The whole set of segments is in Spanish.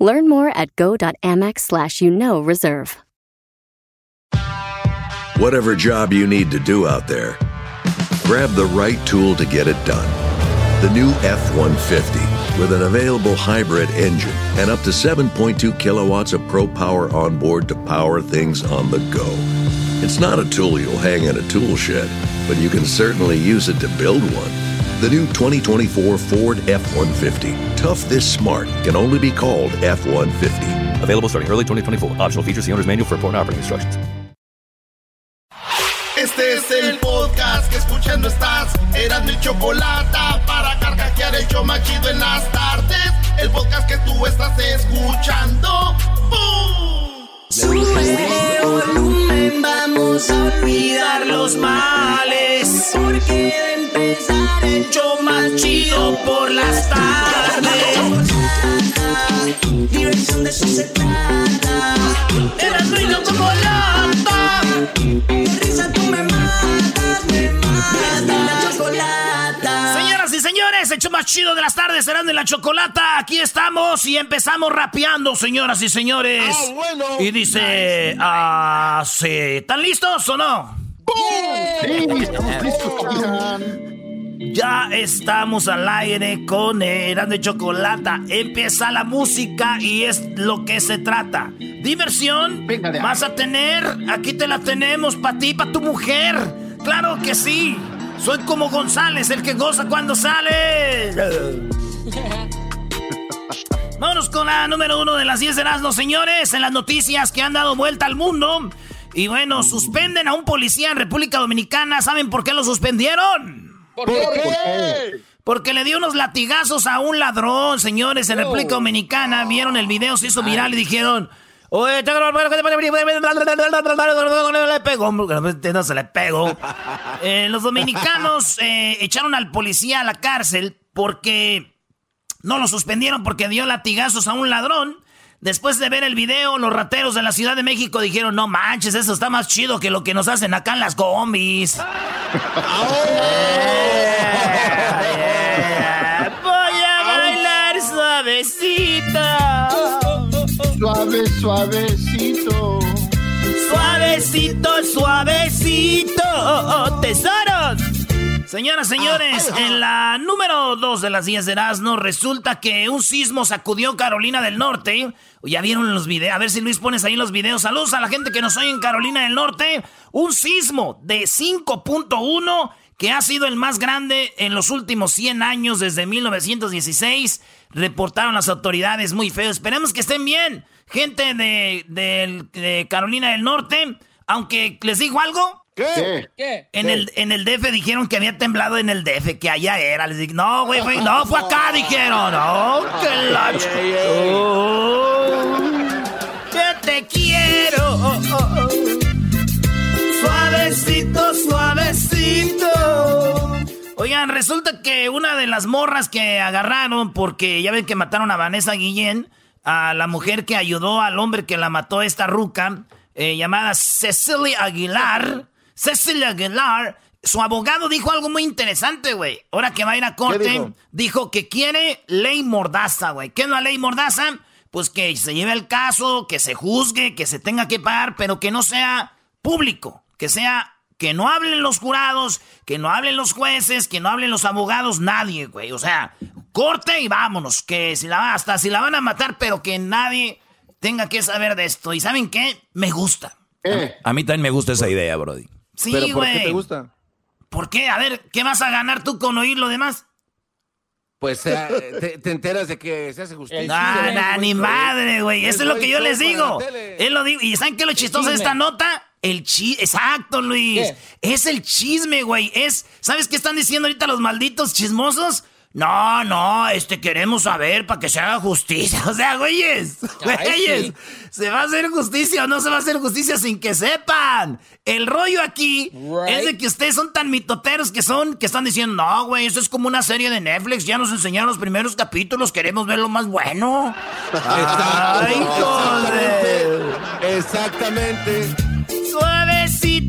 Learn more at go.amex slash you know reserve. Whatever job you need to do out there, grab the right tool to get it done. The new F 150 with an available hybrid engine and up to 7.2 kilowatts of pro power on board to power things on the go. It's not a tool you'll hang in a tool shed, but you can certainly use it to build one. The new 2024 Ford F 150. Tough this smart can only be called F 150. Available starting early 2024. Optional features the owner's manual for important operating instructions. Este es el podcast que escuchando estás. Eran mi chocolate para carcajear el show machido en las tardes. El podcast que tú estás escuchando. ¡Bum! Sube volumen, vamos a olvidar los males. Porque de empezar el chido por las tardes. Diversión de eso se trata. Era mi chocolata. Risa tú me matas, me matas. La chocolata. Señoras y señores, hecho más chido de las tardes, serán de la chocolata. Aquí estamos y empezamos rapeando, señoras y señores. Ah, bueno. Y dice, ah, sí. ¿están listos o no? Sí, estamos listos. Ya estamos al aire con Eran de Chocolata. Empieza la música y es lo que se trata. Diversión Venga vas a tener. Aquí te la tenemos para ti, para tu mujer. Claro que sí. Soy como González, el que goza cuando sale. Vámonos con la número uno de las 10 de Erasmus, señores. En las noticias que han dado vuelta al mundo. Y bueno, suspenden a un policía en República Dominicana. ¿Saben por qué lo suspendieron? ¿Por qué? Porque le dio unos latigazos a un ladrón, señores, en República Dominicana. Vieron el video, se hizo viral y dijeron... Oye, le pegó, no se le pegó. Eh, los dominicanos eh, echaron al policía a la cárcel porque no lo suspendieron porque dio latigazos a un ladrón. Después de ver el video, los rateros de la Ciudad de México dijeron, no manches, eso está más chido que lo que nos hacen acá en las combis. Eh, Voy a bailar suavecito. Suave, suavecito. Suavecito, suavecito. Oh, oh, tesoros. Señoras, señores, en la número 2 de las 10 de Erasmo, resulta que un sismo sacudió Carolina del Norte. Ya vieron los videos. A ver si Luis pones ahí los videos. Saludos a la gente que nos oye en Carolina del Norte. Un sismo de 5.1 que ha sido el más grande en los últimos 100 años desde 1916. Reportaron las autoridades muy feo. Esperemos que estén bien. Gente de, de- de Carolina del Norte. Aunque les digo algo. ¿Qué? En el, en el DF dijeron que había temblado en el DF, que allá era. Les dije, no, güey, güey, no, fue acá, dijeron. No, que la... Oh, que te quiero. Oh, oh, oh. Suavecito, suavecito. Oigan, resulta que una de las morras que agarraron, porque ya ven que mataron a Vanessa Guillén, a la mujer que ayudó al hombre que la mató esta ruca, eh, llamada Cecilia Aguilar. Cecilia Aguilar, su abogado dijo algo muy interesante, güey. Ahora que va a ir a corte, dijo? dijo que quiere ley mordaza, güey. ¿Qué es la ley mordaza? Pues que se lleve el caso, que se juzgue, que se tenga que pagar, pero que no sea público, que sea que no hablen los jurados, que no hablen los jueces, que no hablen los abogados, nadie, güey. O sea, corte y vámonos, que si la hasta si la van a matar, pero que nadie tenga que saber de esto. ¿Y saben qué? Me gusta. ¿Qué? A mí también me gusta esa idea, Brody. Sí, ¿Pero por qué güey. te gusta? ¿Por qué? A ver, ¿qué vas a ganar tú con oír lo demás? Pues eh, te, te enteras de que se hace justicia. No, ni madre, güey. Eso es lo que yo les digo. Él lo digo. ¿Y saben qué es lo chistoso de esta nota? El chisme. Exacto, Luis. Es el chisme, güey. Es. ¿Sabes qué están diciendo ahorita los malditos chismosos? No, no, este queremos saber para que se haga justicia. O sea, güeyes, güeyes, ¿se va a hacer justicia o no se va a hacer justicia sin que sepan? El rollo aquí es de que ustedes son tan mitoteros que son, que están diciendo, no, güey, eso es como una serie de Netflix, ya nos enseñaron los primeros capítulos, queremos ver lo más bueno. Ay, Exactamente.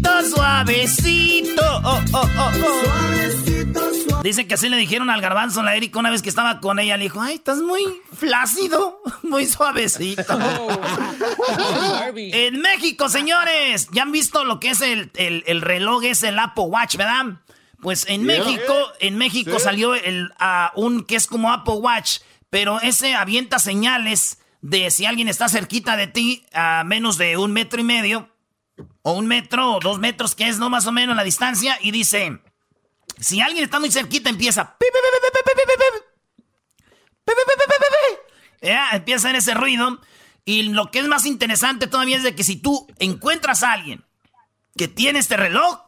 Suavecito, suavecito. Oh, oh, oh, suavecito, suavecito. Dice que así le dijeron al garbanzo a la Erika una vez que estaba con ella. Le dijo, ay, estás muy flácido, muy suavecito. en México, señores, ya han visto lo que es el, el, reloj, es el Apple Watch, ¿verdad? Pues en México, en México salió el, un que es como Apple Watch, pero ese avienta señales de si alguien está cerquita de ti a menos de un metro y medio o un metro o dos metros, que es no más o menos la distancia, y dice, si alguien está muy cerquita, empieza... empieza en ese ruido. Y lo que es más interesante todavía es de que si tú encuentras a alguien que tiene este reloj,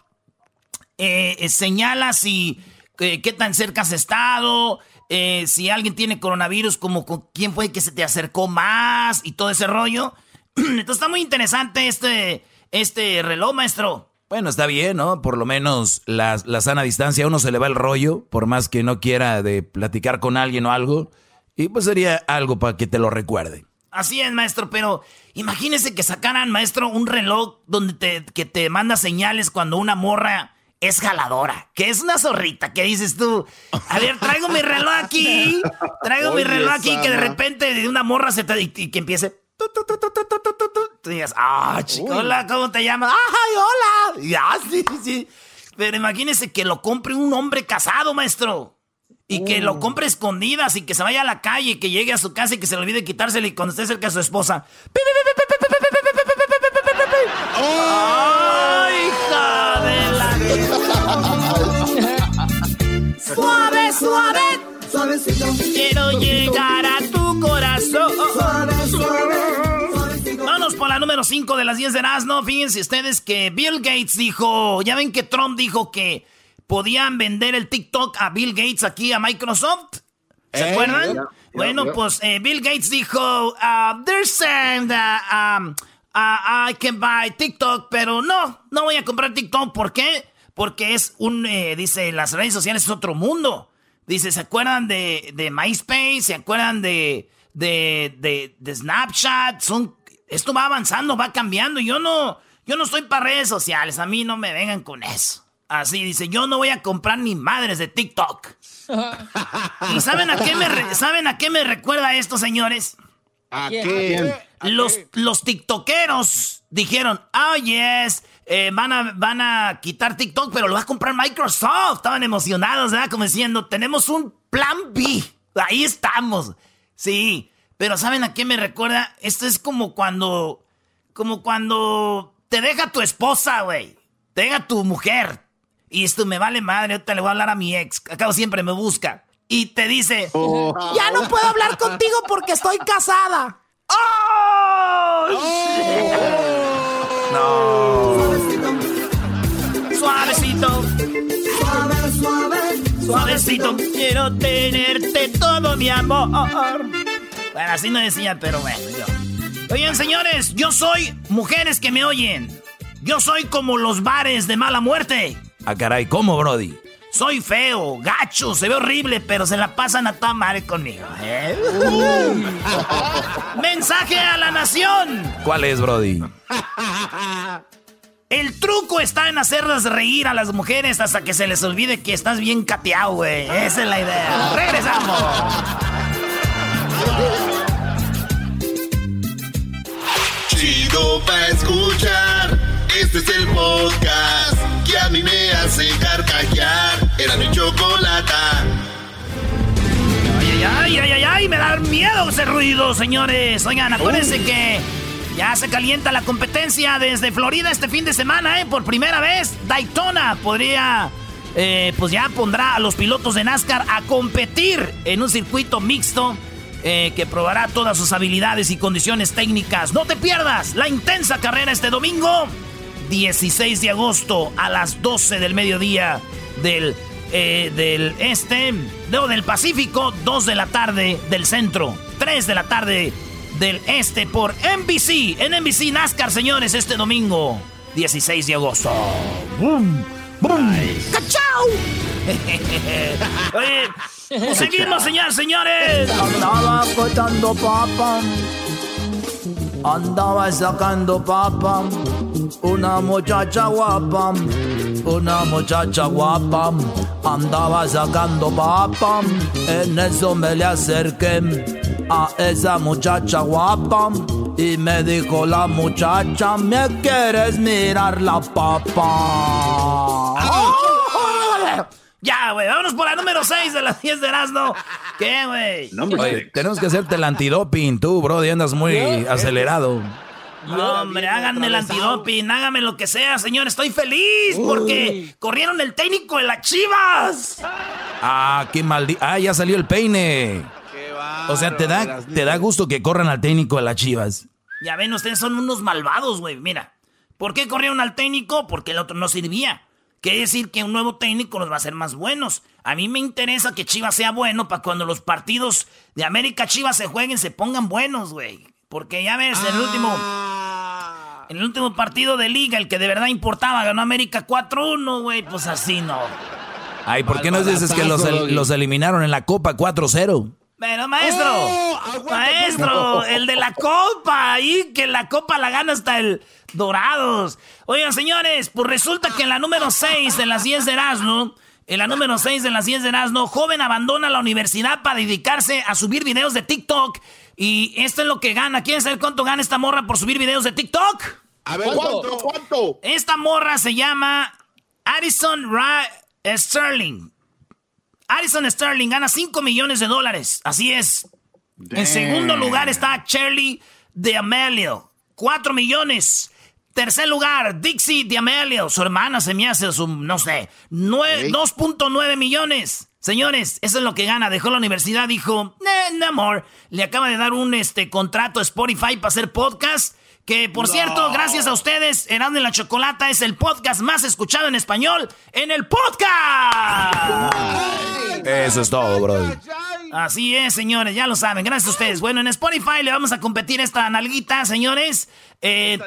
eh, señala si qué tan cerca has estado, si alguien tiene coronavirus, como con quién fue que se te acercó más y todo ese rollo. Entonces está muy interesante este, este reloj, maestro. Bueno, está bien, ¿no? Por lo menos la, la sana distancia, a uno se le va el rollo, por más que no quiera de platicar con alguien o algo. Y pues sería algo para que te lo recuerde. Así es, maestro, pero imagínese que sacaran, maestro, un reloj donde te, que te manda señales cuando una morra es jaladora, que es una zorrita, que dices tú, a ver, traigo mi reloj aquí, traigo mi reloj aquí, que de repente de una morra se te, y que empiece Tú digas, ah, chico, hola, ¿cómo te llamas? ¡Ay, hola! Ya, sí, sí. Pero imagínese que lo compre un hombre casado, maestro. Y que lo compre escondidas y que se vaya a la calle y que llegue a su casa y que se le olvide quitárselo y cuando esté cerca de su esposa. ¡Ay, hija de la... suave, suave. Suavecito. Quiero llegar a tu Número 5 de las 10 de Erasmo. Fíjense ustedes que Bill Gates dijo, ya ven que Trump dijo que podían vender el TikTok a Bill Gates aquí a Microsoft. ¿Se eh, acuerdan? bueno, pues eh, Bill Gates dijo, uh, there's um uh, I can buy TikTok, pero no, no voy a comprar TikTok. ¿Por qué? Porque es un, eh, dice, las redes sociales es otro mundo. Dice, ¿se acuerdan de, de MySpace? ¿Se acuerdan de, de, de, Snapchat? Son, esto va avanzando, va cambiando. Yo no, yo no estoy para redes sociales. A mí no me vengan con eso. Así dice, yo no voy a comprar ni madres de TikTok. ¿Y saben a qué me, saben a qué me recuerda esto, señores? ¿A qué? Los, los tiktokeros dijeron, oh yes, eh, van, a, van a quitar TikTok, pero lo va a comprar Microsoft. Estaban emocionados, ¿verdad? Como diciendo, tenemos un plan B. Ahí estamos. Sí, pero ¿saben a qué me recuerda? Esto es como cuando, como cuando te deja tu esposa, güey. Te deja tu mujer. Y esto me vale madre, ahorita le voy a hablar a mi ex. Acabo siempre me busca. Y te dice, oh. ya no puedo hablar contigo porque estoy casada. ¡Oh! No. Suavecito. Suave, suave. Suavecito. Quiero tenerte todo mi amor. Bueno, así no decía, pero bueno, yo. Oigan, señores, yo soy mujeres que me oyen. Yo soy como los bares de mala muerte. Ah, caray, ¿cómo, Brody? Soy feo, gacho, se ve horrible, pero se la pasan a toda madre conmigo. ¿eh? Mensaje a la nación. ¿Cuál es, Brody? El truco está en hacerlas reír a las mujeres hasta que se les olvide que estás bien cateado, güey. Esa es la idea. Regresamos. Chido pa escuchar. Este es el podcast que a mí me hace carcajear. Era mi chocolata. Ay, ay, ay, ay, ay, me da miedo ese ruido, señores. Oigan, acuérdense que ya se calienta la competencia desde Florida este fin de semana, ¿eh? Por primera vez, Daytona podría, eh, pues ya pondrá a los pilotos de NASCAR a competir en un circuito mixto. Eh, que probará todas sus habilidades y condiciones técnicas. No te pierdas la intensa carrera este domingo, 16 de agosto a las 12 del mediodía del eh, del este, no, del Pacífico, 2 de la tarde del centro, 3 de la tarde del este por NBC. En NBC NASCAR, señores, este domingo, 16 de agosto. ¡Bum! ¡Bum! ¡Cachao! Oye, seguimos, señores, señores. Andaba cortando papa. Andaba sacando papa. Una muchacha guapa. Una muchacha guapa. Andaba sacando papa. En eso me le acerqué a esa muchacha guapa. Y me dijo la muchacha, ¿me quieres mirar la papa? Ya, güey, vámonos por la número 6 de las 10 de Erasmo. ¿Qué, güey? Tenemos que hacerte el antidoping, tú, bro, andas muy acelerado. No, hombre, háganme el antidoping, háganme lo que sea, señor. Estoy feliz porque corrieron el técnico de las chivas. Ah, qué maldito. Ah, ya salió el peine. o sea, te da, te da gusto que corran al técnico de las chivas. Ya ven, ustedes son unos malvados, güey. Mira, ¿por qué corrieron al técnico? Porque el otro no servía. Quiere decir que un nuevo técnico nos va a hacer más buenos. A mí me interesa que Chivas sea bueno para cuando los partidos de América Chivas se jueguen, se pongan buenos, güey. Porque ya ves, en el último. En el último partido de liga, el que de verdad importaba, ganó América 4-1, güey. Pues así no. Ay, ¿por qué nos dices que los, los eliminaron en la Copa 4-0? Pero maestro, oh, maestro, el de la copa, ahí que la copa la gana hasta el Dorados. Oigan, señores, pues resulta que en la número 6 de las 10 de Erasmo, en la número 6 de las 10 de Erasmo, joven abandona la universidad para dedicarse a subir videos de TikTok. Y esto es lo que gana. ¿Quieren saber cuánto gana esta morra por subir videos de TikTok? A ver, ¿cuánto? ¿Cuánto? Esta morra se llama Addison Ra Sterling. Addison Sterling gana 5 millones de dólares. Así es. En segundo lugar está Charlie de Amelio. 4 millones. Tercer lugar, Dixie de Amelio. Su hermana se me hace su, no sé, 2.9 millones. Señores, eso es lo que gana. Dejó la universidad, dijo, no, amor. Le acaba de dar un este, contrato a Spotify para hacer podcast. Que por cierto, gracias a ustedes, Erasmo y la Chocolata es el podcast más escuchado en español en el podcast. Eso es todo, bro. Así es, señores, ya lo saben. Gracias a ustedes. Bueno, en Spotify le vamos a competir esta nalguita, señores. Eh,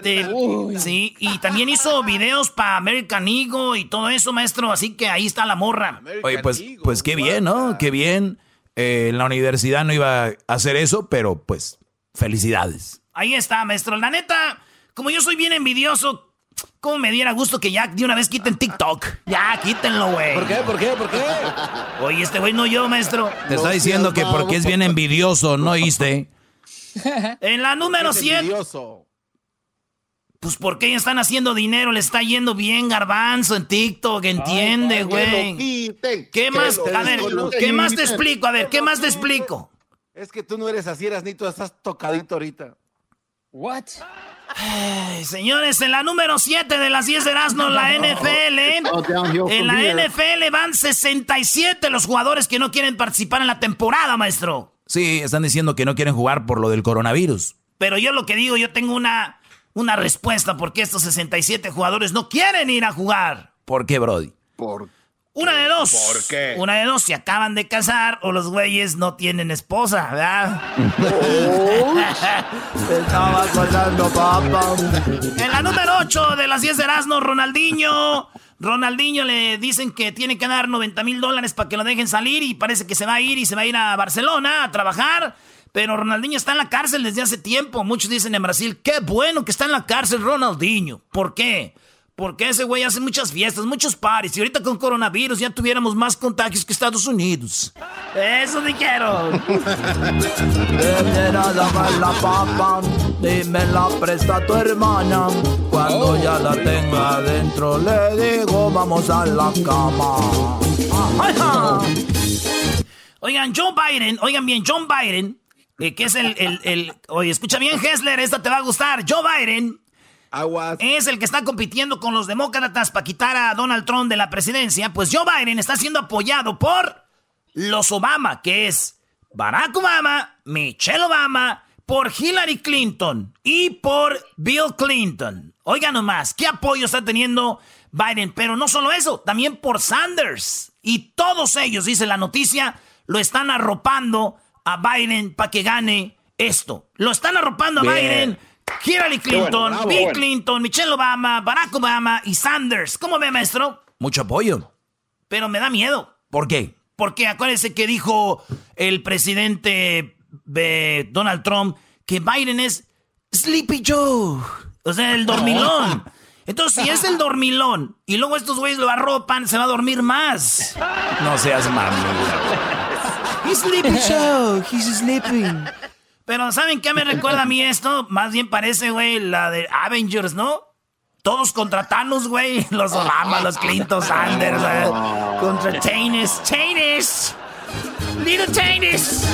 sí, y también hizo videos para American Eagle y todo eso, maestro. Así que ahí está la morra. Oye, pues, pues qué bien, ¿no? Qué bien. Eh, en la universidad no iba a hacer eso, pero pues felicidades. Ahí está, maestro. La neta, como yo soy bien envidioso, ¿cómo me diera gusto que ya de una vez quiten TikTok? Ya, quítenlo, güey. ¿Por qué? ¿Por qué? ¿Por qué? Oye, este güey no yo, maestro. Te está diciendo que porque es bien envidioso, ¿no oíste? en la número 100. Pues porque ellos están haciendo dinero, le está yendo bien garbanzo en TikTok, entiende, güey. ¿Qué más? A ver, ¿qué más te explico? A ver, ¿qué más te explico? Es que tú no eres así, eras ni tú estás tocadito ahorita. What? señores, en la número 7 de las 10 de Erasmo, la NFL. En la NFL van 67 los jugadores que no quieren participar en la temporada, maestro. Sí, están diciendo que no quieren jugar por lo del coronavirus. Pero yo lo que digo, yo tengo una, una respuesta porque estos 67 jugadores no quieren ir a jugar. ¿Por qué, Brody? ¿Por una de dos. ¿Por qué? Una de dos, se acaban de casar o los güeyes no tienen esposa, ¿verdad? Estaba colando papa. En la número 8 de las 10 de Erasmo, Ronaldinho. Ronaldinho le dicen que tiene que dar 90 mil dólares para que lo dejen salir y parece que se va a ir y se va a ir a Barcelona a trabajar. Pero Ronaldinho está en la cárcel desde hace tiempo. Muchos dicen en Brasil, qué bueno que está en la cárcel Ronaldinho. ¿Por qué? Porque ese güey hace muchas fiestas, muchos pares. Y ahorita con coronavirus ya tuviéramos más contagios que Estados Unidos. Eso dijeron. la papa y me la presta tu hermana. Cuando ya la tenga adentro, le digo, vamos a la cama. Oigan, Joe Biden, oigan bien, John Biden, eh, que es el, el, el, Oye, escucha bien, Hessler, esta te va a gustar. Joe Biden es el que está compitiendo con los demócratas para quitar a Donald Trump de la presidencia. Pues Joe Biden está siendo apoyado por los Obama, que es Barack Obama, Michelle Obama, por Hillary Clinton y por Bill Clinton. Oigan nomás, ¿qué apoyo está teniendo Biden? Pero no solo eso, también por Sanders. Y todos ellos, dice la noticia, lo están arropando a Biden para que gane esto. Lo están arropando a Biden. Hillary Clinton, Bill Clinton, Michelle Obama, Barack Obama y Sanders. ¿Cómo ve, maestro? Mucho apoyo. Pero me da miedo. ¿Por qué? Porque acuérdense que dijo el presidente de Donald Trump que Biden es Sleepy Joe. O sea, el dormilón. Entonces, si es el dormilón y luego estos güeyes lo arropan, se va a dormir más. No seas mami. He's Sleepy Joe. He's sleeping. Pero ¿saben qué me recuerda a mí esto? Más bien parece, güey, la de Avengers, ¿no? Todos contra Thanos, güey. Los Obama, los Clinton, Sanders, contra Tanis. Tanis. Little Tanis.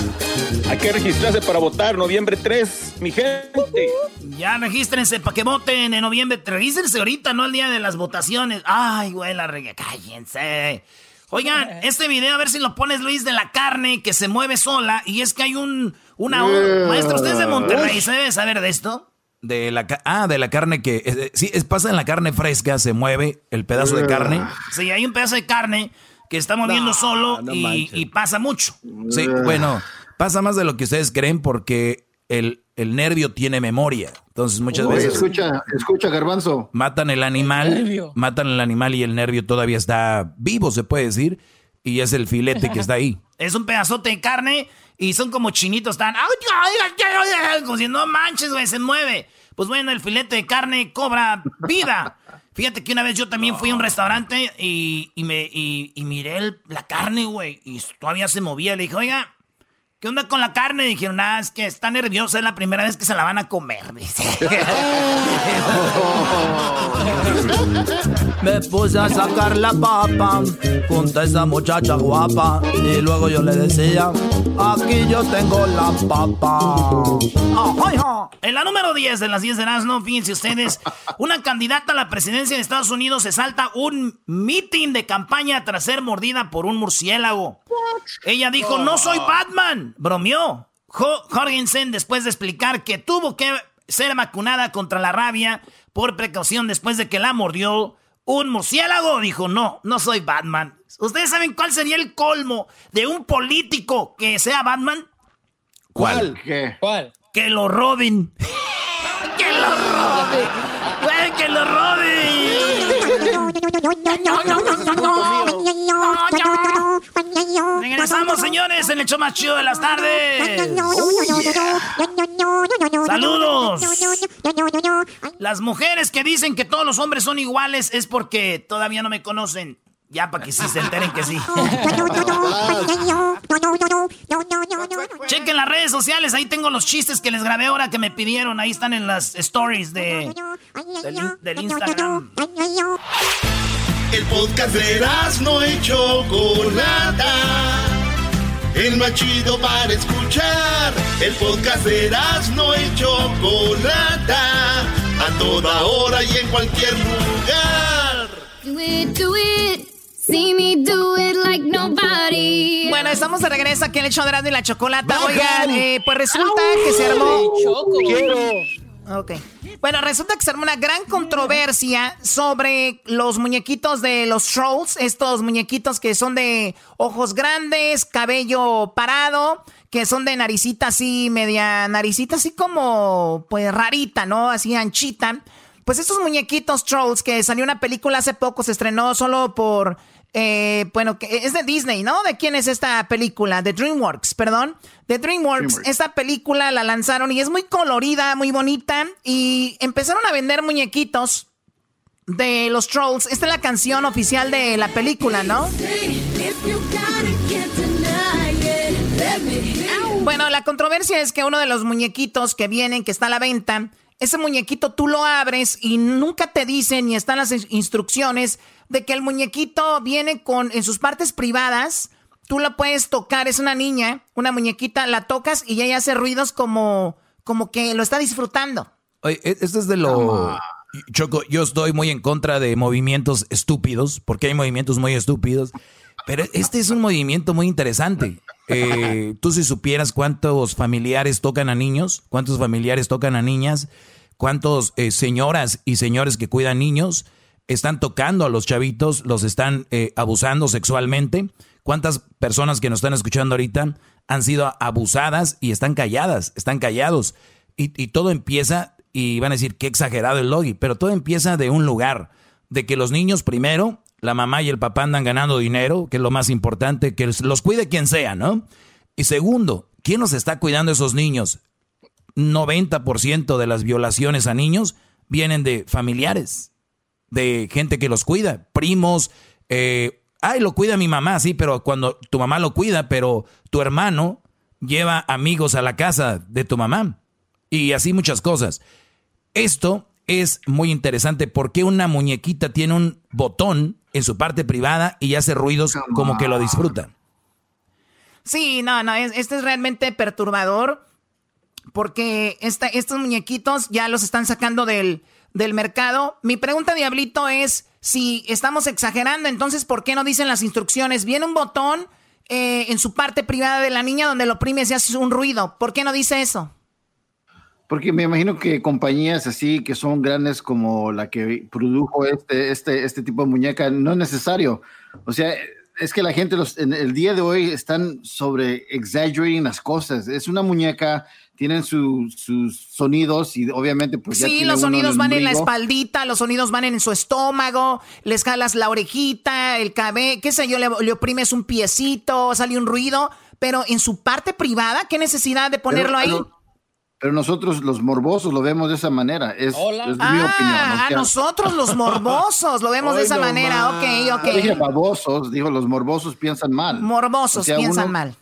Hay que registrarse para votar noviembre 3, mi gente. Ya regístrense para que voten en noviembre. Regístrense ahorita, no el día de las votaciones. Ay, güey, la regué. Cállense. Oigan, este video, a ver si lo pones, Luis, de la carne que se mueve sola. Y es que hay un. Una. maestro, ¿usted es de Monterrey? ¿Se debe saber de esto? De la, ah, de la carne que... Eh, sí, es, pasa en la carne fresca, se mueve el pedazo de carne. Sí, hay un pedazo de carne que está moviendo solo y, pasa mucho. Sí, bueno, pasa más de lo que ustedes creen porque el, el nervio tiene memoria. Entonces muchas veces... Escucha, escucha, garbanzo. Matan el animal, matan el animal y el nervio todavía está vivo, se puede decir. Y es el filete que está ahí. Es un pedazote de carne y son como chinitos, están. Como si no manches, güey, se mueve. Pues bueno, el filete de carne cobra vida. Fíjate que una vez yo también fui a un restaurante y, me, y, miré la carne, güey, y todavía se movía. Le dije, oiga, ¿qué onda con la carne? dijeron, nada, es que está nerviosa, es la primera vez que se la van a comer. Dice. Me puse a sacar la papa junto a esa muchacha guapa y luego yo le decía, aquí yo tengo la papa. En la número 10 de las 10 de no fíjense ustedes, una candidata a la presidencia de Estados Unidos se salta un meeting de campaña tras ser mordida por un murciélago. Ella dijo, no soy Batman, bromeó. Jorgensen después de explicar que tuvo que ser vacunada contra la rabia por precaución después de que la mordió un murciélago. Dijo, no, no soy Batman. ¿Ustedes saben cuál sería el colmo de un político que sea Batman? ¿Cuál? ¿Qué? ¿Cuál? Que lo roben. que lo roben. que lo roben. Regresamos, señores, en el show más chido de las tardes. Saludos. Las mujeres que dicen que todos los hombres son iguales es porque todavía no me conocen. Ya para que sí se enteren que sí. Chequen las redes sociales, ahí tengo los chistes que les grabé ahora que me pidieron. Ahí están en las stories de, del, Instagram. El podcast de no hecho Chocolata. El más chido para escuchar. El podcast de no hecho Chocolata. A toda hora y en cualquier lugar. Do it, do it. See me do it like nobody. Bueno, estamos de regreso aquí en el show de y la chocolata. Oigan, eh, pues resulta que se armó. Ok. Bueno, resulta que se armó una gran controversia sobre los muñequitos de los trolls. Estos muñequitos que son de ojos grandes, cabello parado, que son de naricita así, media naricita así como, pues rarita, ¿no? Así anchita. Pues estos muñequitos trolls que salió una película hace poco, se estrenó solo por eh, bueno, es de Disney, ¿no? ¿De quién es esta película? De DreamWorks, perdón. De DreamWorks. Esta película la lanzaron y es muy colorida, muy bonita. Y empezaron a vender muñequitos de los trolls. Esta es la canción oficial de la película, ¿no? Bueno, la controversia es que uno de los muñequitos que vienen, que está a la venta, ese muñequito tú lo abres y nunca te dicen ni están las instrucciones de que el muñequito viene con en sus partes privadas. Tú lo puedes tocar, es una niña, una muñequita, la tocas y ella hace ruidos como, como que lo está disfrutando. Oye, e-, esto es de lo... Choco, yo estoy muy en contra de movimientos estúpidos, porque hay movimientos muy estúpidos, pero este es un movimiento muy interesante. Eh, tú si supieras cuántos familiares tocan a niños, cuántos familiares tocan a niñas, cuántos eh, señoras y señores que cuidan niños están tocando a los chavitos, los están eh, abusando sexualmente. ¿Cuántas personas que nos están escuchando ahorita han sido abusadas y están calladas, están callados? Y, y todo empieza, y van a decir, qué exagerado el logi, pero todo empieza de un lugar, de que los niños primero, la mamá y el papá andan ganando dinero, que es lo más importante, que los cuide quien sea, ¿no? Y segundo, ¿quién nos está cuidando a esos niños? 90% de las violaciones a niños vienen de familiares, de gente que los cuida, primos, eh, ay, lo cuida mi mamá, sí, pero cuando tu mamá lo cuida, pero tu hermano lleva amigos a la casa de tu mamá y así muchas cosas. Esto es muy interesante porque una muñequita tiene un botón en su parte privada y hace ruidos como que lo disfruta. Sí, no, no, esto es realmente perturbador porque estos muñequitos ya los están sacando del, del mercado. Mi pregunta, Diablito, es si estamos exagerando, entonces, ¿por qué no dicen las instrucciones? Viene un botón eh, en su parte privada de la niña donde lo oprimes y hace un ruido. ¿Por qué no dice eso? Porque me imagino que compañías así que son grandes como la que produjo este, este, este tipo de muñeca no es necesario. O sea, es que la gente los, en el día de hoy están sobre exaggerating las cosas. Es una muñeca tienen sus sonidos y obviamente pues ya Sí, los sonidos van en la espaldita, los sonidos van en su estómago, les jalas la orejita, el cabello, qué sé yo, le, oprimes un piecito, sale un ruido, pero en su parte privada, ¿qué necesidad de ponerlo ahí? Pero, nosotros los morbosos lo vemos de esa manera, es, mi ah, opinión. Ah, nosotros los morbosos lo vemos de esa manera, ok, ok. dije babosos, dijo los morbosos piensan mal. Morbosos piensan mal.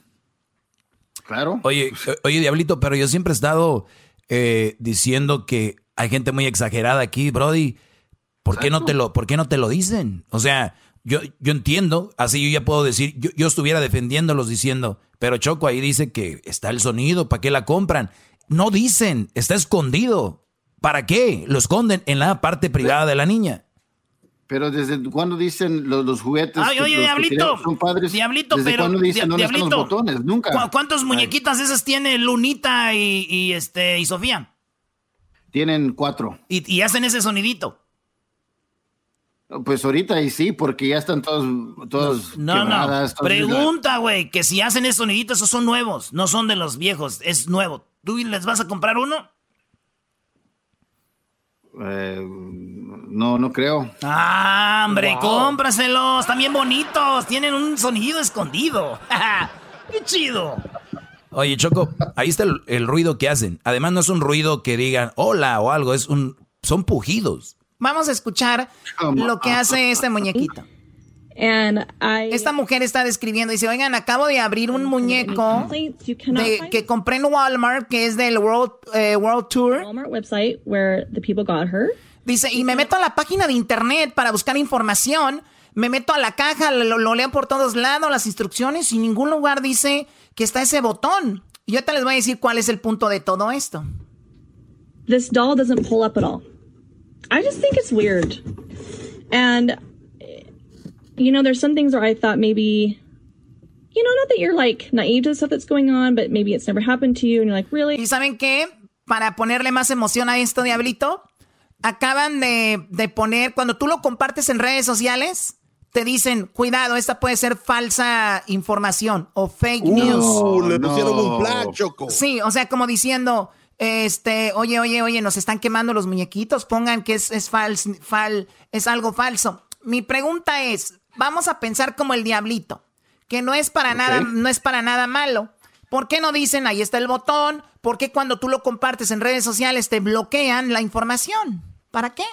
Claro. Oye, oye, Diablito, pero yo siempre he estado eh, diciendo que hay gente muy exagerada aquí, Brody. ¿Por qué, no te lo, ¿Por qué no te lo dicen? O sea, yo, yo entiendo, así yo ya puedo decir, yo, yo estuviera defendiéndolos diciendo, pero Choco ahí dice que está el sonido, ¿para qué la compran? No dicen, está escondido. ¿Para qué? Lo esconden en la parte privada de la niña. Pero desde cuándo dicen los, juguetes Ay, oye, Diablito, son padres. Diablito, ¿desde pero dicen dónde están los botones? Nunca. ¿Cuántas muñequitas esas tiene Lunita y, este y Sofía? Tienen cuatro. ¿Y, hacen ese sonidito? Pues ahorita y sí, porque ya están todos, todos no, no. Pregunta, güey, que si hacen ese sonidito, esos son nuevos, no son de los viejos, es nuevo. ¿Tú les vas a comprar uno? Eh, no, no creo. Ah, hombre, cómpraselos. Están bien bonitos. Tienen un sonido escondido. ¡Qué chido! Oye, Choco, ahí está el, ruido que hacen. Además, no es un ruido que digan hola o algo, es un, son pujidos. Vamos a escuchar lo que hace este muñequito. Esta mujer está describiendo, dice, oigan, acabo de abrir un muñeco que compré en Walmart, que es del World, eh, World Tour. Dice, y me meto a la página de internet para buscar información, me meto a la caja, lo, leo por todos lados, las instrucciones, y en ningún lugar dice que está ese botón. Y yo te les voy a decir cuál es el punto de todo esto. This doll doesn't pull up at all. I just think it's weird. And you know, there's some things where I thought maybe, you know, not that you're like naive to the stuff that's going on, but maybe it's never happened to you and you're like, really? ¿Y saben qué? Para ponerle más emoción a esto, Diablito, acaban de, de poner, cuando tú lo compartes en redes sociales, te dicen, cuidado, esta puede ser falsa información o fake uh, news. le pusieron un plan, Choco. Sí, o sea, como diciendo, este, oye, oye, oye, nos están quemando los muñequitos, pongan que es, es, fal, es algo falso. Mi pregunta es, vamos a pensar como el diablito, que no es para nada, no es para nada malo. ¿Por qué no dicen ahí está el botón? ¿Por qué cuando tú lo compartes en redes sociales te bloquean la información? ¿Para qué?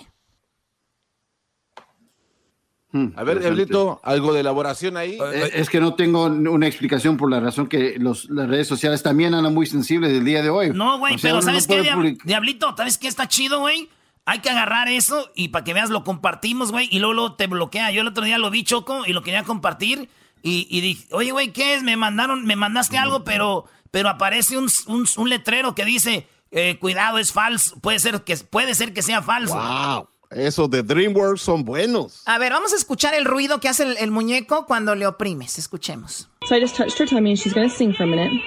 Hmm, a ver, Diablito, algo de elaboración ahí. Eh, eh, es que no tengo una explicación por la razón que las redes sociales también andan muy sensibles del día de hoy. No, güey, pero ¿sabes qué, Diablito? ¿Sabes qué está chido, güey? Hay que agarrar eso y para que veas lo compartimos, güey, y luego, te bloquea. Yo el otro día lo vi, Choco, y lo quería compartir. Y, dije, oye, güey, ¿qué es? Me mandaron, me mandaste algo, pero, pero aparece un, letrero que dice, eh, cuidado, es falso. Puede ser que, puede ser que sea falso. Wow. Esos de DreamWorks son buenos. A ver, vamos a escuchar el ruido que hace el, muñeco cuando le oprimes. Escuchemos. So I just touched her tummy and she's gonna sing for a minute.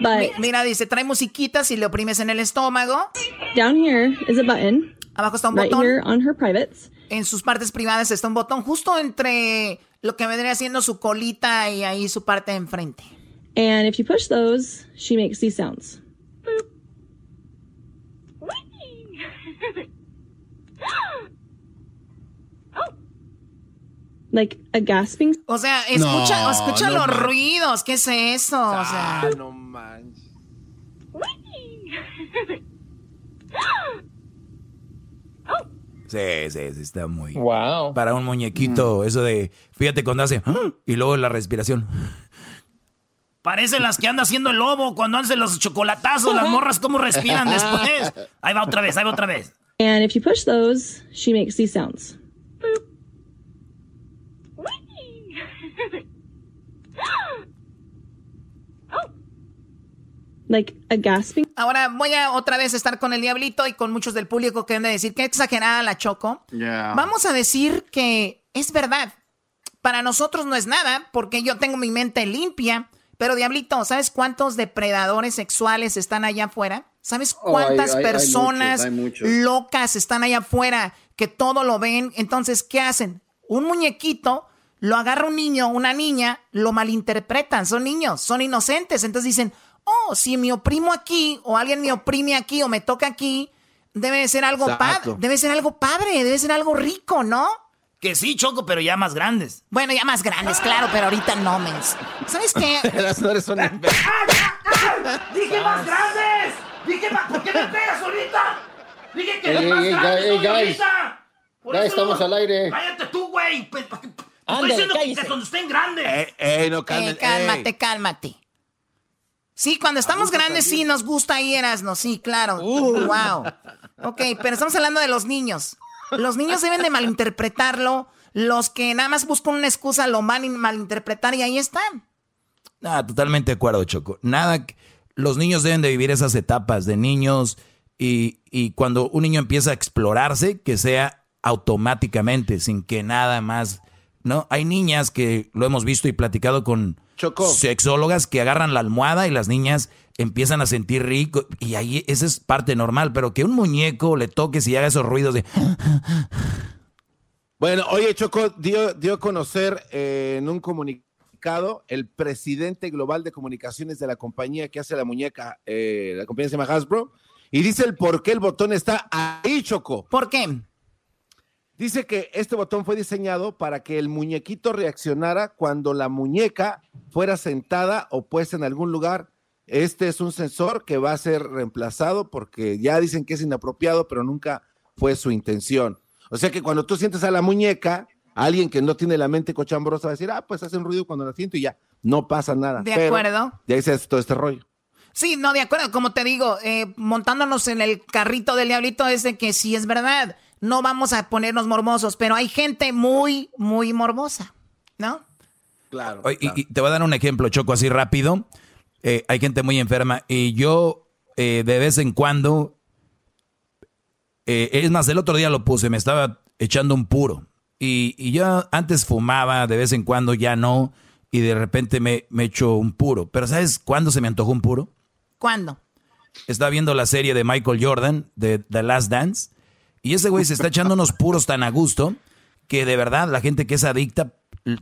But Mira, dice, trae musiquitas y le oprimes en el estómago. down here is a button. Abajo está un right botón. here on her privates. En sus partes privadas está un botón justo entre lo que vendría siendo su colita y ahí su parte de enfrente. And if you push those, she makes these sounds. Like a gasping. O sea, escucha, No, escucha no los ruidos. ¿Qué es eso? O sea, Ah, no manches. Sí, sí, sí, está muy. Wow. Para un muñequito, eso de. Fíjate cuando hace. "Ah", Y luego la respiración. Parecen las que anda haciendo el lobo cuando hacen los chocolatazos, las morras, cómo respiran después. Ahí va otra vez, ahí va otra vez. And if you push those, she makes these sounds. Like a gasping. ahora voy a otra vez estar con el diablito y con muchos del público que han de decir que exagerada la choco. Vamos a decir que es verdad. Para nosotros no es nada porque yo tengo mi mente limpia. Pero diablito, ¿sabes cuántos depredadores sexuales están allá afuera? ¿Sabes Oh, cuántas hay- hay- hay personas muchos, hay muchos. locas están allá afuera que todo lo ven? Entonces, ¿qué hacen? Un muñequito lo agarra un niño, una niña, lo malinterpretan. Son niños, son inocentes. Entonces dicen, oh, si me oprimo aquí o alguien me oprime aquí o me toca aquí, debe de ser algo padre, debe ser algo padre, debe ser algo rico, ¿no? Que sí, Choco, pero ya más grandes. Bueno, ya más grandes, claro, pero ahorita no, mens. ¿Sabes qué? Las flores son ¡Dije más grandes! ¡Dije más! ¿Por qué me pegas ahorita? ¡Dije que de más soy guys. Ya estamos al aire. ¡Cállate tú, güey! Pues, Estoy diciendo que cuando estén grandes. Eh, eh, no calmen, Eh, cálmate, cálmate. Sí, cuando estamos grandes sí nos gusta ir, Erasno, sí, claro. Wow. Ok, pero estamos hablando de los niños. Los niños deben de malinterpretarlo. Los que nada más buscan una excusa lo van a malinterpretar y ahí están. Ah, totalmente de acuerdo, Choco. Nada, los niños deben de vivir esas etapas de niños y, y cuando un niño empieza a explorarse, que sea automáticamente, sin que nada más, ¿no? Hay niñas que lo hemos visto y platicado con sexólogas que agarran la almohada y las niñas empiezan a sentir rico y ahí esa es parte normal, pero que un muñeco le toques y haga esos ruidos de... Bueno, oye, Choco dio, dio a conocer eh, en un comunicado el presidente global de comunicaciones de la compañía que hace la muñeca, eh, la compañía se llama Hasbro, y dice el por qué el botón está ahí, Choco. ¿Por qué? Dice que este botón fue diseñado para que el muñequito reaccionara cuando la muñeca fuera sentada o puesta en algún lugar. Este es un sensor que va a ser reemplazado porque ya dicen que es inapropiado, pero nunca fue su intención. O sea que cuando tú sientes a la muñeca, alguien que no tiene la mente cochambrosa va a decir, ah, pues hace un ruido cuando la siento y ya, no pasa nada. De Pero acuerdo. Se hace todo este rollo. Sí, no, de acuerdo. Como te digo, eh, montándonos en el carrito del diablito es de que sí es verdad. No vamos a ponernos morbosos, pero hay gente muy, muy morbosa, ¿no? Claro. Y te voy a dar un ejemplo, Choco, así rápido. Eh, hay gente muy enferma y yo eh, de vez en cuando, eh, es más, el otro día lo puse, me estaba echando un puro. Y, y yo antes fumaba, de vez en cuando ya no, y de repente me, me echo un puro. Pero ¿sabes cuándo se me antojó un puro? ¿Cuándo? Estaba viendo la serie de Michael Jordan, de The Last Dance, y ese güey se está echando unos puros tan a gusto que de verdad la gente que es adicta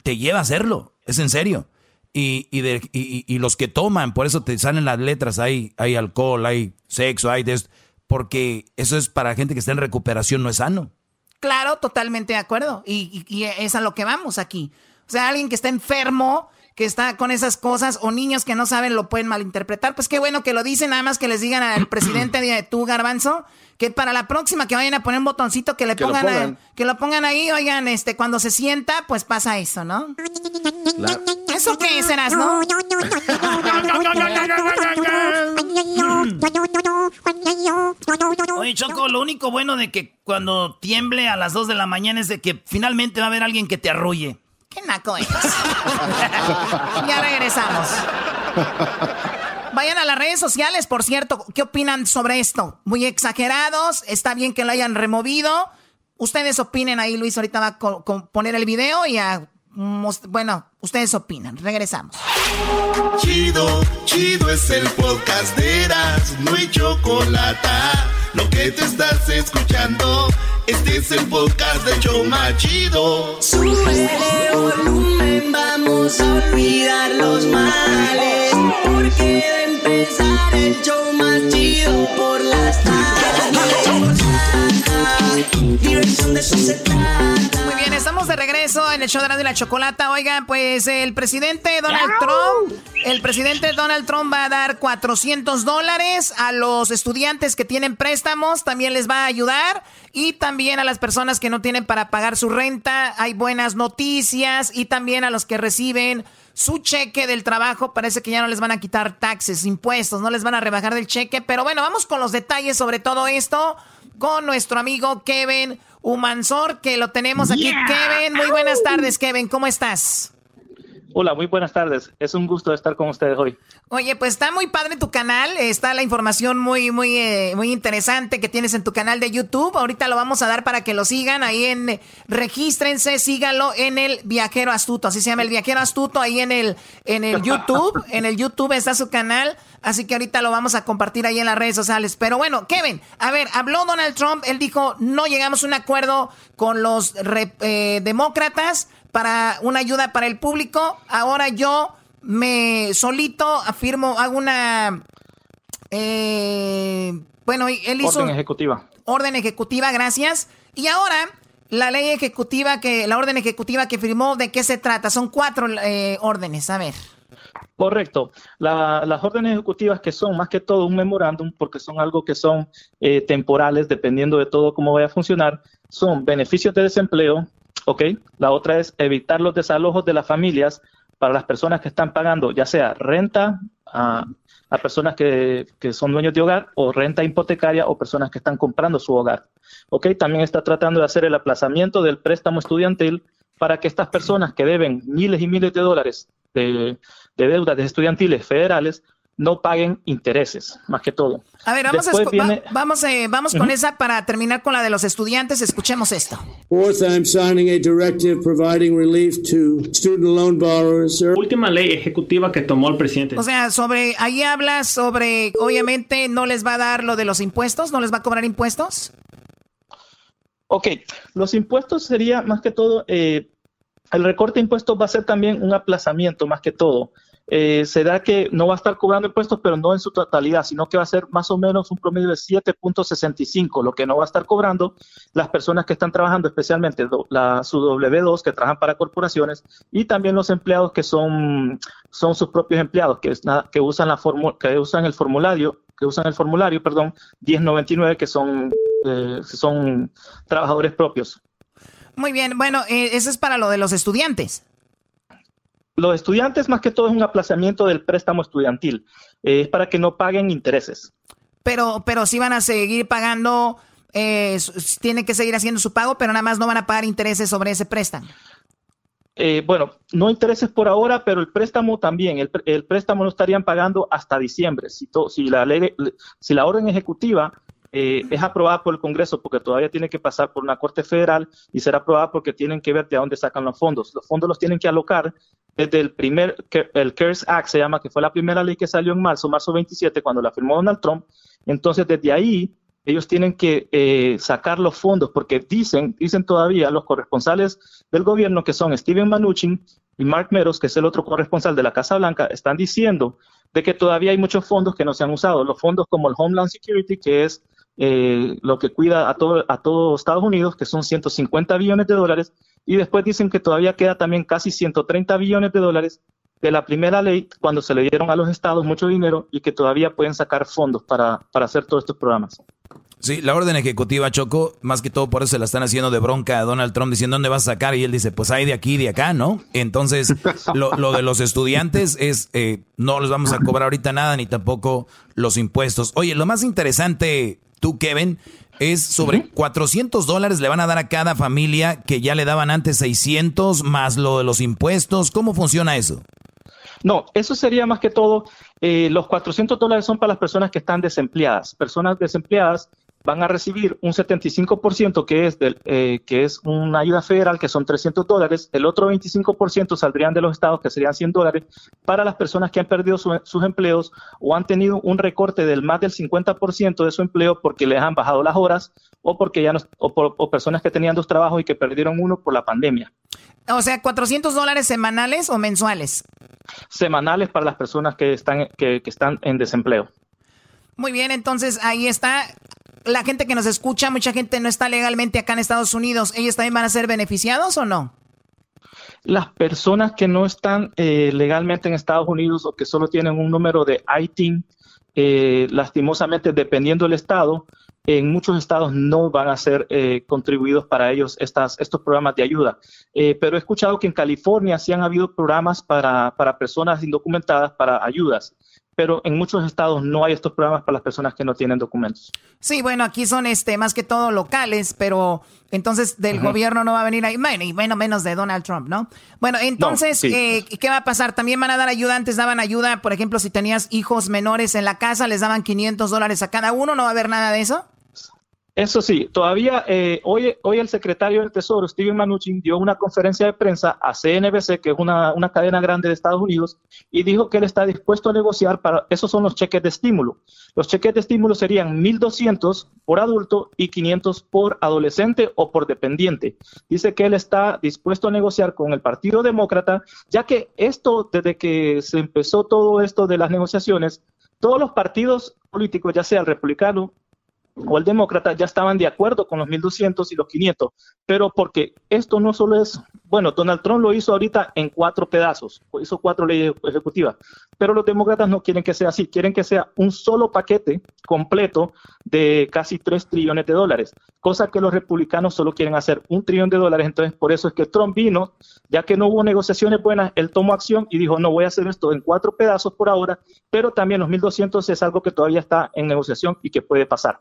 te lleva a hacerlo. Es en serio. Y, y, de- y- y- y los que toman, por eso te salen las letras, hay, hay alcohol, hay sexo, hay de esto, porque eso es para gente que está en recuperación, no es sano. Claro, totalmente de acuerdo. Y, y- y es a lo que vamos aquí. O sea, alguien que está enfermo, que está con esas cosas, o niños que no saben lo pueden malinterpretar. Pues qué bueno que lo dicen, nada más que les digan al presidente de tú, Garbanzo, que para la próxima que vayan a poner un botoncito que le Que lo pongan, a- pongan. que lo pongan ahí, oigan, este, cuando se sienta, pues pasa eso, ¿no? ¿Eso qué serás, no? Oye, Choco, lo único bueno de que cuando tiemble a las 2 de la mañana es de que finalmente va a haber alguien que te arrulle. ¿Qué naco es? ya regresamos. Vayan a las redes sociales, por cierto. ¿Qué opinan sobre esto? ¿Muy exagerados? ¿Está bien que lo hayan removido? Ustedes opinen ahí, Luis. Ahorita va a poner el video y a bueno, ustedes opinan. Regresamos. Chido, chido es el podcast de Eras, no hay chocolate. Lo que te estás escuchando, este es el podcast de Choma Chido. Sube volumen, vamos a olvidar los males. Porque de empezar el show más chido por las tardes. Diversión de su Muy bien, estamos de regreso en el show de la, de la chocolata. Oigan, pues el presidente Donald Trump, el presidente Donald Trump va a dar 400 dólares a los estudiantes que tienen préstamos, también les va a ayudar y también a las personas que no tienen para pagar su renta. Hay buenas noticias y también a los que reciben su cheque del trabajo. Parece que ya no les van a quitar taxes, impuestos, no les van a rebajar del cheque. Pero bueno, vamos con los detalles sobre todo esto con nuestro amigo Kevin Humansor, que lo tenemos aquí. Kevin, muy buenas tardes, Kevin, ¿cómo estás? Hola, muy buenas tardes. Es un gusto estar con ustedes hoy. Oye, pues está muy padre tu canal. Está la información muy, muy, eh, muy interesante que tienes en tu canal de YouTube. Ahorita lo vamos a dar para que lo sigan. Ahí en regístrense, síganlo en el Viajero Astuto. Así se llama el Viajero Astuto. Ahí en el, en el YouTube. en el YouTube está su canal. Así que ahorita lo vamos a compartir ahí en las redes sociales. Pero bueno, Kevin, a ver, habló Donald Trump. Él dijo, no llegamos a un acuerdo con los eh, demócratas para una ayuda para el público. Ahora yo me solito afirmo, hago una... Eh, bueno, él hizo... Orden ejecutiva. Orden ejecutiva, gracias. Y ahora, la ley ejecutiva que, la orden ejecutiva que firmó, ¿de qué se trata? Son cuatro eh, órdenes, a ver. Correcto. las órdenes ejecutivas que son más que todo un memorándum, porque son algo que son eh, temporales, dependiendo de todo cómo vaya a funcionar, son beneficios de desempleo, ¿ok? La otra es evitar los desalojos de las familias para las personas que están pagando, ya sea renta a, personas que, son dueños de hogar o renta hipotecaria o personas que están comprando su hogar. ¿Ok? También está tratando de hacer el aplazamiento del préstamo estudiantil para que estas personas que deben miles y miles de dólares de, de deudas de estudiantiles federales no paguen intereses, más que todo. A ver, vamos, vamos, eh, vamos con esa para terminar con la de los estudiantes. Escuchemos esto. Última ley ejecutiva que tomó el presidente. O sea, sobre ahí habla sobre, obviamente, no les va a dar lo de los impuestos, no les va a cobrar impuestos. Ok, los impuestos sería más que todo, eh, el recorte de impuestos va a ser también un aplazamiento más que todo eh, será que no va a estar cobrando impuestos, pero no en su totalidad, sino que va a ser más o menos un promedio de 7.65, lo que no va a estar cobrando las personas que están trabajando, especialmente la, su W2, que trabajan para corporaciones, y también los empleados que son, son sus propios empleados, que, que, usan la que usan el formulario, que usan el formulario, perdón, 1099, que son, eh, son trabajadores propios. Muy bien, bueno, eh, eso es para lo de los estudiantes los estudiantes más que todo es un aplazamiento del préstamo estudiantil. Eh, es para que no paguen intereses. Pero, pero sí van a seguir pagando, eh, tienen que seguir haciendo su pago, pero nada más no van a pagar intereses sobre ese préstamo. Eh, bueno, no intereses por ahora, pero el préstamo también. El, préstamo lo estarían pagando hasta diciembre. Si, si, la ley, si la orden ejecutiva eh, es aprobada por el Congreso porque todavía tiene que pasar por una Corte Federal y será aprobada porque tienen que ver de dónde sacan los fondos. Los fondos los tienen que alocar desde el primer, el CARES Act se llama, que fue la primera ley que salió en marzo, marzo 27, cuando la firmó Donald Trump. Entonces, desde ahí, ellos tienen que eh, sacar los fondos porque dicen, dicen todavía los corresponsales del gobierno que son Steven Mnuchin y Mark Meadows, que es el otro corresponsal de la Casa Blanca, están diciendo de que todavía hay muchos fondos que no se han usado. Los fondos como el Homeland Security, que es eh, lo que cuida a todo, a todo Estados Unidos, que son 150 billones de dólares, y después dicen que todavía queda también casi 130 billones de dólares de la primera ley cuando se le dieron a los estados mucho dinero y que todavía pueden sacar fondos para, para hacer todos estos programas. Sí, la orden ejecutiva Choco, más que todo por eso se la están haciendo de bronca a Donald Trump diciendo dónde vas a sacar y él dice, pues hay de aquí y de acá, ¿no? Entonces, lo, lo de los estudiantes es, eh, no les vamos a cobrar ahorita nada ni tampoco los impuestos. Oye, lo más interesante, tú, Kevin, es sobre 400 dólares le van a dar a cada familia que ya le daban antes 600 más lo de los impuestos. ¿Cómo funciona eso? No, eso sería más que todo, eh, los 400 dólares son para las personas que están desempleadas. Personas desempleadas van a recibir un 75% que es, del, eh, que es una ayuda federal, que son 300 dólares, el otro 25% saldrían de los estados, que serían 100 dólares, para las personas que han perdido su- sus empleos o han tenido un recorte del más del 50% de su empleo porque les han bajado las horas o porque ya no, o, por- o personas que tenían dos trabajos y que perdieron uno por la pandemia. O sea, 400 dólares semanales o mensuales. Semanales para las personas que están, que, que están en desempleo. Muy bien, entonces ahí está. La gente que nos escucha, mucha gente no está legalmente acá en Estados Unidos. ¿Ellos también van a ser beneficiados o no? Las personas que no están eh, legalmente en Estados Unidos o que solo tienen un número de ITIN, eh, lastimosamente, dependiendo del estado, en muchos estados no van a ser eh, contribuidos para ellos estas, estos programas de ayuda. Eh, pero he escuchado que en California sí han habido programas para, para personas indocumentadas para ayudas, pero en muchos estados no hay estos programas para las personas que no tienen documentos. Sí, bueno, aquí son este más que todo locales, pero entonces del gobierno no va a venir ahí, bueno, y bueno, menos de Donald Trump, ¿no? Bueno, entonces, sí. eh, ¿qué va a pasar? También van a dar ayuda, antes daban ayuda, por ejemplo, si tenías hijos menores en la casa, les daban 500 dólares a cada uno, ¿no va a haber nada de eso? Eso sí, todavía eh, hoy, hoy el secretario del Tesoro, Steven Mnuchin, dio una conferencia de prensa a CNBC, que es una, una cadena grande de Estados Unidos, y dijo que él está dispuesto a negociar para, esos son los cheques de estímulo. Los cheques de estímulo serían 1.200 por adulto y 500 por adolescente o por dependiente. Dice que él está dispuesto a negociar con el Partido Demócrata, ya que esto, desde que se empezó todo esto de las negociaciones, todos los partidos políticos, ya sea el republicano, o el demócrata ya estaban de acuerdo con los 1.200 y los 500, pero porque esto no solo es, bueno, Donald Trump lo hizo ahorita en cuatro pedazos, hizo cuatro leyes ejecutivas, pero los demócratas no quieren que sea así, quieren que sea un solo paquete completo de casi 3 trillones de dólares, cosa que los republicanos solo quieren hacer un trillón de dólares, entonces por eso es que Trump vino, ya que no hubo negociaciones buenas, él tomó acción y dijo, no voy a hacer esto en cuatro pedazos por ahora, pero también los 1.200 es algo que todavía está en negociación y que puede pasar.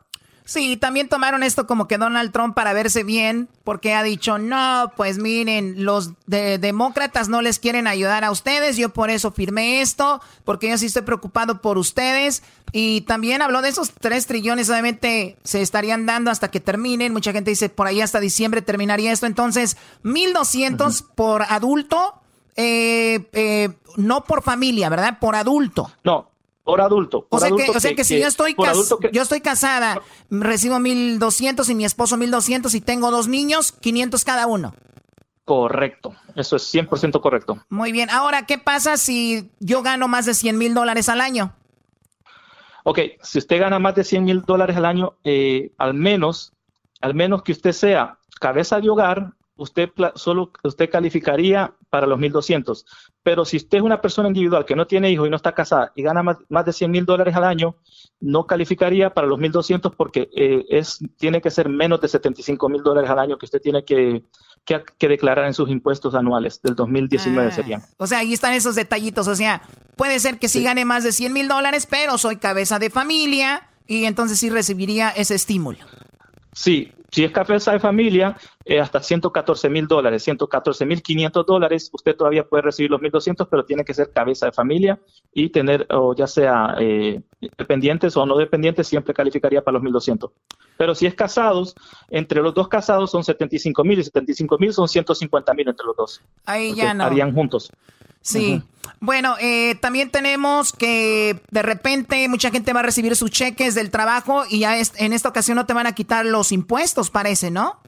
Sí, también tomaron esto como que Donald Trump para verse bien, porque ha dicho, no, pues miren, los de- demócratas no les quieren ayudar a ustedes, yo por eso firmé esto, porque yo sí estoy preocupado por ustedes. Y también habló de esos tres trillones, obviamente se estarían dando hasta que terminen. Mucha gente dice, por ahí hasta diciembre terminaría esto. Entonces, 1.200 por adulto, eh, eh, no por familia, ¿verdad? Por adulto. No, por adulto. O sea, que, adulto o sea que si yo estoy, yo estoy casada, recibo 1200 y mi esposo 1200 y tengo dos niños, 500 cada uno. Correcto, eso es 100% correcto. Muy bien. Ahora, ¿qué pasa si yo gano más de 100 mil dólares al año? Ok, si usted gana más de 100 mil dólares al año, eh, al menos, al menos que usted sea cabeza de hogar, usted solo usted calificaría para los 1.200. Pero si usted es una persona individual que no tiene hijos y no está casada y gana más, más de 100 mil dólares al año, no calificaría para los 1.200 porque eh, es, tiene que ser menos de 75 mil dólares al año que usted tiene que, que, que declarar en sus impuestos anuales del 2019 Ah. serían. O sea, ahí están esos detallitos. O sea, puede ser que sí, gane más de 100 mil dólares, pero soy cabeza de familia y entonces sí recibiría ese estímulo. Sí, si es cabeza de familia, eh, hasta 114 mil dólares, 114 mil 500 dólares, usted todavía puede recibir los 1.200, pero tiene que ser cabeza de familia y tener, o ya sea eh, dependientes o no dependientes, siempre calificaría para los 1.200. Pero si es casados, entre los dos casados son 75 mil y 75 mil son 150 mil entre los dos. Ahí ya no. Harían juntos. Sí. Bueno, eh, también tenemos que de repente mucha gente va a recibir sus cheques del trabajo y ya es- en esta ocasión no te van a quitar los impuestos, parece, ¿no?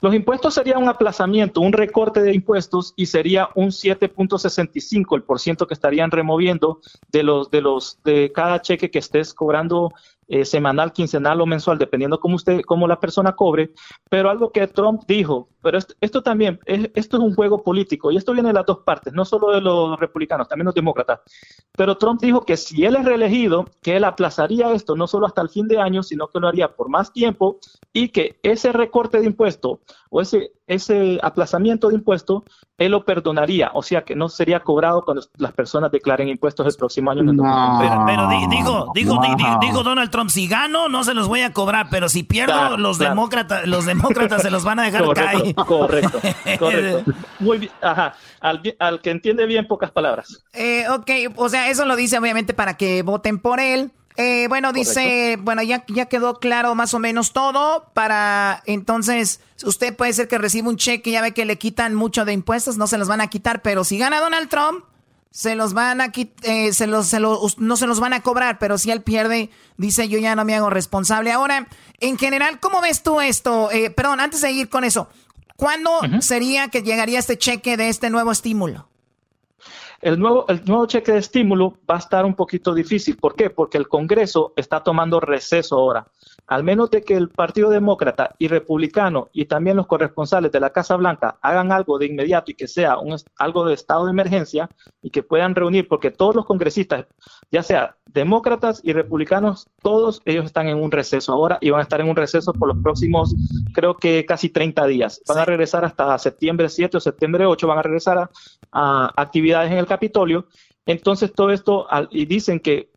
Los impuestos sería un aplazamiento, un recorte de impuestos y sería un 7.65 el por ciento que estarían removiendo de los de los de cada cheque que estés cobrando eh, semanal, quincenal o mensual, dependiendo cómo usted, cómo la persona cobre. Pero algo que Trump dijo, pero esto, también, es- esto es un juego político y esto viene de las dos partes, no solo de los republicanos, también los demócratas. Pero Trump dijo que si él es reelegido, que él aplazaría esto no solo hasta el fin de año, sino que lo haría por más tiempo y que ese recorte de impuesto o ese, ese aplazamiento de impuesto, él lo perdonaría, o sea que no sería cobrado cuando las personas declaren impuestos el próximo año. en el 2020. Pero, pero di- dijo, dijo, di- Donald Trump, si gano no se los voy a cobrar, pero si pierdo Claro, los claro. demócratas, los demócratas se los van a dejar caer. Correcto, correcto. Muy bien, ajá. Al, al que entiende bien pocas palabras. Eh, ok, o sea, eso lo dice obviamente para que voten por él. Eh, bueno, dice, bueno, ya, ya quedó claro más o menos todo. Para entonces, usted puede ser que reciba un cheque, ya ve que le quitan mucho de impuestos, no se los van a quitar, pero si gana Donald Trump, se los van a eh, se los, se los, no se los van a cobrar, pero si él pierde, dice yo ya no me hago responsable. Ahora, en general, ¿cómo ves tú esto? Eh, perdón, antes de ir con eso, ¿cuándo sería que llegaría este cheque de este nuevo estímulo? El nuevo, el nuevo cheque de estímulo va a estar un poquito difícil. ¿Por qué? Porque el Congreso está tomando receso ahora al menos de que el Partido Demócrata y Republicano y también los corresponsales de la Casa Blanca hagan algo de inmediato y que sea un, algo de estado de emergencia y que puedan reunir, porque todos los congresistas, ya sea demócratas y republicanos, todos ellos están en un receso ahora y van a estar en un receso por los próximos, creo que casi 30 días. Van a regresar hasta septiembre 7 o septiembre 8, van a regresar a, a actividades en el Capitolio. Entonces todo esto, y dicen que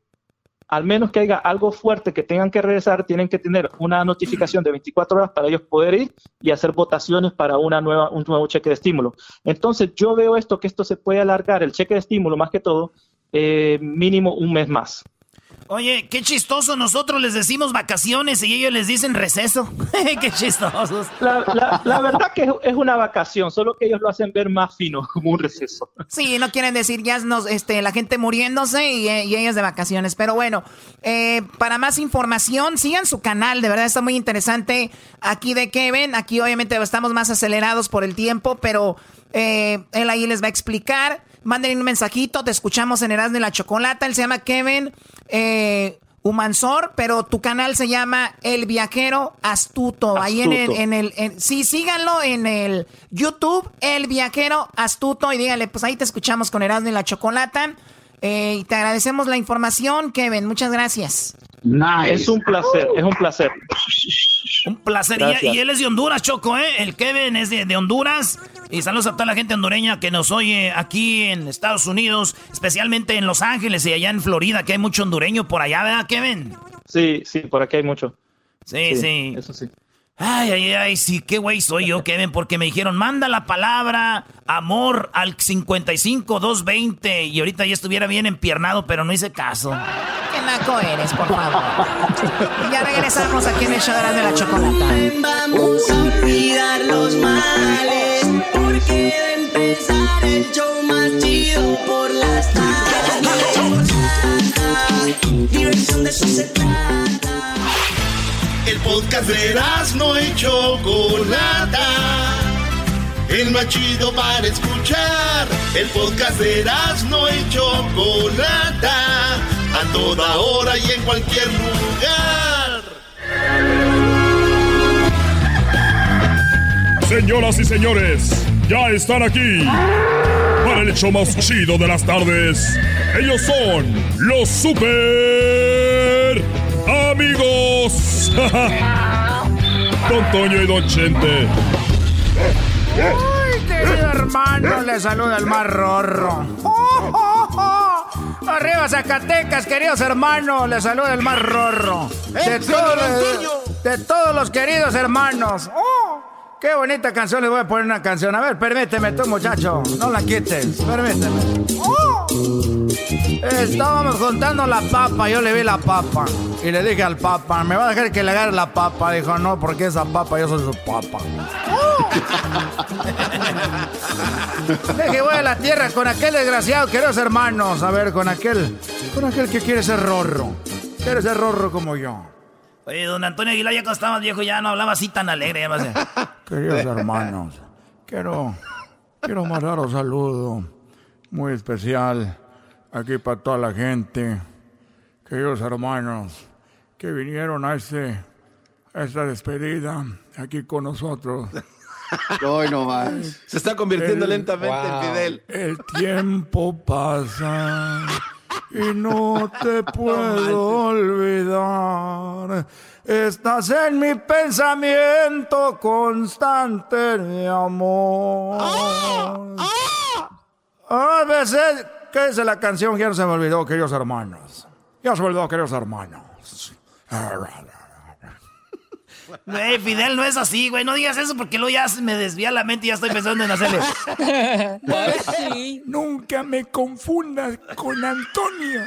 al menos que haya algo fuerte que tengan que regresar, tienen que tener una notificación de 24 horas para ellos poder ir y hacer votaciones para una nueva, un nuevo cheque de estímulo. Entonces yo veo esto, que esto se puede alargar, el cheque de estímulo más que todo, eh, mínimo un mes más. Oye, qué chistoso. Nosotros les decimos vacaciones y ellos les dicen receso. qué chistosos. La, verdad que es una vacación, solo que ellos lo hacen ver más fino, como un receso. Sí, no quieren decir ya nos, este, la gente muriéndose y, ellos de vacaciones. Pero bueno, eh, para más información, sigan su canal. De verdad está muy interesante aquí de Kevin. Aquí obviamente estamos más acelerados por el tiempo, pero eh, él ahí les va a explicar. Manden un mensajito, te escuchamos en Erasmo de la Chocolata. Él se llama Kevin eh, Humansor, pero tu canal se llama El Viajero Astuto. Ahí en el, en el sí, síganlo en el YouTube, El Viajero Astuto, y díganle, pues ahí te escuchamos con Erasmo y la Chocolata. Eh, y te agradecemos la información, Kevin. Muchas gracias. Es un placer, es un placer. Un placer. Y, él es de Honduras, Choco, ¿eh? El Kevin es de, Honduras. Y saludos a toda la gente hondureña que nos oye aquí en Estados Unidos, especialmente en Los Ángeles y allá en Florida, que hay mucho hondureño por allá, ¿verdad, Kevin? Sí, sí, por aquí hay mucho. Sí, sí. Eso sí. Ay, ay, ay, sí, qué güey soy yo, Kevin, porque me dijeron, manda la palabra amor al 55220 y ahorita ya estuviera bien empiernado, pero no hice caso. Qué naco eres, por favor. ya regresamos aquí en el show de la chocolata. Vamos a olvidar los males, porque de empezar el show más chido por las tardes. Diversión de eso se trata. El podcast de no y Chocolata. El más chido para escuchar. El podcast de no y Chocolata. A toda hora y en cualquier lugar. Señoras y señores, ya están aquí para el hecho más chido de las tardes. Ellos son los super amigos. Don Toño y Don Chente. Ay, querido hermano, le saluda el más rorro. Arriba Zacatecas, queridos hermanos, le saluda el más rorro. De, todos, de todos los queridos hermanos. ¡Oh! Qué bonita canción, les voy a poner una canción. A ver, permíteme tú, muchacho. No la quites, permíteme. Estábamos contando la papa, yo le vi la papa. Y le dije al papa, ¿me va a dejar que le agarre la papa? Dijo, no, porque esa papa, yo soy su papa. Dije, voy a la tierra con aquel desgraciado, queridos hermanos. A ver, con aquel, con aquel que quiere ser rorro. Quiere ser rorro como yo. Oye, don Antonio Aguilar, ya cuando estaba viejo, ya no hablaba así tan alegre. Ya Queridos hermanos, quiero, quiero mandar un saludo muy especial aquí para toda la gente, queridos hermanos, que vinieron a, este, a esta despedida aquí con nosotros. No, no más. Se está convirtiendo lentamente en Fidel. El tiempo pasa y no te puedo olvidar. Estás en mi pensamiento constante de amor. A veces, ¿qué dice la canción? Ya se me olvidó, queridos hermanos. Ya se me olvidó, queridos hermanos. Güey, Fidel no es así, güey. No digas eso porque luego ya me desvía la mente y ya estoy pensando en hacerle. Nunca me confundas con Antonio.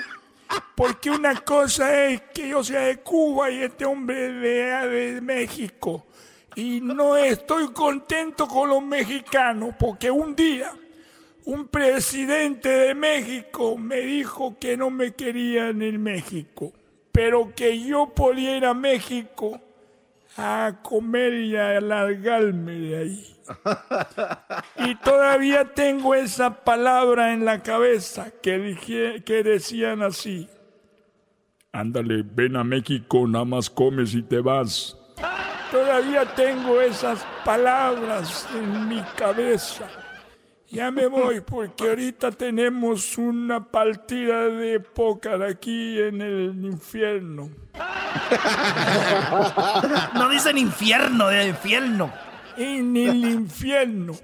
Porque una cosa es que yo sea de Cuba y este hombre de, de México. Y no estoy contento con los mexicanos porque un día un presidente de México me dijo que no me querían en México, pero que yo podía ir a México a comer y a alargarme de ahí. Y todavía tengo esa palabra en la cabeza que, dije, que decían así. Ándale, ven a México, nada más comes y te vas. Todavía tengo esas palabras en mi cabeza. Ya me voy porque ahorita tenemos una partida de póker aquí en el infierno. No dicen infierno, de infierno. En el infierno.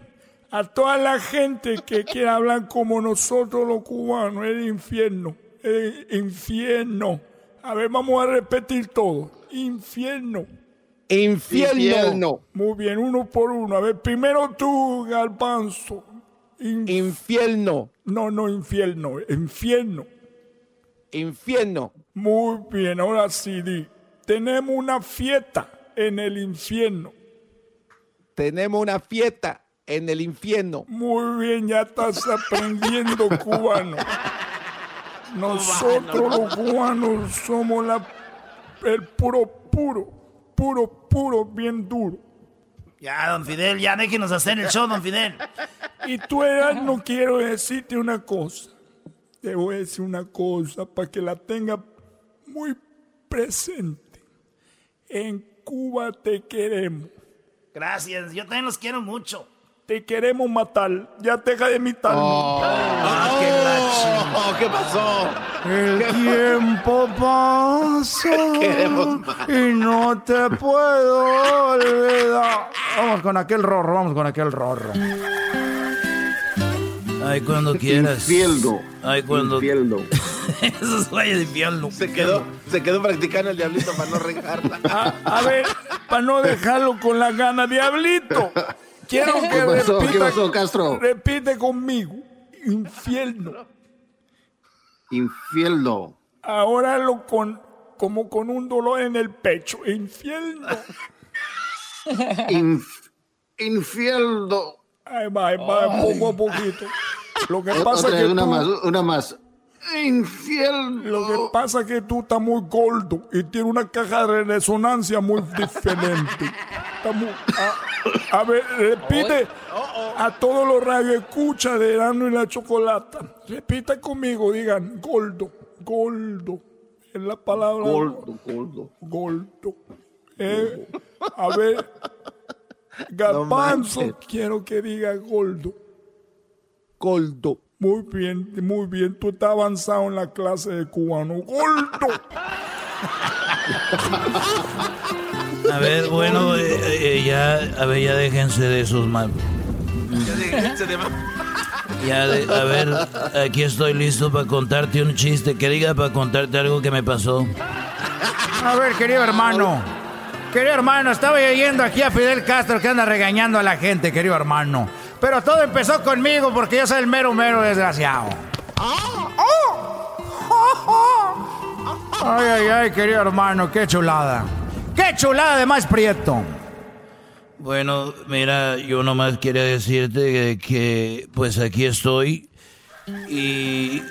A toda la gente que quiera hablar como nosotros los cubanos, el infierno. El infierno. A ver, vamos a repetir todo. Infierno. Infierno. Muy bien, uno por uno. A ver, primero tú, Garbanzo. Infierno. No, no, infierno. Infierno. Infierno. Muy bien, ahora sí, di. Tenemos una fiesta en el infierno. Tenemos una fiesta en el infierno. Muy bien, ya estás aprendiendo cubano. Nosotros los cubanos somos la, el puro, puro, puro, puro, bien duro. Ya, don Fidel, ya déjenos hacer el show, don Fidel. Y tú, Eras, no quiero decirte una cosa. Te voy a decir una cosa para que la tenga muy presente. En Cuba te queremos. Gracias, yo también los quiero mucho. Te queremos matar. Ya deja de imitarme. Oh, Oh, ¿Qué pasó? El tiempo pasa y no te puedo olvidar. Vamos con aquel rorro, vamos con aquel rorro. Ay, cuando quieras. Infierno. Ay, cuando. Infierno. Esos güeyes de infierno. Se quedó, se quedó practicando el diablito para no regarla. A, a ver, para no dejarlo con la gana, diablito. Quiero que ¿Qué pasó? ¿Qué repita, pasó, Castro? repite conmigo. Infierno. Infierno. Ahora lo con como con un dolor en el pecho. Infierno. Inf- infierno. Ahí va, ahí va, poco a poquito. Lo que pasa Otra es que una tú, más, una más. Infierno. lo que pasa es que tú estás muy gordo y tienes una caja de resonancia muy diferente. Muy- a, a ver, repite a todos los radioescuchas de Erasmo y la Chocolata. Repita conmigo, digan gordo, gordo. Es la palabra Gordo, gordo. gordo. Eh, a ver, Garbanzo, quiero que diga gordo. Goldo. Muy bien, muy bien. Tú estás avanzado en la clase de cubano. ¡Gordo! A ver, bueno, eh, eh, ya, a ver, ya déjense de esos mal. Ya, de- a ver, aquí estoy listo para contarte un chiste. Que diga para contarte algo que me pasó. A ver, querido hermano. Querido hermano, estaba oyendo aquí a Fidel Castro que anda regañando a la gente, querido hermano. Pero todo empezó conmigo porque yo soy el mero mero desgraciado. Ay, ay, ay, querido hermano, qué chulada. Qué chulada de más prieto. Bueno, mira, yo nomás quería decirte que, pues aquí estoy y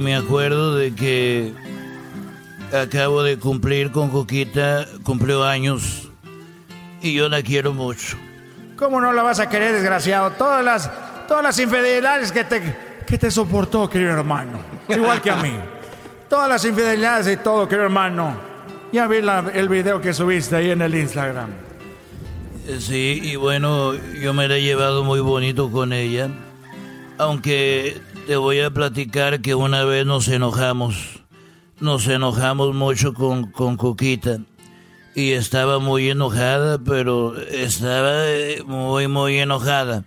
me acuerdo de que acabo de cumplir con Coquita, cumplió años y yo la quiero mucho. ¿Cómo no la vas a querer, desgraciado? Todas las, todas las infidelidades que te, que te soportó, querido hermano. Igual que a mí. Todas las infidelidades y todo, querido hermano. Ya vi la- el video que subiste ahí en el Instagram. Sí, y bueno, yo me la he llevado muy bonito con ella. Aunque te voy a platicar que una vez nos enojamos. Nos enojamos mucho con, con Coquita. Y estaba muy enojada, pero estaba eh, muy, muy enojada.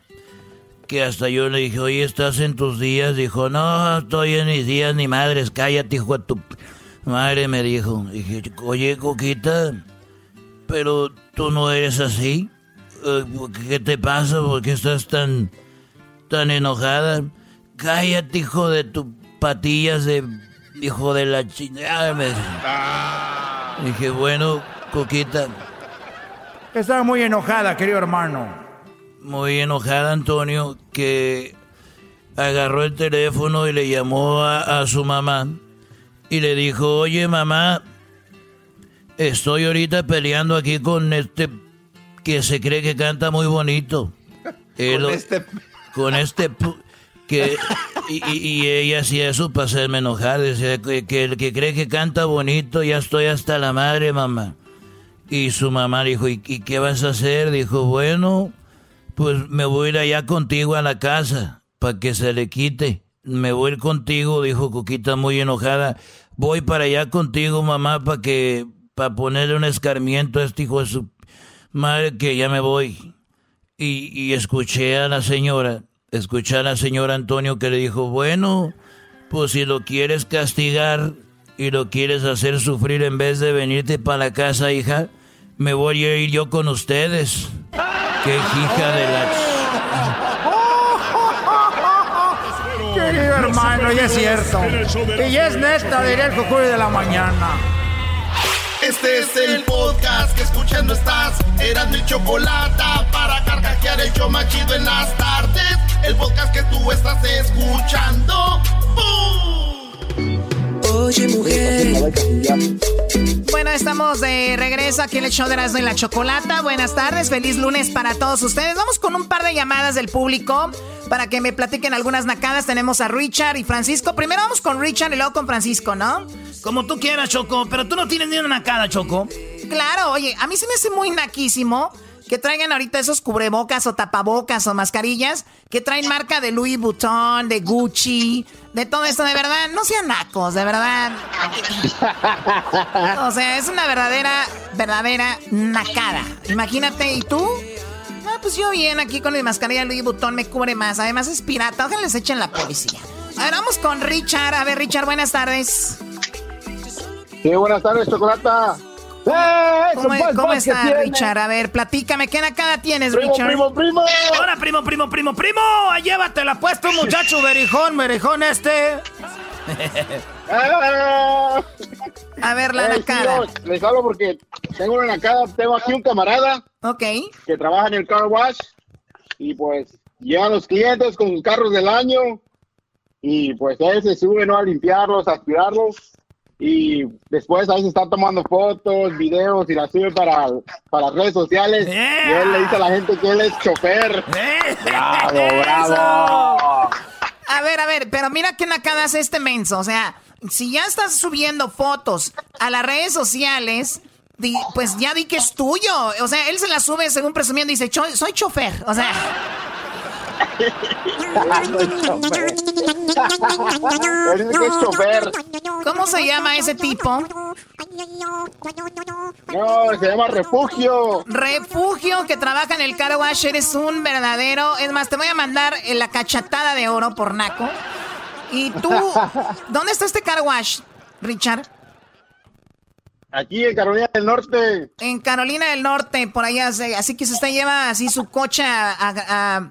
Que hasta yo le dije, oye, ¿estás en tus días? Dijo, no, estoy en mis días ni madres, cállate, hijo de tu... p-". Madre me dijo, dije, oye, Coquita, pero tú no eres así. Eh, ¿Qué te pasa? ¿Por qué estás tan, tan enojada? Cállate, hijo de tus patillas de hijo de la chingada. Me... Dije, bueno, Coquita. Estaba muy enojada, querido hermano. Muy enojada, Antonio, que agarró el teléfono y le llamó a, a su mamá y le dijo, oye mamá, estoy ahorita peleando aquí con este que se cree que canta muy bonito. Con este- Con este... Que, y, y- y ella hacía eso para hacerme enojar. Decía que, que el que cree que canta bonito, ya estoy hasta la madre, mamá. Y su mamá dijo, ¿y, y qué vas a hacer? Dijo, bueno, pues me voy a ir allá contigo a la casa para que se le quite. Me voy a ir contigo, dijo Coquita muy enojada. Voy para allá contigo, mamá, para que para ponerle un escarmiento a este hijo de su madre que ya me voy. Y, y escuché a la señora, escuché a la señora Antonio que le dijo, bueno, pues si lo quieres castigar y lo quieres hacer sufrir en vez de venirte para la casa, hija, me voy a ir yo con ustedes. Qué hija de la... Querido hermano, y es cierto. Y es neta, diría el cucuy de la mañana. Este es el podcast que escuchando estás. Eran mi chocolate para carcajear el show más chido en las tardes. El podcast que tú estás escuchando. ¡Bum! Oye, mujer. Bueno, estamos de regreso aquí en el show de Erasmo y la Chocolata. Buenas tardes, feliz lunes para todos ustedes. Vamos con un par de llamadas del público para que me platiquen algunas nacadas. Tenemos a Richard y Francisco. Primero vamos con Richard y luego con Francisco, ¿no? Como tú quieras, Choco, pero tú no tienes ni una nacada, Choco. Claro, oye, a mí se me hace muy naquísimo que traigan ahorita esos cubrebocas o tapabocas o mascarillas que traen marca de Louis Vuitton, de Gucci, de todo esto, de verdad, no sean nacos, de verdad. O sea, es una verdadera, verdadera nacada. Imagínate, ¿y tú? No, pues yo bien aquí con mi mascarilla Louis Vuitton me cubre más. Además es pirata, ojalá les echen la policía. A ver, vamos con Richard. A ver, Richard, buenas tardes. Sí, buenas tardes, Chocolata. ¿Cómo, cómo está, Richard? A ver, platícame, ¿qué nacada tienes, Primo, Richard? primo, primo. Ahora, primo, primo, primo, primo. Llévatela puesto, muchacho berijón, berijón este. Ah. A ver, la Eh, nacada. les hablo porque tengo una nacada. Tengo aquí un camarada. Ok. Que trabaja en el car wash. Y pues llevan los clientes con sus carros del año. Y pues él se sube, ¿no? A limpiarlos, a aspirarlos. Y después ahí se está tomando fotos, videos y las sube para, para las redes sociales. Y él le dice a la gente que él es chofer. ¡Bravo, bravo! A ver, a ver, pero mira qué nacada hace este menso. O sea, si ya estás subiendo fotos a las redes sociales, di- pues ya di que es tuyo. O sea, él se la sube según presumiendo y dice, "Cho- soy chofer. O sea... ¿Cómo se llama ese tipo? No, se llama refugio. Refugio que trabaja en el car wash, eres un verdadero. Es más, te voy a mandar eh, la cachatada de oro por Naco. Y tú, ¿dónde está este car wash, Richard? Aquí en Carolina del Norte. En Carolina del Norte, por allá. Así que si usted lleva así su coche a, a- a-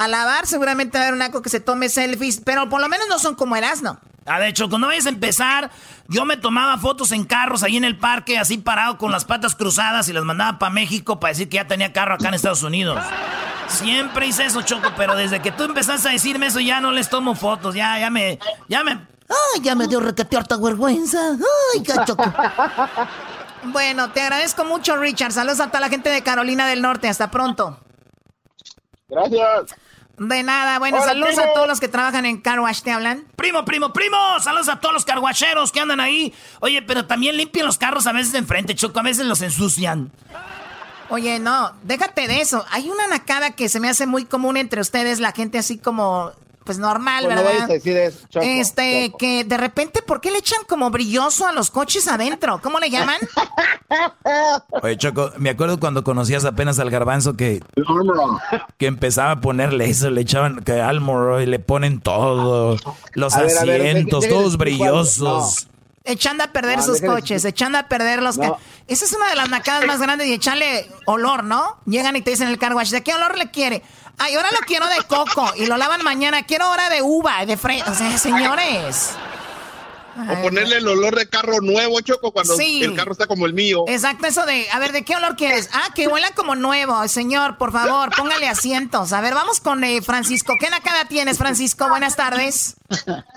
a lavar, seguramente va a haber un naco que se tome selfies, pero por lo menos no son como Erasmo. Ah, de hecho, cuando vayas a empezar, yo me tomaba fotos en carros ahí en el parque, así parado con las patas cruzadas y las mandaba para México para decir que ya tenía carro acá en Estados Unidos. Siempre hice eso, Choco, pero desde que tú empezaste a decirme eso ya no les tomo fotos, ya, ya me, ya me... Ay, ya me dio requete harta vergüenza. Ay, cachoco. Bueno, te agradezco mucho, Richard. Saludos a toda la gente de Carolina del Norte. Hasta pronto. Gracias. De nada. Bueno, Hola, saludos primo. a todos los que trabajan en Car Wash. ¿Te hablan? Primo, primo, primo, saludos a todos los carguacheros que andan ahí. Oye, pero también limpian los carros a veces de enfrente, Choco, a veces los ensucian. Oye, no, déjate de eso. Hay una nacada que se me hace muy común entre ustedes, la gente así como, pues normal, Pues no ¿verdad? vayas a decir eso, Choco, este, Choco. que de repente, ¿por qué le echan como brilloso a los coches adentro? ¿Cómo le llaman? Oye, Choco, me acuerdo cuando conocías apenas al garbanzo que, que empezaba a ponerle eso, le echaban que Almoro y le ponen todo, los A ver, a ver, asientos, todos brillosos. Echando a perder No, sus déjale coches, echando a perder los... No. Esa es una de las nacadas más grandes y echarle olor, ¿no? Llegan y te dicen en el car wash, ¿de qué olor le quiere? Ay, ahora lo quiero de coco y lo lavan mañana. Quiero ahora de uva, de fre... O sea, señores. o ponerle el olor de carro nuevo, Choco, cuando Sí. el carro está como el mío. Exacto, eso de, a ver, ¿de qué olor quieres? Ah, que huela como nuevo. Señor, por favor, póngale asientos. A ver, vamos con eh, Francisco. ¿Qué nacada tienes, Francisco? Buenas tardes.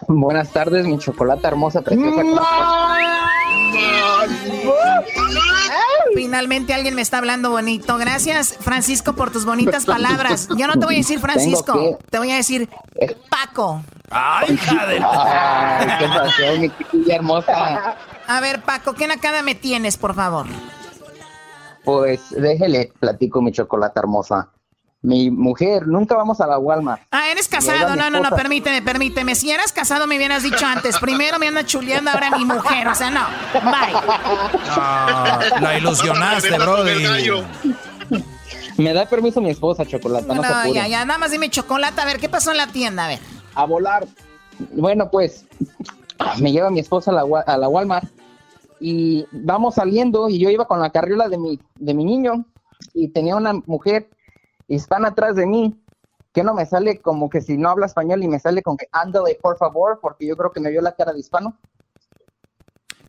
Buenas tardes, mi chocolate hermosa, preciosa. ¿cómo Finalmente alguien me está hablando bonito. Gracias, Francisco, por tus bonitas palabras. Yo no te voy a decir Francisco, Tengo te voy a decir Paco. Ay, hija de... Ay, qué pasó, mi chiquilla hermosa. A ver, Paco, ¿qué nacada me tienes, por favor? Pues déjele, platico mi chocolate hermosa. Mi mujer, nunca vamos a la Walmart. Ah, eres casado. No, no, no, permíteme, permíteme. Si eras casado, me hubieras dicho antes. Primero me anda chuleando, ahora mi mujer. O sea, no. Bye. Ah, la ilusionaste, brody. Me da permiso mi esposa, chocolate, no, No, se ya, ya, nada más dime chocolate. A ver, ¿qué pasó en la tienda? A ver. A volar. Bueno, pues me lleva mi esposa a la, a la Walmart y vamos saliendo y yo iba con la carriola de mi, de mi niño y tenía una mujer hispana atrás de mí que no me sale como que si no habla español y me sale con que ándale por favor porque yo creo que me vio la cara de hispano.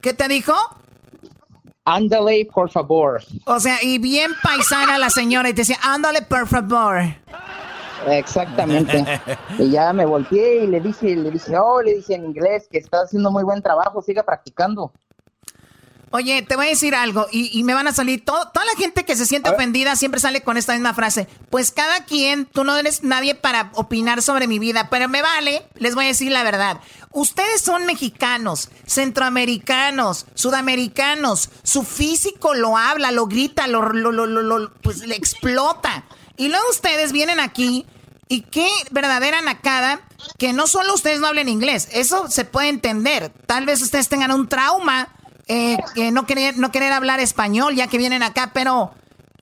¿Qué te dijo? Ándale por favor. O sea, y bien paisana la señora y te decía, ándale, por favor. Exactamente. y ya me volteé y le dije, le dije, oh, le dije en inglés que está haciendo muy buen trabajo, siga practicando. Oye, te voy a decir algo y, y me van a salir todo, toda la gente que se siente ofendida siempre sale con esta misma frase. Pues cada quien, tú no eres nadie para opinar sobre mi vida, pero me vale, les voy a decir la verdad. Ustedes son mexicanos, centroamericanos, sudamericanos, su físico lo habla, lo grita, lo, lo, lo, lo- lo- pues le explota. Y luego ustedes vienen aquí y qué verdadera nacada que no solo ustedes no hablen inglés, eso se puede entender. Tal vez ustedes tengan un trauma, eh, que no querer, no querer hablar español ya que vienen acá, pero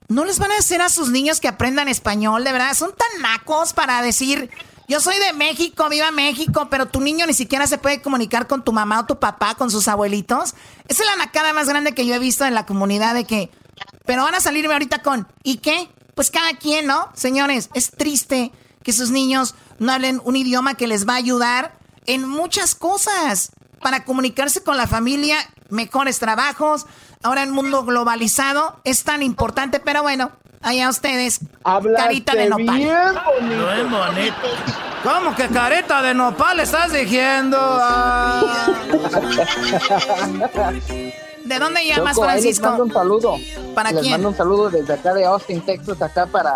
no les van a hacer a sus niños que aprendan español, de verdad. Son tan nacos para decir, yo soy de México, viva México, pero tu niño ni siquiera se puede comunicar con tu mamá o tu papá, con sus abuelitos. Esa es la nacada más grande que yo he visto en la comunidad de que, pero van a salirme ahorita con, ¿y qué? Pues cada quien, ¿no? Señores, es triste que sus niños no hablen un idioma que les va a ayudar en muchas cosas para comunicarse con la familia, mejores trabajos. Ahora en mundo globalizado es tan importante, pero bueno, allá ustedes, carita de nopal. No es bonito. ¿Cómo que careta de nopal estás diciendo? Ah. ¿De dónde llamas, Choco, ahí les Francisco? mando un saludo. ¿Para les quién? mando un saludo desde acá de Austin, Texas, acá para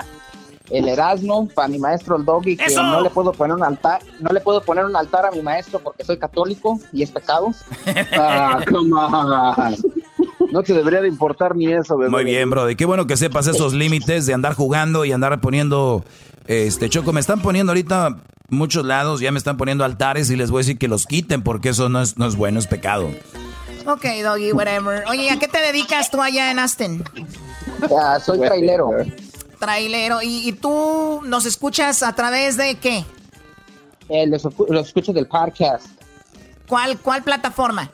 el Erasmo, para mi maestro el Doggy, que ¡Eso! no le puedo poner un altar, no le puedo poner un altar a mi maestro porque soy católico y es pecado. Ah. No te debería de importar ni eso, bebé. Muy bien, bro. Qué bueno que sepas esos límites de andar jugando y andar poniendo, este, Choco, me están poniendo ahorita muchos lados, ya me están poniendo altares y les voy a decir que los quiten porque eso no es, no es bueno, es pecado. Ok, Doggy, whatever. Oye, ¿a qué te dedicas tú allá en Aston? Ah, soy trailero. Trailero. ¿Y, y tú nos escuchas a través de qué? Eh, los, los escucho del podcast, ¿Cuál, cuál plataforma?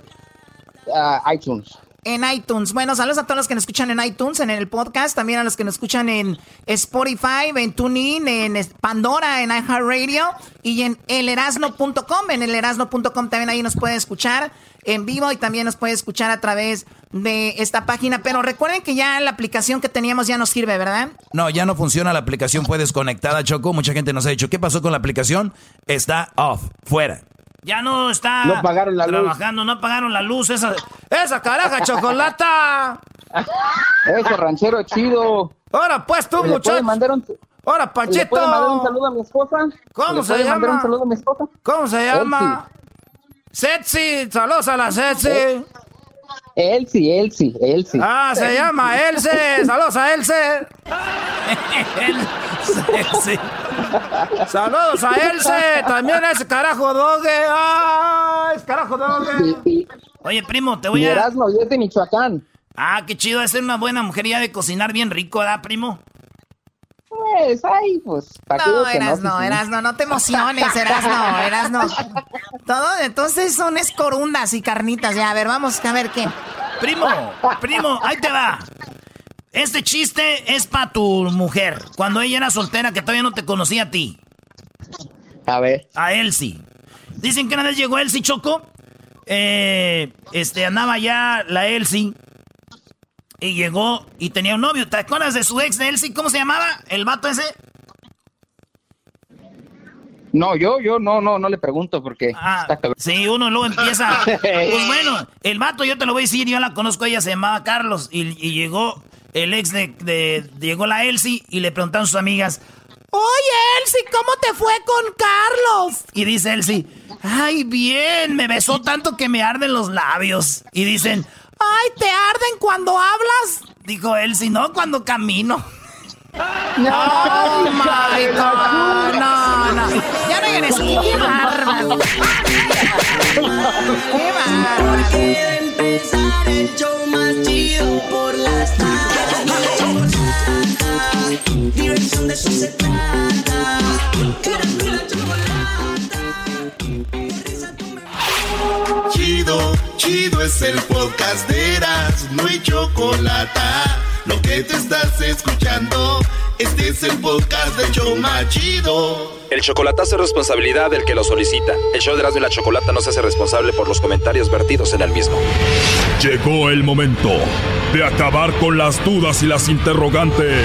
ah, iTunes. En iTunes. Bueno, saludos a todos los que nos escuchan en iTunes, en el podcast, también a los que nos escuchan en Spotify, en TuneIn, en Pandora, en iHeartRadio y en elerasno.com. En elerasno.com también ahí nos puede escuchar en vivo y también nos puede escuchar a través de esta página. Pero recuerden que ya la aplicación que teníamos ya nos sirve, ¿verdad? No, ya no funciona la aplicación, fue desconectada, Choco. Mucha gente nos ha dicho, ¿qué pasó con la aplicación? Está off, fuera. Ya no está No pagaron la luz. trabajando, no apagaron la luz. Esa, ¡Esa caraja chocolata! Eso, ranchero chido. Ahora pues tú, ¿Le puede muchacho. Ahora, ¿Le Panchito. puede mandar un saludo a mi esposa? ¿Cómo ¿Le se llama? un saludo a mi esposa? ¿Cómo se llama? Setsi, saludos a la Setsi. Elsie, Elsie, Elsie. Ah, se llama Else. Saludos a Else. Sí. Saludos a Else. También ese carajo doge. ¡Ay, es carajo doge! Oye, primo, te voy a... Erasmo, y es de Michoacán. Ah, qué chido, es ser una buena mujer y ha de cocinar bien rico, ¿verdad, primo? Pues, ay, pues, ¿para qué No, que eras no, eras no, no te emociones, eras no, eras no. Todo, entonces son escorundas y carnitas. Ya, a ver, vamos a ver qué. Primo, primo, ahí te va. Este chiste es para tu mujer, cuando ella era soltera, que todavía no te conocía a ti. A ver. A Elsie. Dicen que una vez llegó Elsie Choco eh, este, andaba ya la Elsie. Y llegó y tenía un novio. ¿Te acuerdas de su ex de Elsie? ¿Cómo se llamaba? ¿El vato ese? No, yo, yo no, no, no le pregunto porque. Ah, sí, uno luego empieza. pues bueno, el vato, yo te lo voy a decir, yo la conozco, ella se llamaba Carlos. Y, llegó el ex de, de, Llegó la Elsie y le preguntaron a sus amigas: Oye, Elsie, ¿cómo te fue con Carlos? Y dice Elsie: Ay, bien, me besó tanto que me arden los labios. Y dicen: Ay, ¿te arden cuando hablas? Dijo Elsie: No, cuando camino. No, oh my God. No, no. Ya no eres qué bárbaro. Qué bárbaro. Porque empezar el show más chido por las tardes. Diversión de eso se trata. Chido, chido es el podcast de Eras, no hay chocolate lo que te estás escuchando, este es el podcast de Choma Chido. El chocolatazo es responsabilidad del que lo solicita. El show de Erasmo y la Chocolata no se hace responsable por los comentarios vertidos en el mismo. Llegó el momento de acabar con las dudas y las interrogantes.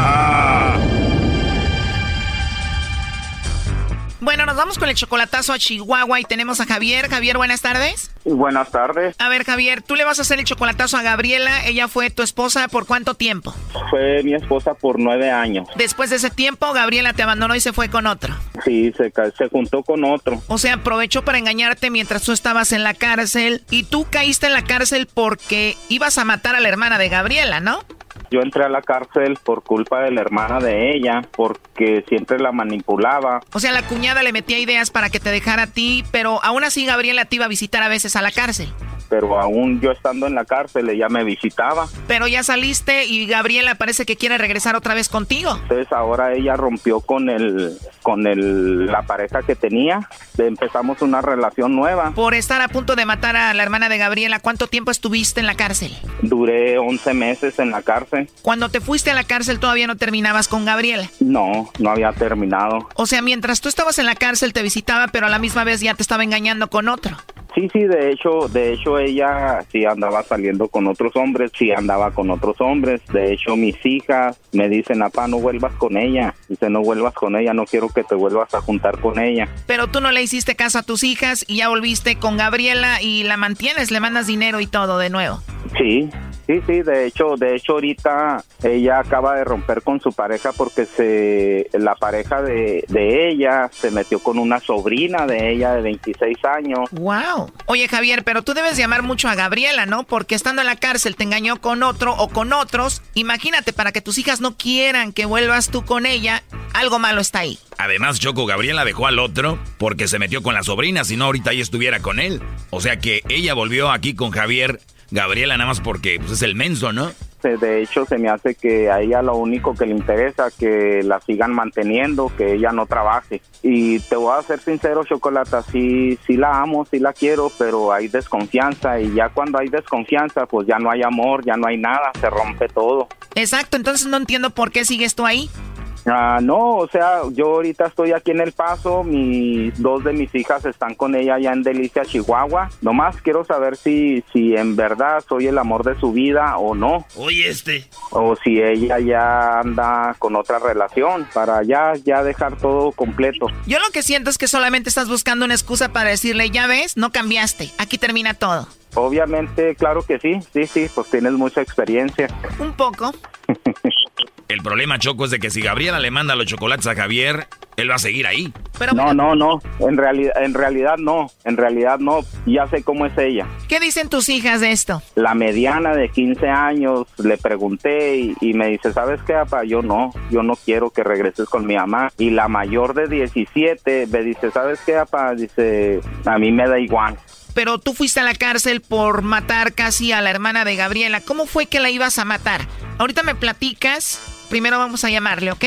Bueno, nos vamos con el chocolatazo a Chihuahua y tenemos a Javier. Javier, buenas tardes. Buenas tardes. A ver, Javier, tú le vas a hacer el chocolatazo a Gabriela. Ella fue tu esposa por cuánto tiempo? Fue mi esposa por nueve años. Después de ese tiempo, Gabriela te abandonó y se fue con otro. Sí, se, se juntó con otro. O sea, aprovechó para engañarte mientras tú estabas en la cárcel y tú caíste en la cárcel porque ibas a matar a la hermana de Gabriela, ¿no? Yo entré a la cárcel por culpa de la hermana de ella, porque siempre la manipulaba. O sea, la cuñada le metía ideas para que te dejara a ti, pero aún así Gabriela te iba a visitar a veces a la cárcel pero aún yo estando en la cárcel ella me visitaba. Pero ya saliste y Gabriela parece que quiere regresar otra vez contigo. Entonces ahora ella rompió con el con el la pareja que tenía, empezamos una relación nueva. Por estar a punto de matar a la hermana de Gabriela, ¿cuánto tiempo estuviste en la cárcel? Duré 11 meses en la cárcel. Cuando te fuiste a la cárcel todavía no terminabas con Gabriela. No, no había terminado. O sea, mientras tú estabas en la cárcel te visitaba, pero a la misma vez ya te estaba engañando con otro. Sí, sí, de hecho, de hecho ella sí andaba saliendo con otros hombres, sí andaba con otros hombres. De hecho, mis hijas me dicen, papá, no vuelvas con ella. Dice, no vuelvas con ella, no quiero que te vuelvas a juntar con ella. Pero tú no le hiciste caso a tus hijas y ya volviste con Gabriela y la mantienes, le mandas dinero y todo de nuevo. Sí, Sí, sí, de hecho, de hecho ahorita ella acaba de romper con su pareja porque se la pareja de, de ella se metió con una sobrina de ella de 26 años. Wow. Oye, Javier, pero tú debes llamar mucho a Gabriela, ¿no? Porque estando en la cárcel te engañó con otro o con otros. Imagínate, para que tus hijas no quieran que vuelvas tú con ella, algo malo está ahí. Además, Choco, Gabriela dejó al otro porque se metió con la sobrina, si no ahorita ella estuviera con él. O sea que ella volvió aquí con Javier Gabriela nada más porque pues, es el menso, ¿no? De hecho, se me hace que a ella lo único que le interesa que la sigan manteniendo, que ella no trabaje. Y te voy a ser sincero, Chocolata, sí, sí la amo, sí la quiero, pero hay desconfianza y ya cuando hay desconfianza, pues ya no hay amor, ya no hay nada, se rompe todo. Exacto, entonces no entiendo por qué sigues tú ahí. Ah, no, o sea, yo ahorita estoy aquí en El Paso, mis dos de mis hijas están con ella allá en Delicia, Chihuahua. Nomás quiero saber si, si en verdad soy el amor de su vida o no. Oye, este. O si ella ya anda con otra relación para ya, ya dejar todo completo. Yo lo que siento es que solamente estás buscando una excusa para decirle, ya ves, no cambiaste, aquí termina todo. Obviamente, claro que sí, sí, sí, pues tienes mucha experiencia. Un poco. El problema, Choco, es de que si Gabriela le manda los chocolates a Javier, él va a seguir ahí. Pero, no, no, no. En realidad, en realidad no. En realidad no. Ya sé cómo es ella. ¿Qué dicen tus hijas de esto? La mediana de 15 años le pregunté y, me dice, ¿sabes qué, papá? Yo no. Yo no quiero que regreses con mi mamá. Y la mayor de 17 me dice, ¿sabes qué, papá? Dice, a mí me da igual pero tú fuiste a la cárcel por matar casi a la hermana de Gabriela. ¿Cómo fue que la ibas a matar? Ahorita me platicas primero vamos a llamarle, ¿ok?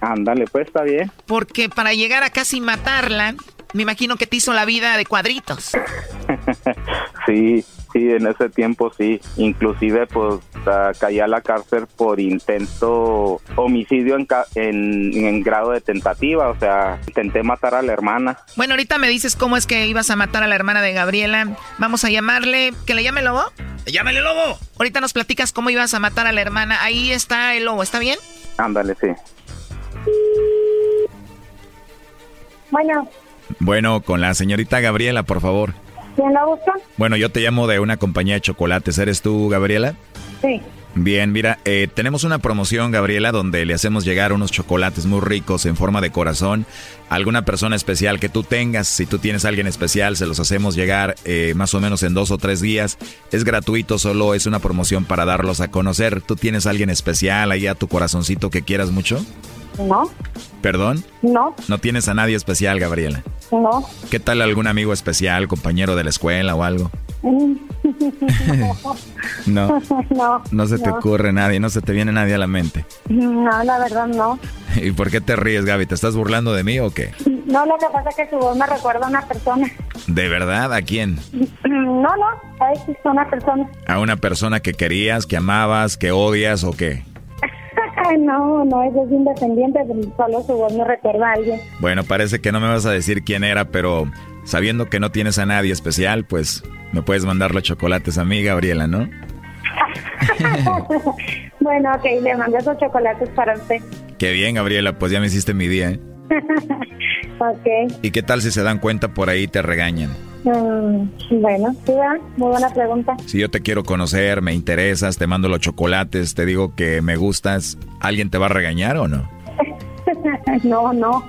Ándale, pues está bien. Porque para llegar a casi matarla, me imagino que te hizo la vida de cuadritos. sí, sí, en ese tiempo sí. Inclusive pues ah, caí a la cárcel por intento homicidio en, ca- en, en grado de tentativa, o sea, intenté matar a la hermana. Bueno, ahorita me dices cómo es que ibas a matar a la hermana de Gabriela. Vamos a llamarle. ¿Que le llame Lobo? ¡Llámale, Lobo! Ahorita nos platicas cómo ibas a matar a la hermana. Ahí está el Lobo, ¿está bien? Ándale, sí. Bueno, Bueno, con la señorita Gabriela, por favor. ¿Quién la? Bueno, yo te llamo de una compañía de chocolates. ¿Eres tú, Gabriela? Sí. Bien, mira, eh, tenemos una promoción, Gabriela, donde le hacemos llegar unos chocolates muy ricos en forma de corazón alguna persona especial que tú tengas. Si tú tienes a alguien especial, se los hacemos llegar eh, más o menos en dos o tres días. Es gratuito, solo es una promoción para darlos a conocer. ¿Tú tienes a alguien especial ahí a tu corazoncito que quieras mucho? No, ¿Perdón? no, No tienes a nadie especial, Gabriela. no. ¿Qué tal algún amigo especial, compañero de la escuela o algo? No. no. No se te ocurre nadie, no se te viene nadie a la mente. No, la verdad no. ¿Y por qué te ríes, Gaby? ¿Te estás burlando de mí o qué? No, lo que pasa es que su voz me recuerda a una persona. ¿De verdad? ¿A quién? No, no, es una persona. ¿A una persona que querías, que amabas, que odias o qué? No, no, ella es independiente, solo su voz me recuerda a alguien. Bueno, parece que no me vas a decir quién era, pero sabiendo que no tienes a nadie especial, pues me puedes mandar los chocolates a mí, Gabriela, ¿no? bueno, ok, le mando esos chocolates para usted. Qué bien, Gabriela, pues ya me hiciste mi día, ¿eh? ok, ¿Y qué tal si se dan cuenta por ahí y te regañan? Mm, bueno, sí, muy buena pregunta. Si yo te quiero conocer, me interesas, te mando los chocolates, te digo que me gustas, ¿alguien te va a regañar o no? no, no,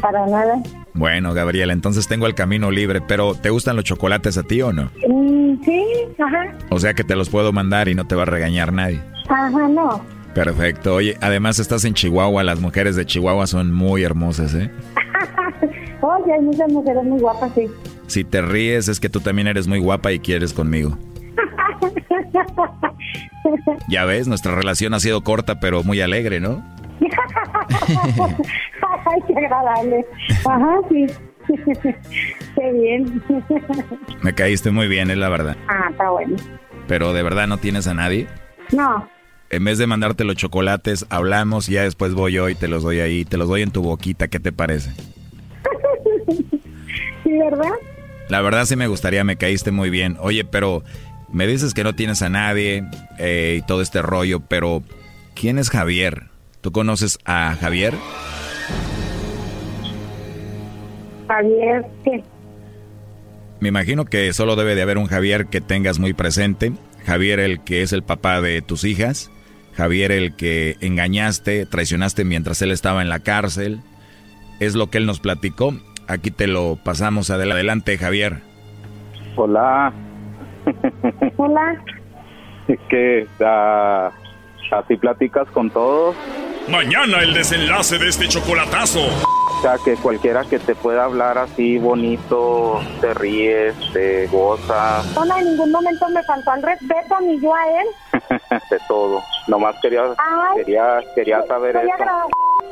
para nada. Bueno, Gabriela, entonces tengo el camino libre, pero ¿te gustan los chocolates a ti o no? Mm, sí, ajá, O sea que te los puedo mandar y no te va a regañar nadie. ajá, no. Perfecto. Oye, además estás en Chihuahua, las mujeres de Chihuahua son muy hermosas, ¿eh? Oye, hay muchas mujeres muy guapas, sí. Si te ríes es que tú también eres muy guapa y quieres conmigo. Ya ves, nuestra relación ha sido corta pero muy alegre, ¿no? Ay, qué agradable. Ajá, sí. qué bien. Me caíste muy bien, es la verdad. ah, está bueno. Pero de verdad no tienes a nadie. No, En vez de mandarte los chocolates, hablamos y ya después voy yo y te los doy ahí, te los doy en tu boquita, ¿qué te parece? sí, ¿verdad? La verdad sí me gustaría, me caíste muy bien. Oye, pero me dices que no tienes a nadie eh, y todo este rollo, pero ¿quién es Javier? ¿Tú conoces a Javier? Javier, ¿qué? Me imagino que solo debe de haber un Javier que tengas muy presente. Javier el que es el papá de tus hijas. Javier el que engañaste, traicionaste mientras él estaba en la cárcel. Es lo que él nos platicó. Aquí te lo pasamos adel- adelante, Javier. Hola. Hola. que ah, así platicas con todos. Mañana el desenlace de este chocolatazo. O sea, que cualquiera que te pueda hablar así bonito, te ríes, te gozas, No, en ningún momento me faltó el respeto, ni yo a él. de todo. Nomás quería, Ay. quería, quería saber eso.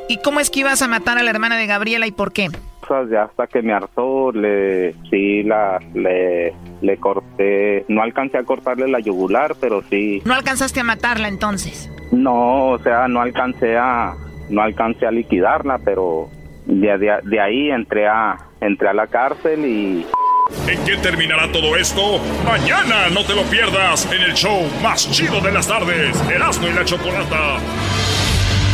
¿Y cómo es que ibas a matar a la hermana de Gabriela y por qué? Cosas ya hasta que me hartó, le, sí, la, le, le corté, no alcancé a cortarle la yugular, pero sí, No alcanzaste a matarla entonces. no, o sea, no alcancé a, no alcancé a liquidarla, pero de, de, de ahí entré a, entré a la cárcel y ¿En qué terminará todo esto? Mañana no te lo pierdas en el show más chido de las tardes, Erasmo y la Chocolata.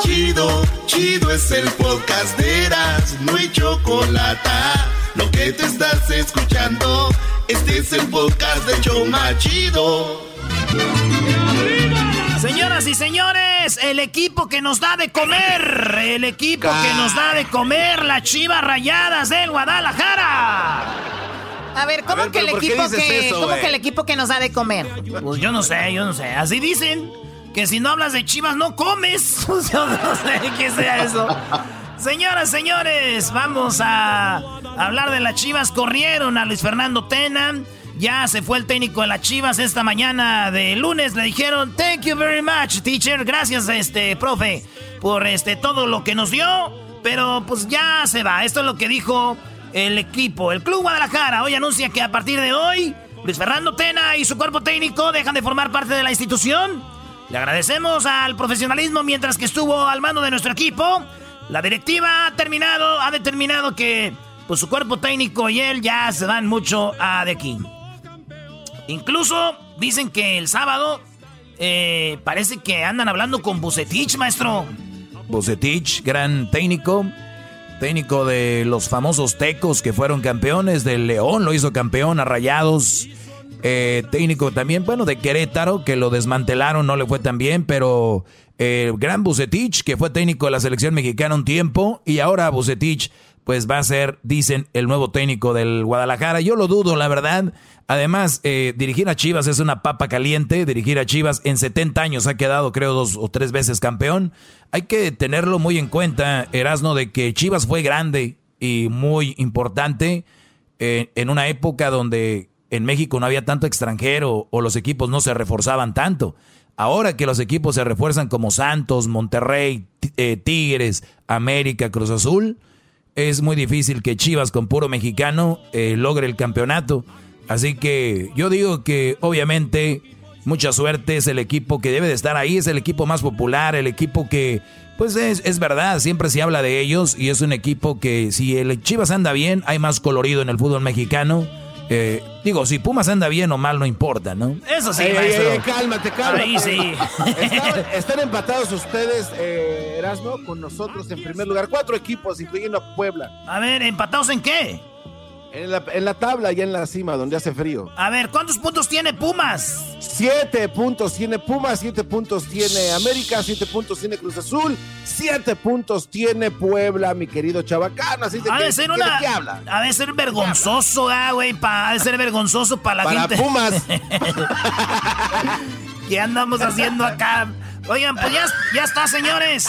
Chido, chido es el podcast de Eras, no hay chocolate. Lo que te estás escuchando, este es el podcast de Choma Chido. Señoras y señores, el equipo que nos da de comer, el equipo que nos da de comer, las chivas rayadas del Guadalajara. A ver, ¿cómo ver, que el pero ¿por qué equipo que eso, cómo que el equipo que nos da de comer? Pues yo no sé, yo no sé. Así dicen que si no hablas de Chivas no comes. no sé qué sea eso. Señoras, señores, vamos a hablar de las Chivas. Corrieron a Luis Fernando Tena. Ya se fue el técnico de las Chivas esta mañana de lunes. Le dijeron, thank you very much, teacher. Gracias, este, profe, por este, todo lo que nos dio. Pero pues ya se va. Esto es lo que dijo el equipo. El Club Guadalajara hoy anuncia que a partir de hoy, Luis Fernando Tena y su cuerpo técnico dejan de formar parte de la institución. Le agradecemos al profesionalismo mientras que estuvo al mando de nuestro equipo. La directiva ha terminado, ha determinado que pues, su cuerpo técnico y él ya se van mucho a de aquí. Incluso dicen que el sábado eh, parece que andan hablando con Bucetich, maestro. Bucetich, gran técnico. Técnico de los famosos tecos que fueron campeones. Del León lo hizo campeón a Rayados. Eh, técnico también, bueno, de Querétaro, que lo desmantelaron, no le fue tan bien, pero el gran Bucetich, que fue técnico de la selección mexicana un tiempo, y ahora Bucetich, pues va a ser, dicen, el nuevo técnico del Guadalajara. Yo lo dudo, la verdad. Además, eh, dirigir a Chivas es una papa caliente. Dirigir a Chivas en 70 años ha quedado, creo, dos o tres veces campeón. Hay que tenerlo muy en cuenta, Erasno, de que Chivas fue grande y muy importante eh, en una época donde en México no había tanto extranjero o los equipos no se reforzaban tanto. Ahora que los equipos se refuerzan como Santos, Monterrey, eh, Tigres, América, Cruz Azul, es muy difícil que Chivas con puro mexicano eh, logre el campeonato. Así que yo digo que obviamente mucha suerte es el equipo que debe de estar ahí, es el equipo más popular, el equipo que, pues es, es verdad, siempre se habla de ellos y es un equipo que si el Chivas anda bien, hay más colorido en el fútbol mexicano eh, digo, si Pumas anda bien o mal, no importa, ¿no? Eso sí, cálmate, cálmate. Ahí sí. Están, empatados ustedes, eh, Erasmo, con nosotros en primer lugar. Cuatro equipos, incluyendo a Puebla. A ver, ¿empatados en qué? En la, en la tabla, y en la cima, donde hace frío. A ver, ¿cuántos puntos tiene Pumas? Siete puntos tiene Pumas, siete puntos tiene América, siete puntos tiene Cruz Azul, siete puntos tiene Puebla, mi querido Chabacano. Así de ha que, de ser una. ¿qué habla? Ha de ser vergonzoso, ah, güey. Ha de ser vergonzoso para la Para gente. Pumas. ¿Qué andamos haciendo acá? Oigan, pues ya, ya está, señores.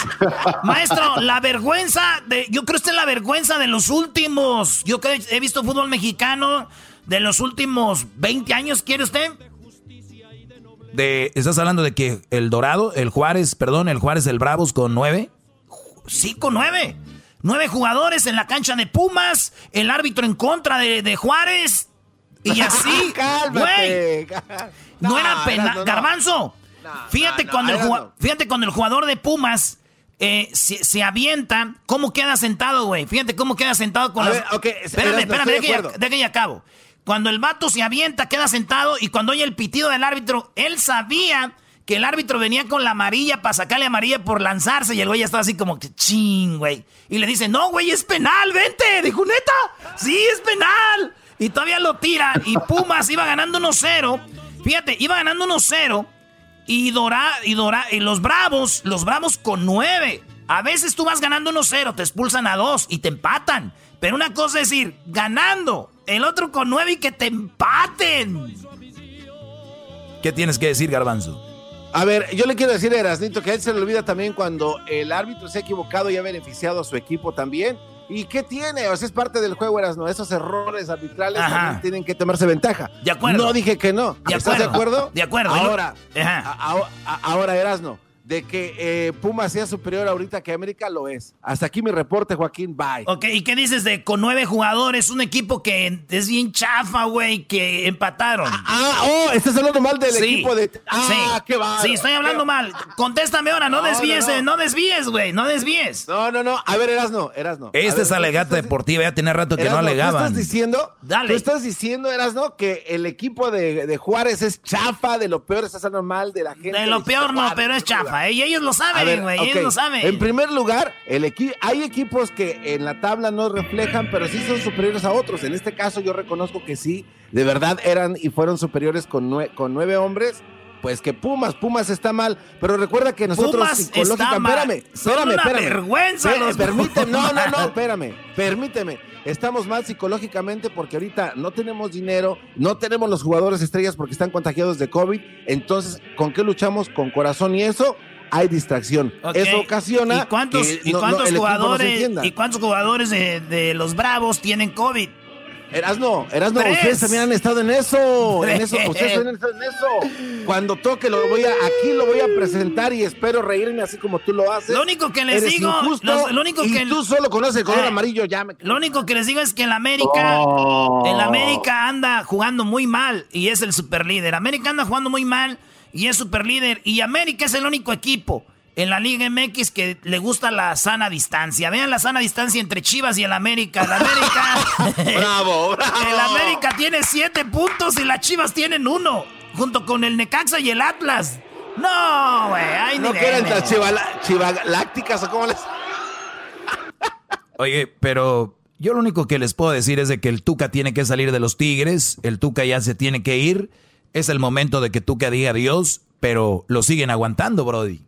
Maestro, la vergüenza de. Yo creo que es la vergüenza de los últimos. Yo creo he visto fútbol mexicano de los últimos 20 años, ¿quiere usted? De, ¿Estás hablando de que el Dorado, el Juárez, perdón, el Juárez, el Bravos con nueve? Sí, con nueve. Nueve jugadores en la cancha de Pumas, el árbitro en contra de, de Juárez. Y así, Cálmate. güey. No, era penal. Erasmo, no. Garbanzo. Fíjate, cuando el jugua- fíjate cuando el jugador de Pumas eh, se, se avienta, ¿cómo queda sentado, güey? Fíjate cómo queda sentado con A las... ver, espérame, espérame, de ya acabo. Cuando el vato se avienta, queda sentado y cuando oye el pitido del árbitro, él sabía que el árbitro venía con la amarilla para sacarle amarilla por lanzarse y el güey ya estaba así como que ching, güey. Y le dice, no, güey, es penal, vente. Dijo, neta, sí, es penal. Y todavía lo tira y Pumas iba ganando 1-0. Fíjate, iba ganando 1-0 y Dora, y Dora, y los Bravos, los Bravos con 9. A veces tú vas ganando 1-0, te expulsan a 2 y te empatan. Pero una cosa es ir ganando, el otro con 9 y que te empaten. ¿Qué tienes que decir, Garbanzo? A ver, yo le quiero decir a Erasnito que a él se le olvida también cuando el árbitro se ha equivocado y ha beneficiado a su equipo también. ¿Y qué tiene? O sea, es parte del juego, Erasno. Esos errores arbitrales también tienen que tomarse ventaja. De acuerdo. No dije que no. De ¿Estás de acuerdo. De acuerdo. Ahora, Ajá. a- a- a- ahora Erasno, de que eh, Puma sea superior ahorita que América lo es. Hasta aquí mi reporte, Joaquín. Bye. Ok, ¿y qué dices de con 9 jugadores? Un equipo que es bien chafa, güey, que empataron. Ah, oh, estás hablando mal del Sí. equipo de. Ah, sí. qué bárbaro. Sí, estoy hablando mal. Contéstame ahora, no, No, desvíes, no, eh, no. no desvíes, güey, no desvíes. No, no, no. A ver, Erasno, Erasno. A Esta ver, es alegata deportiva, ya tenía rato que no Erasno, ¿Tú alegaban. estás diciendo? Dale. Tú estás diciendo, Erasno, que el equipo de, de Juárez es chafa, de lo peor, estás hablando mal de la gente. De lo peor no, pero es chafa, ¿eh? y ellos lo saben, güey, ellos lo saben. En primer lugar, el equi- hay equipos que en la tabla no reflejan, pero sí son superiores a otros. En este caso, yo reconozco que sí, de verdad eran y fueron superiores con, nue- con nueve hombres. Pues que Pumas, Pumas está mal, pero recuerda que nosotros Pumas psicológica- está mal. espérame, espérame, una espérame. vergüenza Espérame, los permíteme, no, no, no, espérame, permíteme. estamos mal psicológicamente porque ahorita no tenemos dinero, no tenemos los jugadores estrellas porque están contagiados de COVID. Entonces, ¿con qué luchamos? Con corazón y eso hay distracción. Eso ocasiona. ¿Y cuántos, que ¿y no- cuántos no jugadores. ¿y cuántos jugadores de, de los Bravos tienen COVID? Erasno, Erasno, Tres. ustedes también han estado en eso, en eso, ustedes también han estado en eso. Cuando toque lo voy a, aquí lo voy a presentar y espero reírme así como tú lo haces. Lo único que les Eres digo, los- lo único y que- tú solo conoces el color Eh, amarillo, ya me Lo único que les digo es que el América, Oh. el América anda jugando muy mal y es el superlíder. América anda jugando muy mal y es superlíder. Y América es el único equipo en la Liga MX que le gusta la sana distancia. Vean la sana distancia entre Chivas y el América. El América. bravo, bravo. El América tiene siete puntos y las Chivas tienen uno. Junto con el Necaxa y el Atlas. No, güey. Hay no güey. las chivalácticas o cómo les. Oye, pero yo lo único que les puedo decir es de que el Tuca tiene que salir de los Tigres, el Tuca ya se tiene que ir, es el momento de que Tuca diga adiós, pero lo siguen aguantando, Brody.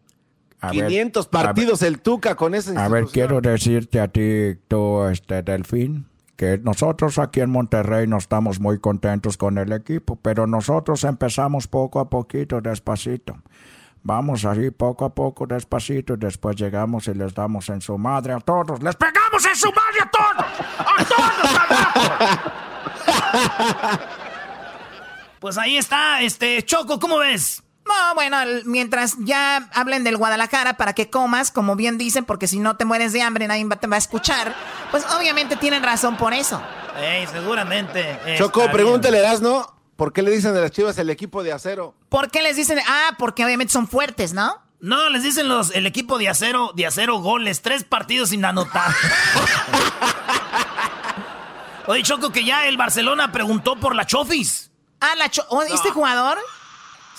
500 partidos el Tuca con ese. A ver, quiero decirte a ti, tú, este, Delfín, que nosotros aquí en Monterrey no estamos muy contentos con el equipo, pero nosotros empezamos poco a poquito, despacito. Vamos así poco a poco, despacito, y después llegamos y les damos en su madre a todos. ¡Les pegamos en su madre a todos! Pues ahí está, este, Choco, ¿cómo ves? No, bueno, mientras ya hablen del Guadalajara para que comas, como bien dicen, porque si no te mueres de hambre nadie te va a escuchar, pues obviamente tienen razón por eso. Ey, seguramente. Choco, está pregúntale, Erasno, ¿por qué le dicen de las chivas el equipo de acero? ¿Por qué les dicen? Ah, porque obviamente son fuertes, ¿no? No, les dicen los, el equipo de acero, de acero goles, tres partidos sin anotar. Oye, Choco, que ya el Barcelona preguntó por la Chofis. Ah, la cho- oh, ¿este jugador?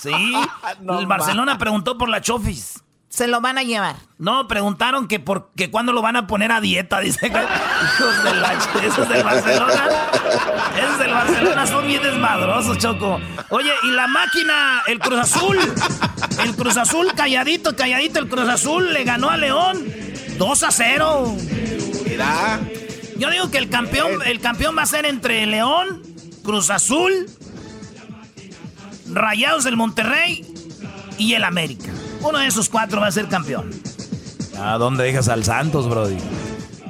Sí, el Barcelona preguntó por la Chofis. Se lo van a llevar. No, preguntaron que por que cuándo lo van a poner a dieta, dice. Hijos de la ch- esos del Barcelona. Esos del Barcelona son bien desmadrosos, Choco. Oye, y la máquina, el Cruz Azul. El Cruz Azul, calladito, calladito, el Cruz Azul le ganó a León 2 a 0. Mira. Yo digo que el campeón, el campeón va a ser entre León, Cruz Azul, Rayados del Monterrey y el América. Uno de esos cuatro va a ser campeón. ¿A dónde dejas al Santos, Brody?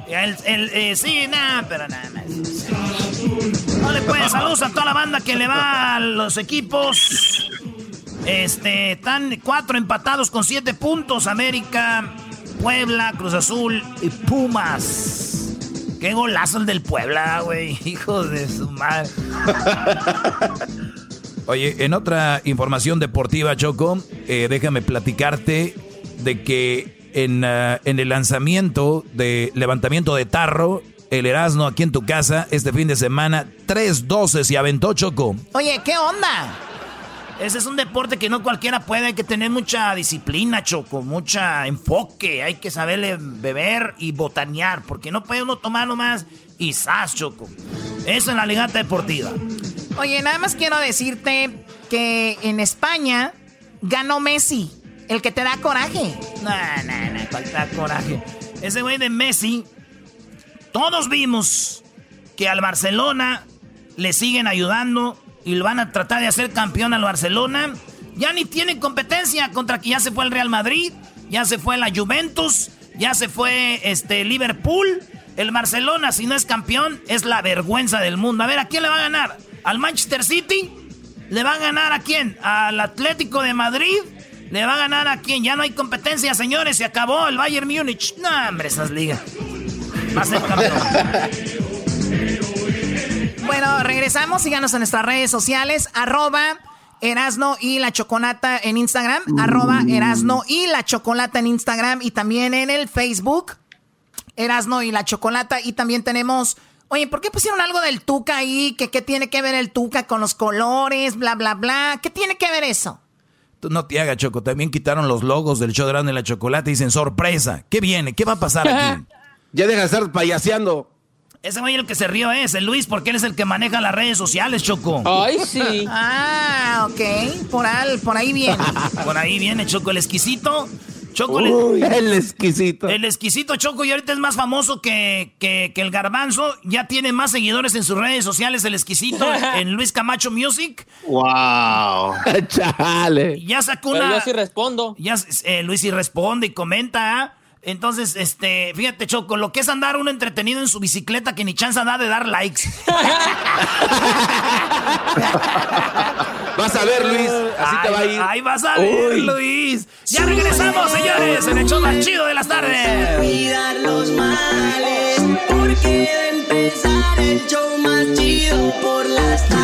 El, el, eh, sí, nada, pero nada más. No le pueden saludos a toda la banda que le va a los equipos. Este, están cuatro empatados con siete puntos. América, Puebla, Cruz Azul y Pumas. Qué golazo el del Puebla, güey. Hijo de su madre. Oye, en otra información deportiva, Choco, eh, déjame platicarte de que en, ah, en el lanzamiento de levantamiento de tarro, el Erasmo aquí en tu casa, este fin de semana, 3-12 se aventó, Choco. Oye, ¿qué onda? Ese es un deporte que no cualquiera puede, hay que tener mucha disciplina, Choco, mucha enfoque, hay que saberle beber y botanear, porque no puede uno tomar nomás y sas, Choco. Eso en la ligata deportiva. Oye, nada más quiero decirte que en España ganó Messi, el que te da coraje. No, no, no, falta coraje. Ese güey de Messi, todos vimos que al Barcelona le siguen ayudando y lo van a tratar de hacer campeón al Barcelona. Ya ni tiene competencia contra que ya se fue el Real Madrid, ya se fue la Juventus, ya se fue este Liverpool. El Barcelona, si no es campeón, es la vergüenza del mundo. A ver, ¿a quién le va a ganar? ¿Al Manchester City? ¿Le va a ganar a quién? ¿Al Atlético de Madrid? ¿Le va a ganar a quién? Ya no hay competencia, señores. Se acabó el Bayern Múnich. No, hombre, esas ligas. Va a ser campeón. Bueno, regresamos. Síganos en nuestras redes sociales. Arroba Erasno y la Chocolata en Instagram. Arroba Erasno y la Chocolata en Instagram. Y también en el Facebook. Erasno y la Chocolata. Y también tenemos... Oye, ¿por qué pusieron algo del Tuca ahí? ¿Que qué tiene que ver el Tuca con los colores? Bla, bla, bla. ¿Qué tiene que ver eso? Tú no te hagas, Choco. También quitaron los logos del show de y la Chocolate y dicen, sorpresa. ¿Qué viene? ¿Qué va a pasar aquí? ya deja de estar payaseando. Ese güey el que se rió es el Luis, porque él es el que maneja las redes sociales, Choco. Ay, sí. Ah, ok. Por, al, por ahí viene. Por ahí viene Choco el exquisito. Choco, el exquisito. El exquisito Choco y ahorita es más famoso que, que, el garbanzo. Ya tiene más seguidores en sus redes sociales el exquisito en Luis Camacho Music. ¡Wow! ¡Chale! Ya sacó una... yo sí respondo. Ya, eh, Luis sí responde y comenta, ¿ah? Entonces, este, fíjate, Choco, lo que es andar uno entretenido en su bicicleta que ni chance da de dar likes. vas a ver, Luis, así te va a ir. Ahí vas a ver, Luis. Ya regresamos, señores, en el show más chido de las tardes. Olvidar los males, porque de empezar el show más chido por las tardes.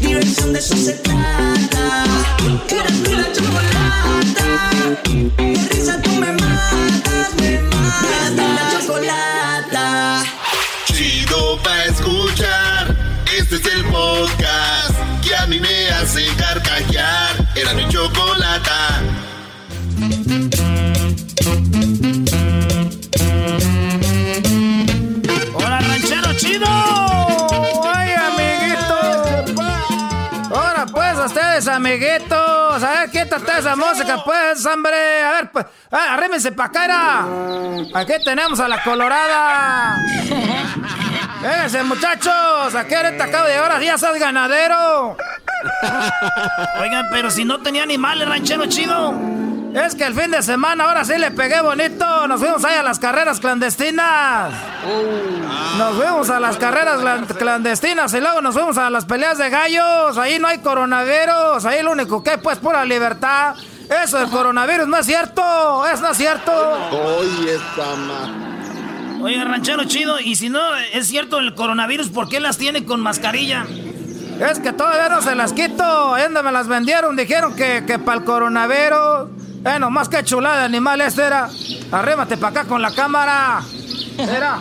Diversión de eso se trata. Eras la chocolata. Qué risa tú me matas, me matas. La chocolata. Chido pa' escuchar. Este es el podcast que a mí me hace carcajear. Era mi chocolata. ¡Hola, ranchero chido! Ustedes, amiguitos. A ver, quítate esa música, pues, hombre. A ver, pues, arrímense pa' cara. Aquí tenemos a la colorada. Vénganse, muchachos. Aquí ahorita acabo de llegar a días al ganadero. Oigan, pero si no tenía animales, ranchero chido. Es que el fin de semana ahora sí le pegué bonito. Nos fuimos ahí a las carreras clandestinas. Uh. Nos fuimos a las carreras clandestinas y luego nos fuimos a las peleas de gallos. Ahí no hay coronavirus. Ahí lo único que hay pues pura libertad. Eso del coronavirus no es cierto. Es no es cierto. Oye, esta Oye, ranchero chido, y si no es cierto el coronavirus, ¿por qué las tiene con mascarilla? Es que todavía no se las quito. ¿Dónde me las vendieron? Dijeron que, que para el coronavirus. Eh, nomás que chulada de animal este era. Arrémate para acá con la cámara. Era.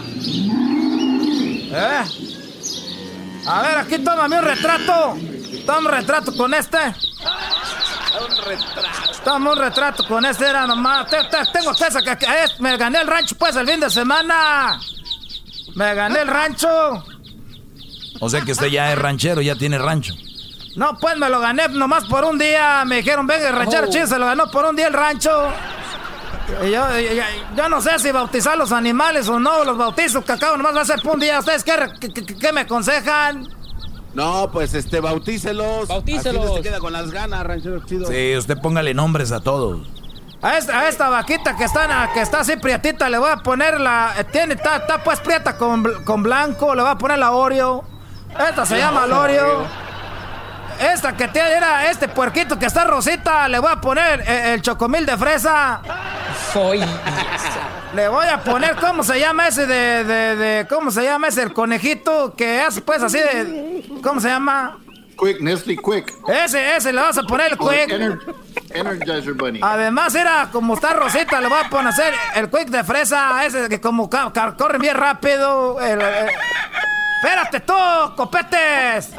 Eh. A ver, aquí tómame un retrato. Toma un retrato con este. Un retrato. Toma un retrato con este, era nomás. tengo que. Eh, me gané el rancho pues el fin de semana. Me gané el rancho. O sea que usted ya es ranchero, ya tiene rancho. No, pues me lo gané nomás por un día. Me dijeron, venga, el ranchero oh. se lo ganó por un día el rancho. yo, no sé si bautizar los animales o no, los bautizos que acabo nomás va a ser por un día. ¿Ustedes qué, me aconsejan? No, pues este, bautícelos. Bautícelos. Así se queda con las ganas, ranchero chido. Sí, usted póngale nombres a todos. A esta, esta vaquita que está, que está así prietita, le voy a poner la. Eh, tiene, está, está pues prieta con, con blanco, le voy a poner la Oreo. Esta se llama Oreo. Esta que tiene era este puerquito que está rosita, le voy a poner eh, el, chocomil de fresa. Soy. Le voy a poner, ¿cómo se llama ese de, de, ¿cómo se llama ese el conejito que hace pues así de, ¿cómo se llama? Quick, Nestle Quick. Ese, ese, le vas a poner el Quick. Energizer Bunny. Además era como está rosita, le voy a poner el Quick de fresa, ese que como corre bien rápido. el, ¡Espérate tú, copetes!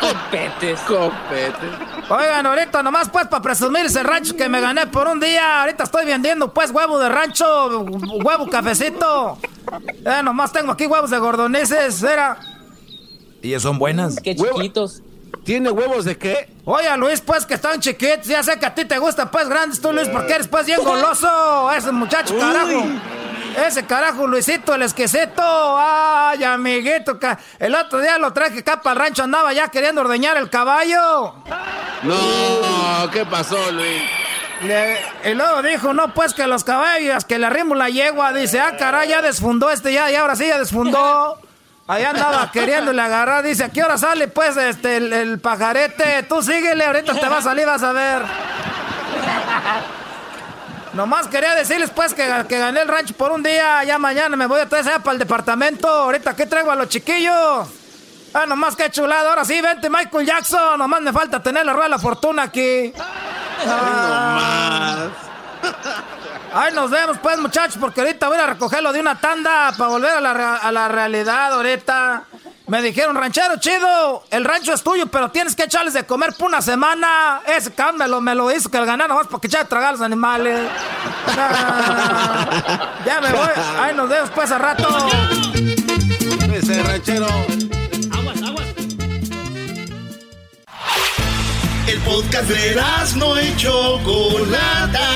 copetes. Copetes. Oigan, ahorita nomás pues para presumir ese rancho que me gané por un día. Ahorita estoy vendiendo pues huevo de rancho, huevo cafecito. Eh, nomás tengo aquí huevos de gordonices, era. ¿Y son buenas? Qué chiquitos. ¿Tiene huevos de qué? Oye, Luis, pues que están chiquitos. Ya sé que a ti te gusta, pues grandes tú, Luis, porque eres pues bien goloso. Ese muchacho, carajo. Ese carajo, Luisito, el esqueceto. Ay, amiguito. El otro día lo traje acá para el rancho. Andaba ya queriendo ordeñar el caballo. No, ¿qué pasó, Luis? y luego dijo, no, pues que los caballos, que le arrimo la yegua. Dice, ah, caray, ya desfundó este ya, y ahora sí ya desfundó. Ahí andaba queriéndole agarrar. Dice, ¿a qué hora sale, pues, este, el, el pajarete? Tú síguele, ahorita te va a salir, vas a ver. Nomás quería decirles pues que, que, gané el rancho por un día. Ya mañana me voy a traer para el departamento. Ahorita aquí traigo a los chiquillos. Ah, nomás que chulado. Ahora sí, vente Michael Jackson. Nomás me falta tener la rueda de la fortuna aquí. Ah. Ay, nos vemos pues muchachos, porque ahorita voy a recogerlo de una tanda para volver a la, a la realidad ahorita. Me dijeron, ranchero chido, el rancho es tuyo, pero tienes que echarles de comer por una semana. Ese cámbelo me lo hizo que el ganar nomás porque echar de tragar a los animales. ya me voy. Ahí nos vemos pues a rato. Ese ranchero. Aguas, aguas. El podcast de no y Chocolata.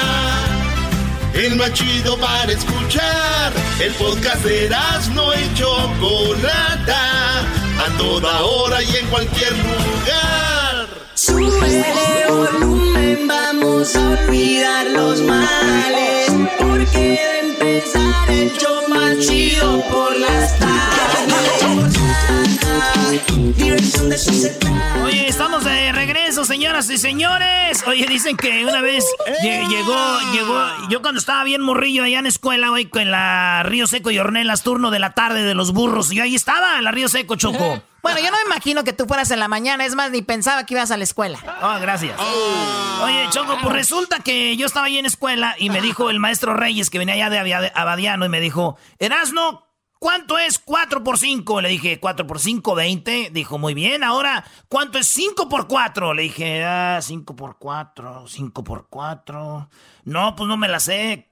El más chido para escuchar. El podcast de no y Chocolata. A toda hora y en cualquier lugar. Sube volumen, vamos a olvidar los males. Porque de empezar el show más chido por las tardes. Oye, estamos de regreso, señoras y señores. Oye, dicen que una vez llegó, llegó, yo cuando estaba bien morrillo allá en escuela, güey, con la Río Seco y Ornelas, turno de la tarde de los burros. Yo ahí estaba, en la Río Seco, Choco. Bueno, yo no me imagino que tú fueras en la mañana, es más, ni pensaba que ibas a la escuela. Oh, gracias. Oye, Choco, pues resulta que yo estaba ahí en escuela y me dijo el maestro Reyes, que venía allá de Abadiano, y me dijo, Erasno, ¿Cuánto es 4 por 5? Le dije, 4 por 5, 20. Dijo, muy bien. Ahora, ¿cuánto es 5 por 4? Le dije, ah, 5 por 4, 5 por 4. No, pues no me la sé.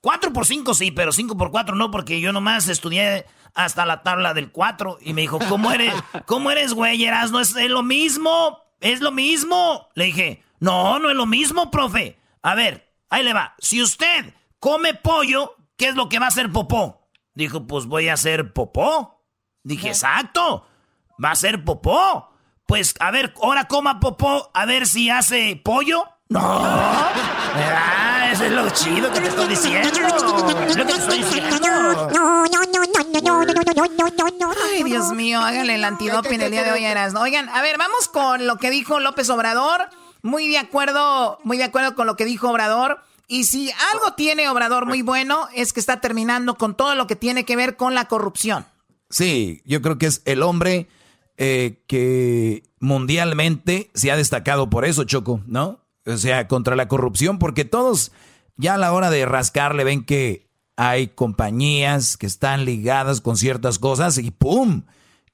4 por 5 sí, pero 5 por 4 no, porque yo nomás estudié hasta la tabla del 4. Y me dijo, ¿cómo eres, cómo eres, güey? ¿No es, es lo mismo? ¿Es lo mismo? Le dije, no, no es lo mismo, profe. A ver, ahí le va. Si usted come pollo, ¿qué es lo que va a hacer popó? Dijo, pues voy a hacer popó. Dije, exacto, va a ser popó. Pues, a ver, ahora coma popó, a ver si hace pollo. No. Ah, eso es lo chido que te estoy diciendo. Lo que te estoy diciendo. Ay, Dios mío, hágale el antidope en el día de hoy, Eras. Oigan, a ver, vamos con lo que dijo López Obrador. Muy de acuerdo, muy de acuerdo con lo que dijo Obrador. Y si algo tiene Obrador muy bueno es que está terminando con todo lo que tiene que ver con la corrupción. Sí, yo creo que es el hombre eh, que mundialmente se ha destacado por eso, Choco, ¿no? O sea, contra la corrupción, porque todos ya a la hora de rascarle ven que hay compañías que están ligadas con ciertas cosas y ¡pum!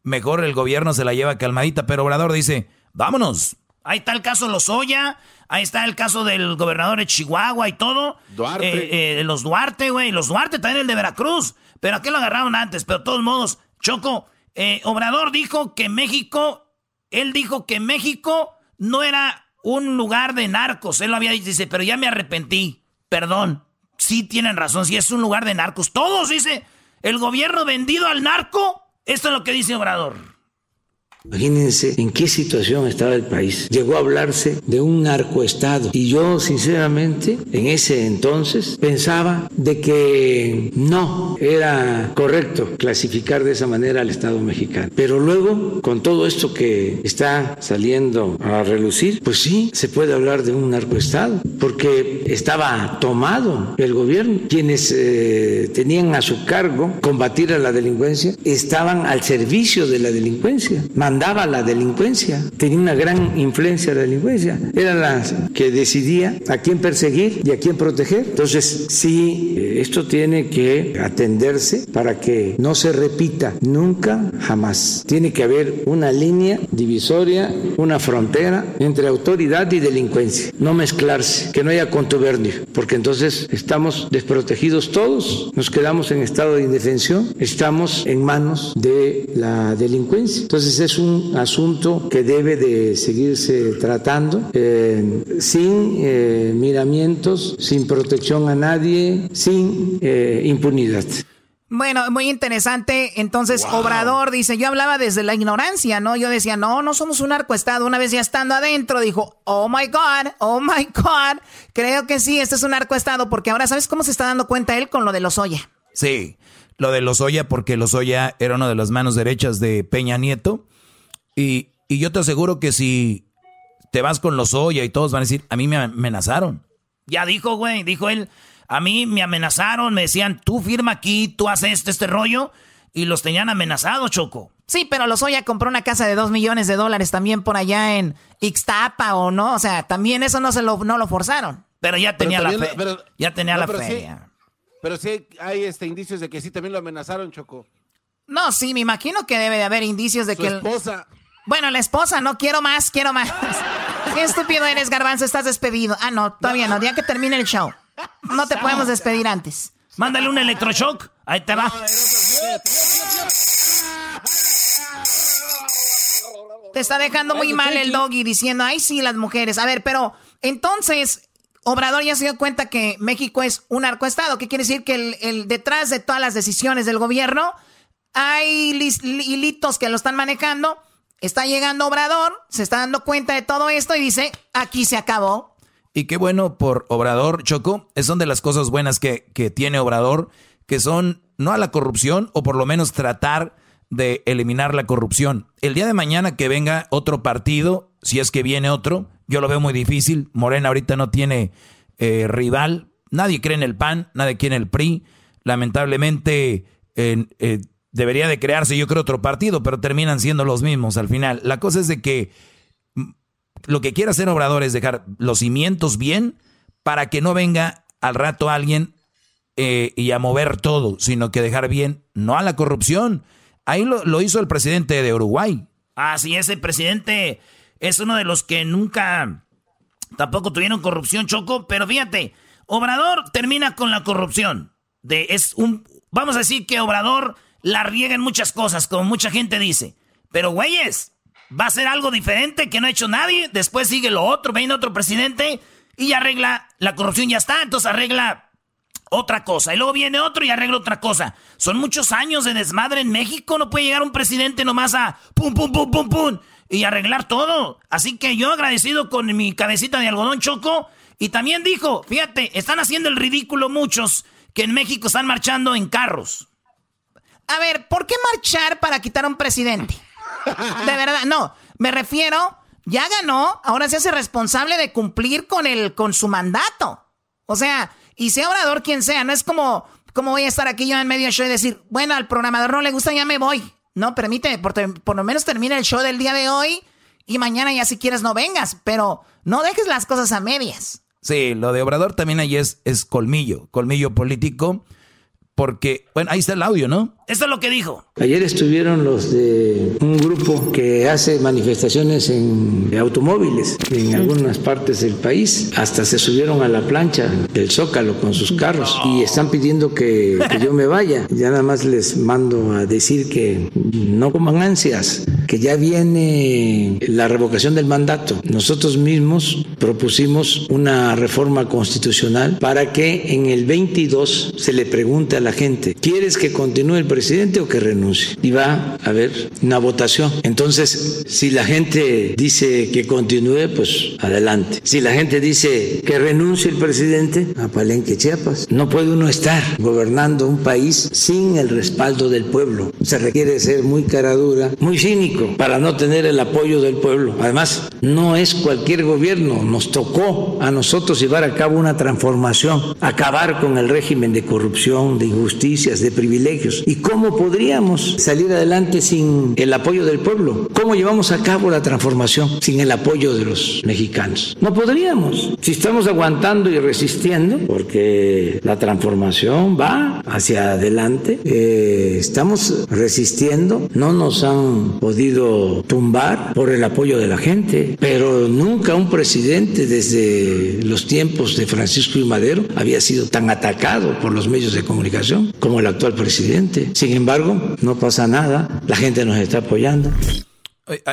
Mejor el gobierno se la lleva calmadita, pero Obrador dice, vámonos. Ahí está el caso Lozoya, Ahí está el caso del gobernador de Chihuahua y todo. Duarte. Eh, eh, los Duarte, güey. Los Duarte también el de Veracruz. Pero aquí lo agarraron antes. Pero de todos modos, Choco, eh, Obrador dijo que México, él dijo que México no era un lugar de narcos. Él lo había dicho, dice, pero ya me arrepentí. Perdón. Sí tienen razón, sí es un lugar de narcos. Todos, dice, el gobierno vendido al narco. Esto es lo que dice Obrador. Imagínense en qué situación estaba el país. Llegó a hablarse de un narcoestado y yo sinceramente en ese entonces pensaba de que no era correcto clasificar de esa manera al Estado mexicano. Pero luego, con todo esto que está saliendo a relucir, pues sí, se puede hablar de un narcoestado porque estaba tomado el gobierno. Quienes eh, tenían a su cargo combatir a la delincuencia estaban al servicio de la delincuencia mandaba la delincuencia, tenía una gran influencia la delincuencia, era la que decidía a quién perseguir y a quién proteger. Entonces, sí, eh, esto tiene que atenderse para que no se repita nunca, jamás. Tiene que haber una línea divisoria, una frontera entre autoridad y delincuencia, no mezclarse, que no haya contubernio, porque entonces estamos desprotegidos todos, nos quedamos en estado de indefensión, estamos en manos de la delincuencia. Entonces es un asunto que debe de seguirse tratando eh, sin eh, miramientos, sin protección a nadie, sin eh, impunidad. Bueno, muy interesante. Entonces, Obrador dice, yo hablaba desde la ignorancia, ¿no? Yo decía, no, no somos un narcoestado. Una vez ya estando adentro, dijo, oh my God, oh my God. Creo que sí, este es un narcoestado, porque ahora, ¿sabes cómo se está dando cuenta él con lo de los Oya? Sí, lo de los Oya, porque los Oya era una de las manos derechas de Peña Nieto. Y, yo te aseguro que si te vas con los Oya y todos van a decir, a mí me amenazaron. Ya dijo, güey, dijo él, a mí me amenazaron, me decían, tú firma aquí, tú haces este, este rollo, y los tenían amenazados, Choco. Sí, pero los Oya compró una casa de dos millones de dólares también por allá en Ixtapa o no, o sea, también eso no se lo, no lo forzaron. Pero ya tenía la fe, ya tenía la feria. pero sí hay este indicios de que sí también lo amenazaron, Choco. No, sí, me imagino que debe de haber indicios de Su que... esposa... Bueno, la esposa, no quiero más, quiero más. Qué estúpido eres, Garbanzo, estás despedido. Ah, no, todavía no, ya que termine el show. No te podemos despedir antes. Mándale un electroshock, ahí te va. Te está dejando muy mal el doggy diciendo, ay, sí, las mujeres. A ver, pero entonces, Obrador ya se dio cuenta que México es un arcoestado. ¿Qué quiere decir? Que el, detrás de todas las decisiones del gobierno hay hilitos que lo están manejando. Está llegando Obrador, se está dando cuenta de todo esto y dice, aquí se acabó. Y qué bueno por Obrador, Choco. Es son de las cosas buenas que, que tiene Obrador, que son no a la corrupción, o por lo menos tratar de eliminar la corrupción. El día de mañana que venga otro partido, si es que viene otro, yo lo veo muy difícil. Morena ahorita no tiene eh, rival. Nadie cree en el PAN, nadie quiere en el PRI. Lamentablemente eh, debería de crearse yo creo otro partido, pero terminan siendo los mismos al final. La cosa es de que mm, lo que quiere hacer Obrador es dejar los cimientos bien para que no venga al rato alguien eh, y a mover todo, sino que dejar bien, no a la corrupción, Ahí lo, hizo el presidente de Uruguay. Ah, sí, ese presidente es uno de los que nunca tampoco tuvieron corrupción, Choco. Pero fíjate, Obrador termina con la corrupción. De, es un, vamos a decir que Obrador la riega en muchas cosas, como mucha gente dice. Pero, güeyes, va a ser algo diferente que no ha hecho nadie. Después sigue lo otro, viene otro presidente y arregla la corrupción, ya está. Entonces arregla otra cosa. Y luego viene otro y arregla otra cosa. Son muchos años de desmadre en México. No puede llegar un presidente nomás a pum, pum, pum, pum, pum y arreglar todo. Así que yo agradecido con mi cabecita de algodón choco. Y también dijo, fíjate, están haciendo el ridículo muchos que en México están marchando en carros. A ver, ¿por qué marchar para quitar a un presidente? De verdad, no. Me refiero, ya ganó, ahora se hace responsable de cumplir con, el, con su mandato. O sea, y sea orador quien sea, no es como, como voy a estar aquí yo en medio del show y decir, bueno, al programador no le gusta, ya me voy. No, permíteme, por, por lo menos termina el show del día de hoy y mañana ya si quieres no vengas, pero no dejes las cosas a medias. Sí, lo de Obrador también ahí es, es colmillo, colmillo político porque, bueno, ahí está el audio, ¿no? Esto es lo que dijo. Ayer estuvieron los de un grupo que hace manifestaciones en automóviles en algunas partes del país. Hasta se subieron a la plancha del Zócalo con sus carros y están pidiendo que, que yo me vaya. Ya nada más les mando a decir que no coman ansias, que ya viene la revocación del mandato. Nosotros mismos propusimos una reforma constitucional para que en el 22 se le pregunte a la gente, ¿quieres que continúe el presidente o que renuncie? Y va a haber una votación. Entonces, si la gente dice que continúe, pues adelante. Si la gente dice que renuncie el presidente, a Palenque, Chiapas. No puede uno estar gobernando un país sin el respaldo del pueblo. Se requiere ser muy caradura, muy cínico para no tener el apoyo del pueblo. Además, no es cualquier gobierno. Nos tocó a nosotros llevar a cabo una transformación, acabar con el régimen de corrupción, de injusticias, de privilegios. ¿Y cómo podríamos salir adelante sin el apoyo del pueblo? ¿Cómo llevamos a cabo la transformación sin el apoyo de los mexicanos? No podríamos. Si estamos aguantando y resistiendo, porque la transformación va hacia adelante, eh, estamos resistiendo, no nos han podido tumbar por el apoyo de la gente, pero nunca un presidente desde los tiempos de Francisco y Madero había sido tan atacado por los medios de comunicación como el actual presidente. Sin embargo, no pasa nada, la gente nos está apoyando.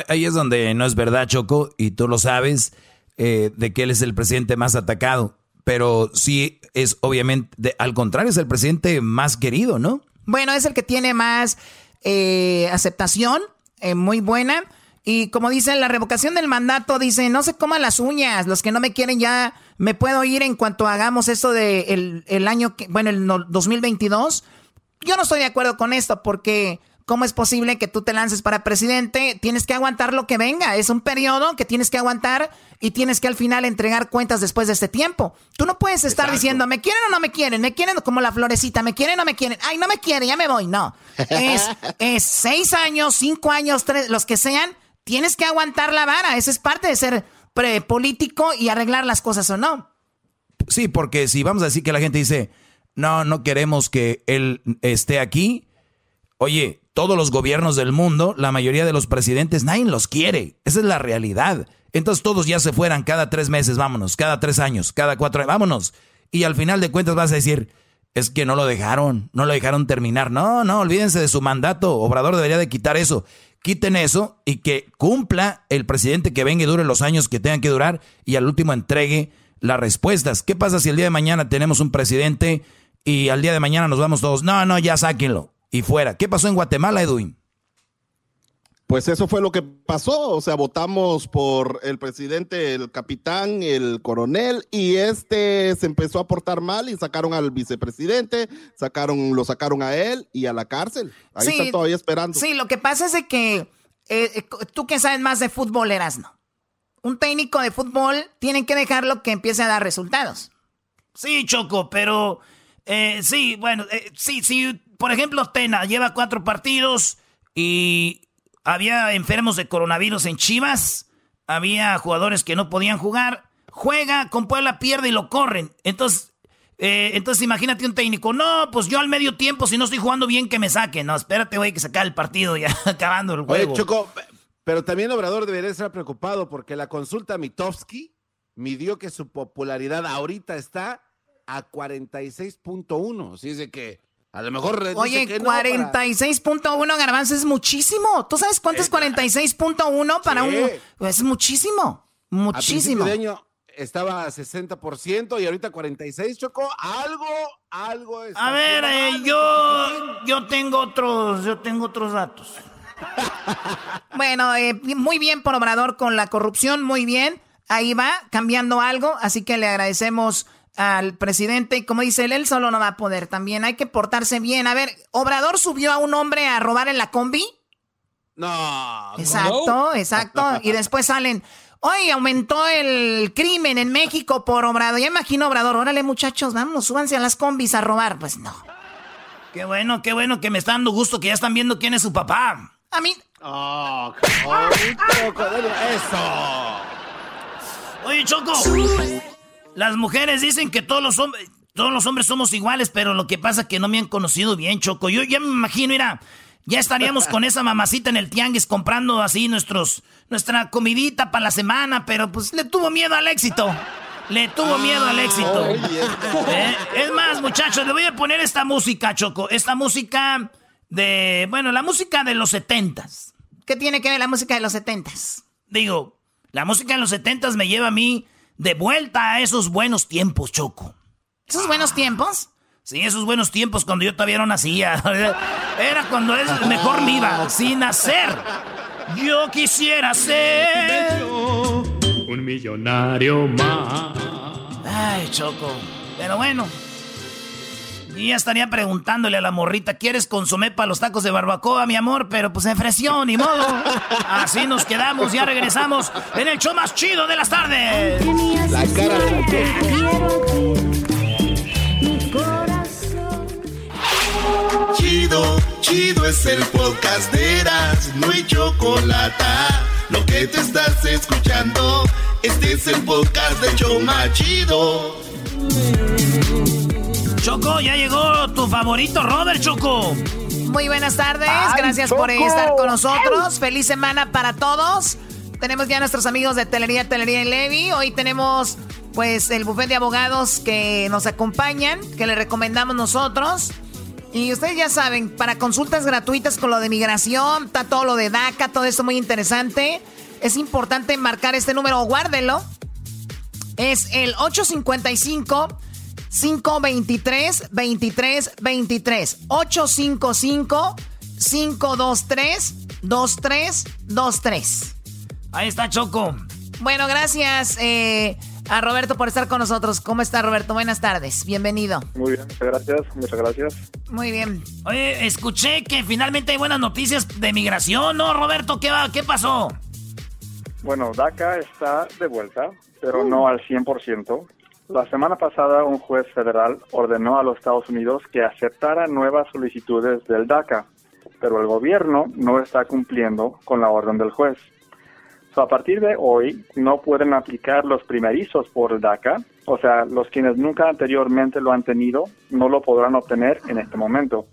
Ahí es donde no es verdad, Choco, y tú lo sabes, eh, de que él es el presidente más atacado. Pero sí es obviamente, al contrario, es el presidente más querido, ¿no? Bueno, es el que tiene más eh, aceptación, eh, muy buena. Y como dicen, la revocación del mandato dice, no se coman las uñas, los que no me quieren ya me puedo ir en cuanto hagamos esto de el, año, que, bueno, el 2022. Yo no estoy de acuerdo con esto porque ¿cómo es posible que tú te lances para presidente? Tienes que aguantar lo que venga. Es un periodo que tienes que aguantar y tienes que al final entregar cuentas después de este tiempo. Tú no puedes estar diciendo, ¿me quieren o no me quieren? ¿Me quieren como la florecita? ¿Me quieren o no me quieren? Ay, no me quiere, ya me voy. No. Es, es seis años, cinco años, tres, los que sean tienes que aguantar la vara. Esa es parte de ser político y arreglar las cosas o no. Sí, porque si vamos a decir que la gente dice, no, no queremos que él esté aquí. Oye, todos los gobiernos del mundo, la mayoría de los presidentes, nadie los quiere. Esa es la realidad. Entonces todos ya se fueran cada tres meses, vámonos, cada tres años, cada cuatro años, vámonos. Y al final de cuentas vas a decir, es que no lo dejaron, no lo dejaron terminar. No, no, olvídense de su mandato. Obrador debería de quitar eso. Quiten eso y que cumpla el presidente que venga y dure los años que tengan que durar y al último entregue las respuestas. ¿Qué pasa si el día de mañana tenemos un presidente y al día de mañana nos vamos todos? No, no, ya sáquenlo y fuera. ¿Qué pasó en Guatemala, Edwin? Pues eso fue lo que pasó, o sea, votamos por el presidente, el capitán, el coronel, y este se empezó a portar mal y sacaron al vicepresidente, sacaron, lo sacaron a él y a la cárcel. Ahí está todavía esperando. Sí, lo que pasa es de que eh, eh, tú que sabes más de fútbol, no un técnico de fútbol tiene que dejarlo que empiece a dar resultados. Sí, Choco, pero eh, sí, bueno, sí, sí, por ejemplo, Tena lleva cuatro partidos y había enfermos de coronavirus en Chivas, había jugadores que no podían jugar, juega, con Puebla pierde y lo corren. Entonces, eh, entonces imagínate un técnico, no, pues yo al medio tiempo, si no estoy jugando bien, que me saquen. No, espérate, güey, que sacar el partido ya acabando el juego. Oye, Choco, pero también Obrador debería estar preocupado porque la consulta Mitofsky midió que su popularidad ahorita está a 46.1. Así es de que a lo mejor. Oye, 46.1 garbanzo es muchísimo. ¿Tú sabes cuánto es 46.1 para un. Es muchísimo. Muchísimo. A estaba a 60% y ahorita 46, Chocó. Algo, algo es. A ver, eh, yo, yo tengo otros, yo tengo otros datos. bueno, eh, muy bien por Obrador con la corrupción, muy bien. Ahí va, cambiando algo, así que le agradecemos al presidente y como dice él, él solo no va a poder también. Hay que portarse bien. A ver, ¿Obrador subió a un hombre a robar en la combi? No. Exacto, exacto. Y después salen, oye, aumentó el crimen en México por Obrador. Ya imagino Obrador, órale muchachos, vamos, súbanse a las combis a robar. Pues no. Qué bueno, qué bueno que me está dando gusto que ya están viendo quién es su papá. A mí. Oh, eso. Oye, Choco. Las mujeres dicen que todos los hombres, todos los hombres somos iguales, pero lo que pasa es que no me han conocido bien, Choco. Yo ya me imagino, mira, ya estaríamos con esa mamacita en el tianguis comprando así nuestros, nuestra comidita para la semana, pero pues le tuvo miedo al éxito. Le tuvo miedo al éxito. Eh, es más, muchachos, le voy a poner esta música, Choco. Esta música de, bueno, la música de los setentas. ¿Qué tiene que ver la música de los setentas? Digo, la música de los setentas me lleva a mí de vuelta a esos buenos tiempos, Choco. ¿Esos buenos tiempos? Sí, esos buenos tiempos cuando yo todavía no nacía. Era cuando es mejor me iba, sin nacer. Yo quisiera ser un millonario más. Ay, Choco. Pero bueno. Y ya estaría preguntándole a la morrita, ¿quieres consomé para los tacos de barbacoa, mi amor? Pero pues se ofreció, ni modo. Así nos quedamos, ya regresamos en el show más chido de las tardes. La cara de Chido, chido es el podcast de Eras, no hay chocolate. Lo que te estás escuchando, este es el podcast de Choma Chido. Choco, ya llegó tu favorito, Robert Choco. Muy buenas tardes, gracias por estar con nosotros. Feliz semana para todos. Tenemos ya nuestros amigos de Telería, Telería y Levi. Hoy tenemos pues el buffet de abogados que nos acompañan, que le recomendamos nosotros. Y ustedes ya saben, para consultas gratuitas con lo de migración, está todo lo de DACA, todo esto muy interesante. Es importante marcar este número, guárdelo. Es el 855 523 23 23 855 523 2323 Ahí está Choco. Bueno, gracias eh, a Roberto por estar con nosotros. ¿Cómo está Roberto? Buenas tardes. Bienvenido. Muy bien, muchas gracias. Muchas gracias. Muy bien. Oye, escuché que finalmente hay buenas noticias de migración, ¿no, Roberto? ¿Qué, va? ¿Qué pasó? Bueno, DACA está de vuelta, pero no al 100%. La semana pasada un juez federal ordenó a los Estados Unidos que aceptara nuevas solicitudes del DACA, pero el gobierno no está cumpliendo con la orden del juez. a partir de hoy no pueden aplicar los primerizos por el DACA, o sea, los quienes nunca anteriormente lo han tenido no lo podrán obtener en este momento,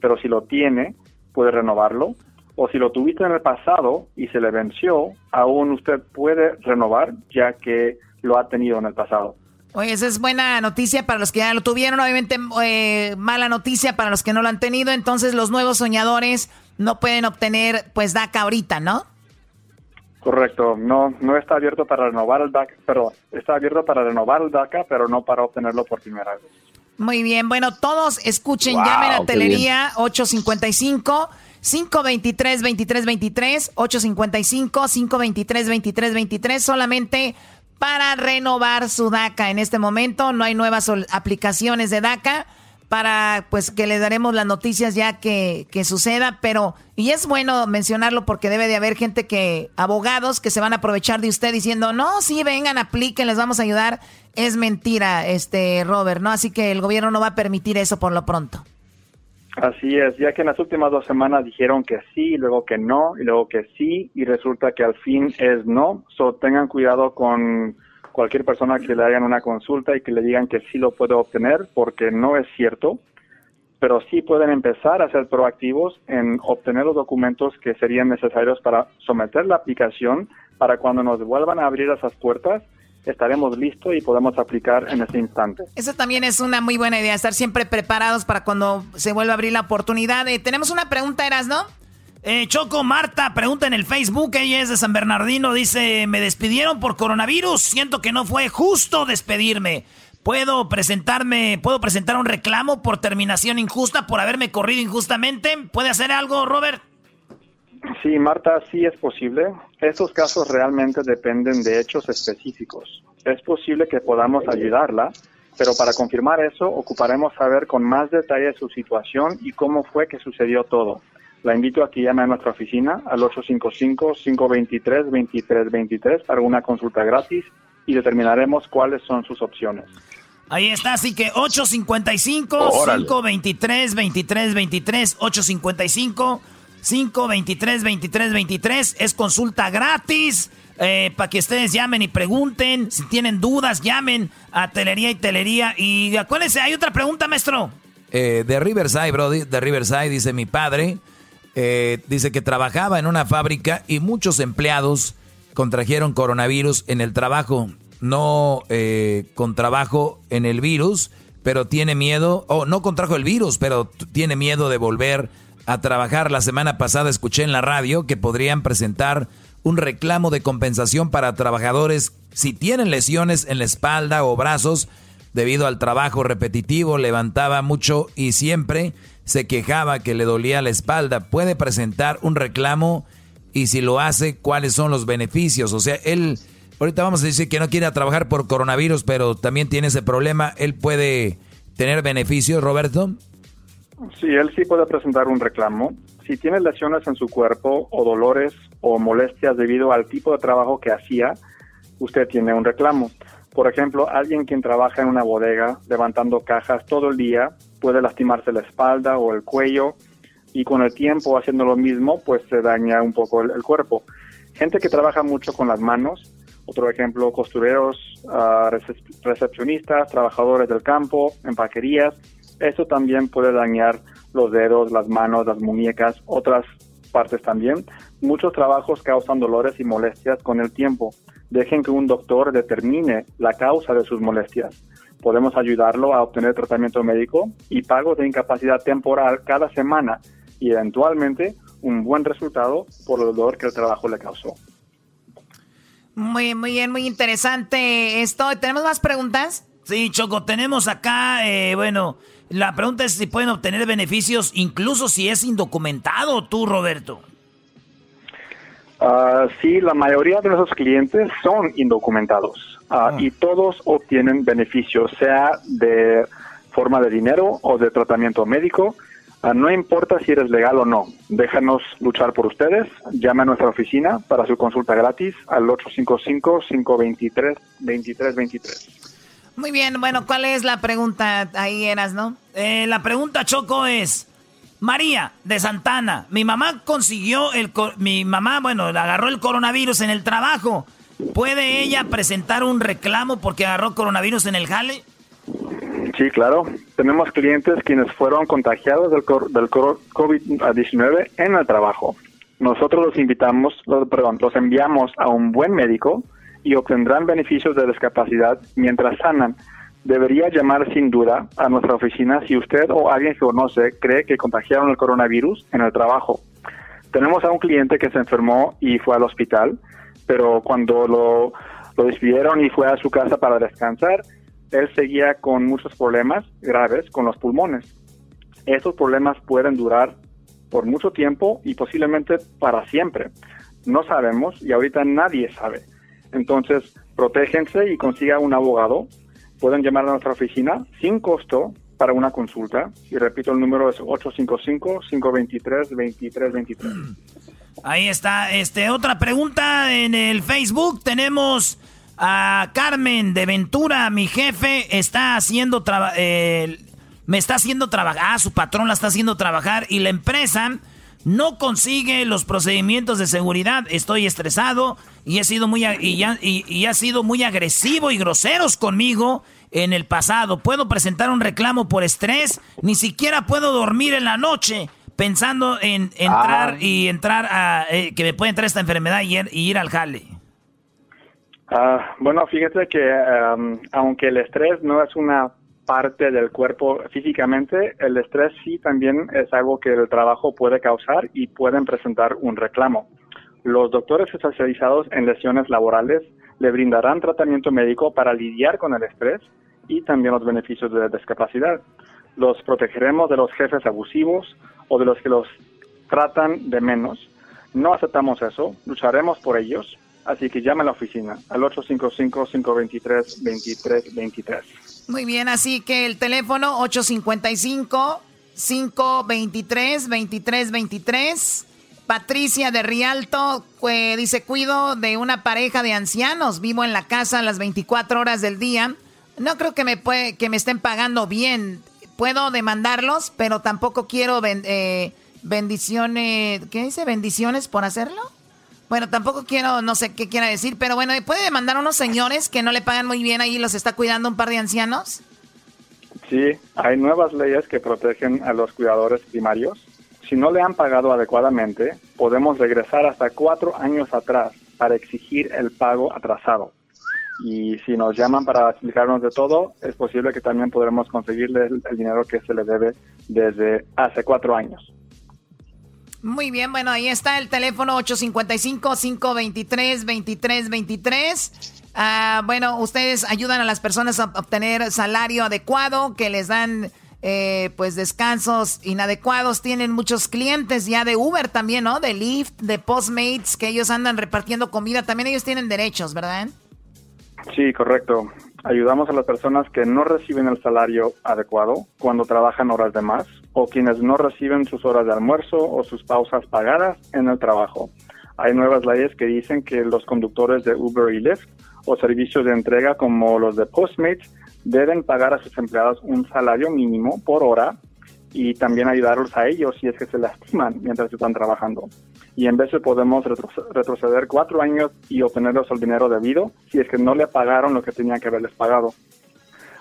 pero si lo tiene, puede renovarlo, o si lo tuviste en el pasado y se le venció, aún usted puede renovar ya que lo ha tenido en el pasado. Oye, esa es buena noticia para los que ya lo tuvieron, obviamente eh, mala noticia para los que no lo han tenido. Entonces los nuevos soñadores no pueden obtener pues DACA ahorita, ¿no? Correcto, no, no está abierto para renovar el DACA, pero está abierto para renovar el DACA, pero no para obtenerlo por primera vez. Muy bien, bueno, todos escuchen, llamen a Telería 855 523 2323 855 523 2323 solamente para renovar su DACA en este momento, no hay nuevas aplicaciones de DACA para pues que les daremos las noticias ya que, que, suceda, pero y es bueno mencionarlo porque debe de haber gente que, abogados que se van a aprovechar de usted diciendo, no, sí, vengan, apliquen, les vamos a ayudar. Es mentira, este Robert, ¿no? Así que el gobierno no va a permitir eso por lo pronto. Así es, ya que en las últimas dos semanas dijeron que sí, luego que no, y luego que sí, y resulta que al fin es no. So tengan cuidado con cualquier persona que le hagan una consulta y que le digan que sí lo puede obtener, porque no es cierto, pero sí pueden empezar a ser proactivos en obtener los documentos que serían necesarios para someter la aplicación para cuando nos vuelvan a abrir esas puertas estaremos listos y podemos aplicar en ese instante. Eso también es una muy buena idea, estar siempre preparados para cuando se vuelva a abrir la oportunidad. Eh, tenemos una pregunta, Eras, ¿no? Eh, Choco Marta pregunta en el Facebook, ella es de San Bernardino, dice, me despidieron por coronavirus, siento que no fue justo despedirme. ¿Puedo presentarme, puedo presentar un reclamo por terminación injusta, por haberme corrido injustamente? ¿Puede hacer algo, Robert? Sí, Marta, sí es posible. Estos casos realmente dependen de hechos específicos. Es posible que podamos ayudarla, pero para confirmar eso ocuparemos saber con más detalle su situación y cómo fue que sucedió todo. La invito a que llame a nuestra oficina al 855-523-2323 para una consulta gratis y determinaremos cuáles son sus opciones. Ahí está, así que 855-523-2323, 855-523-2323, es consulta gratis. Eh, para que ustedes llamen y pregunten, si tienen dudas, llamen a Telería y Telería. Y acuérdense, hay otra pregunta, maestro. Eh, de Riverside, bro, de Riverside, dice mi padre. Eh, dice que trabajaba en una fábrica y muchos empleados contrajeron coronavirus en el trabajo. No eh, con trabajo en el virus, pero tiene miedo, o no contrajo el virus, pero tiene miedo de volver a trabajar. La semana pasada escuché en la radio que podrían presentar un reclamo de compensación para trabajadores si tienen lesiones en la espalda o brazos debido al trabajo repetitivo, levantaba mucho y siempre se quejaba que le dolía la espalda, puede presentar un reclamo y si lo hace, ¿cuáles son los beneficios? O sea, él, ahorita vamos a decir que no quiere trabajar por coronavirus, pero también tiene ese problema, ¿él puede tener beneficios, Roberto? Sí, él sí puede presentar un reclamo. Si tiene lesiones en su cuerpo o dolores o molestias debido al tipo de trabajo que hacía, usted tiene un reclamo. Por ejemplo, alguien quien trabaja en una bodega levantando cajas todo el día puede lastimarse la espalda o el cuello y con el tiempo haciendo lo mismo pues se daña un poco el, cuerpo. Gente que trabaja mucho con las manos, otro ejemplo, costureros, uh, recepcionistas, trabajadores del campo, empaquerías, eso también puede dañar los dedos, las manos, las muñecas, otras partes también. Muchos trabajos causan dolores y molestias con el tiempo dejen que un doctor determine la causa de sus molestias. Podemos ayudarlo a obtener tratamiento médico y pago de incapacidad temporal cada semana y eventualmente un buen resultado por el dolor que el trabajo le causó. Muy, muy bien, muy interesante esto. ¿Tenemos más preguntas? Sí, Choco, tenemos acá, eh, bueno, la pregunta es si pueden obtener beneficios incluso si es indocumentado tú, Roberto. Uh, sí, la mayoría de nuestros clientes son indocumentados ah, ah. y todos obtienen beneficios, sea de forma de dinero o de tratamiento médico. no importa si eres legal o no, déjanos luchar por ustedes. Llame a nuestra oficina para su consulta gratis al 855-523-2323. Muy bien, bueno, ¿cuál es la pregunta ahí, Eras, no? Eh, la pregunta, Choco, es... María de Santana, mi mamá consiguió el... Mi mamá, bueno, agarró el coronavirus en el trabajo. ¿Puede ella presentar un reclamo porque agarró coronavirus en el jale? Sí, claro. Tenemos clientes quienes fueron contagiados del, del COVID-19 en el trabajo. Nosotros los invitamos, perdón, los enviamos a un buen médico y obtendrán beneficios de discapacidad mientras sanan debería llamar sin duda a nuestra oficina si usted o alguien que conoce cree que contagiaron el coronavirus en el trabajo. tenemos a un cliente que se enfermó y fue al hospital, pero cuando lo, lo despidieron y fue a su casa para descansar, él seguía con muchos problemas graves con los pulmones. Esos problemas pueden durar por mucho tiempo y posiblemente para siempre. No sabemos y ahorita nadie sabe. Entonces, protégense y consiga un abogado. Pueden llamar a nuestra oficina sin costo para una consulta. Y repito, el número es 855-523-2323. Ahí está. Este, otra pregunta en el Facebook. Tenemos a Carmen de Ventura. Mi jefe está haciendo trabajo. me está haciendo trabajar. Ah, su patrón la está haciendo trabajar. Y la empresa no consigue los procedimientos de seguridad. Estoy estresado y he sido muy y, y, ha sido muy agresivo y groseros conmigo en el pasado. Puedo presentar un reclamo por estrés. Ni siquiera puedo dormir en la noche pensando en entrar ah. y entrar a eh, que me puede entrar esta enfermedad y, ir al jale. Ah, bueno, fíjate que um, aunque el estrés no es una parte del cuerpo físicamente, el estrés sí también es algo que el trabajo puede causar y pueden presentar un reclamo. Los doctores especializados en lesiones laborales le brindarán tratamiento médico para lidiar con el estrés y también los beneficios de discapacidad. Los protegeremos de los jefes abusivos o de los que los tratan de menos. No aceptamos eso, lucharemos por ellos, así que llame a la oficina al 855-523-2323. Muy bien, así que el teléfono 855-523-2323. Patricia de Rialto dice, cuido de una pareja de ancianos, vivo en la casa las 24 horas del día. No creo que me, que me estén pagando bien. Puedo demandarlos, pero tampoco quiero eh, bendiciones, ¿qué dice? Bendiciones por hacerlo. Bueno, tampoco quiero, no sé qué quiera decir, pero bueno, ¿puede demandar a unos señores que no le pagan muy bien ahí y los está cuidando un par de ancianos? Sí, hay nuevas leyes que protegen a los cuidadores primarios. Si no le han pagado adecuadamente, podemos regresar hasta cuatro años atrás para exigir el pago atrasado. Y si nos llaman para explicarnos de todo, es posible que también podremos conseguirle el dinero que se le debe desde hace cuatro años. Muy bien, bueno, ahí está el teléfono 855-523-2323. Ah, bueno, ustedes ayudan a las personas a obtener salario adecuado, que les dan eh, pues descansos inadecuados. Tienen muchos clientes ya de Uber también, ¿no? De Lyft, de Postmates, que ellos andan repartiendo comida. También ellos tienen derechos, ¿verdad? Sí, correcto. Ayudamos a las personas que no reciben el salario adecuado cuando trabajan horas de más o quienes no reciben sus horas de almuerzo o sus pausas pagadas en el trabajo. Hay nuevas leyes que dicen que los conductores de Uber y Lyft o servicios de entrega como los de Postmates deben pagar a sus empleados un salario mínimo por hora y también ayudarlos a ellos si es que se lastiman mientras están trabajando y en vez de podemos retroceder cuatro años y obtenerlos el dinero debido si es que no le pagaron lo que tenían que haberles pagado.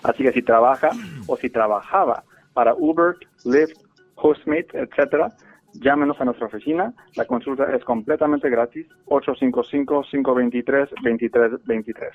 Así que si trabaja o si trabajaba para Uber, Lyft, Postmates, etcétera, llámenos a nuestra oficina. La consulta es completamente gratis. 855-523-2323.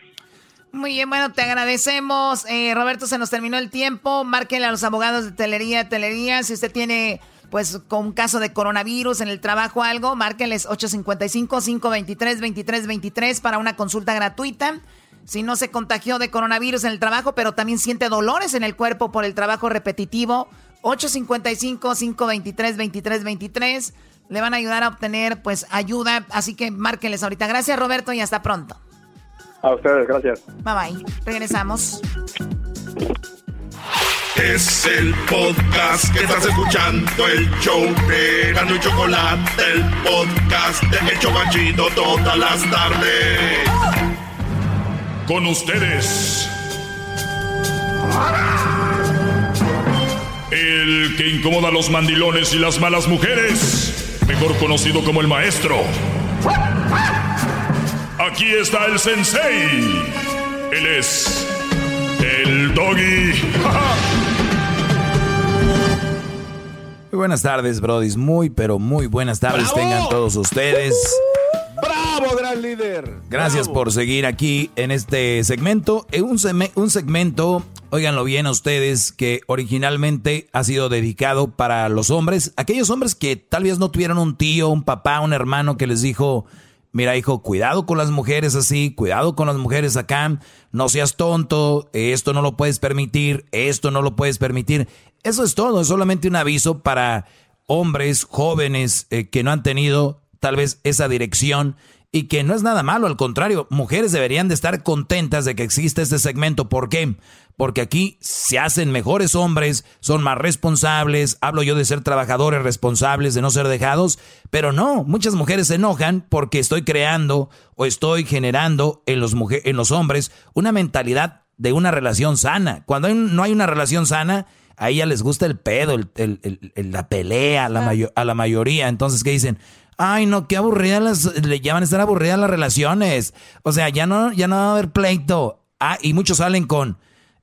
Muy bien, bueno, te agradecemos. Eh, Roberto, se nos terminó el tiempo. Márquenle a los abogados de Telería, Telería. Si usted tiene pues con un caso de coronavirus en el trabajo algo, márquenles 855-523-2323 para una consulta gratuita. Si no se contagió de coronavirus en el trabajo, pero también siente dolores en el cuerpo por el trabajo repetitivo, 855-523-2323 le van a ayudar a obtener pues ayuda, así que márquenles ahorita. Gracias Roberto y hasta pronto. A ustedes, gracias. Bye bye. Regresamos. Es el podcast que estás escuchando, el show de Gano y Chocolate, el podcast de El Chocachito todas las tardes. Con ustedes. El que incomoda a los mandilones y las malas mujeres, mejor conocido como el maestro. Aquí está el sensei. Él es el doggy. Muy buenas tardes, brodis. Muy, pero muy buenas tardes tengan todos ustedes. ¡Bravo, gran líder. Gracias por seguir aquí en este segmento. En un, un segmento, óiganlo bien a ustedes, que originalmente ha sido dedicado para los hombres, aquellos hombres que tal vez no tuvieron un tío, un papá, un hermano que les dijo, mira hijo, cuidado con las mujeres así, cuidado con las mujeres acá, no seas tonto, esto no lo puedes permitir, esto no lo puedes permitir. Eso es todo, es solamente un aviso para hombres jóvenes eh, que no han tenido tal vez esa dirección y que no es nada malo, al contrario, mujeres deberían de estar contentas de que existe este segmento. ¿Por qué? Porque aquí se hacen mejores hombres, son más responsables, hablo yo de ser trabajadores responsables, de no ser dejados, pero no, muchas mujeres se enojan porque estoy creando o estoy generando en los, en los hombres una mentalidad de una relación sana. Cuando no hay una relación sana, a ella les gusta el pedo, el, la pelea a la, a la mayoría. Entonces, ¿qué dicen? Ay, no, qué aburridas las, le llaman estar aburridas las relaciones. O sea, ya no, ya no va a haber pleito. Ah, y muchos salen con,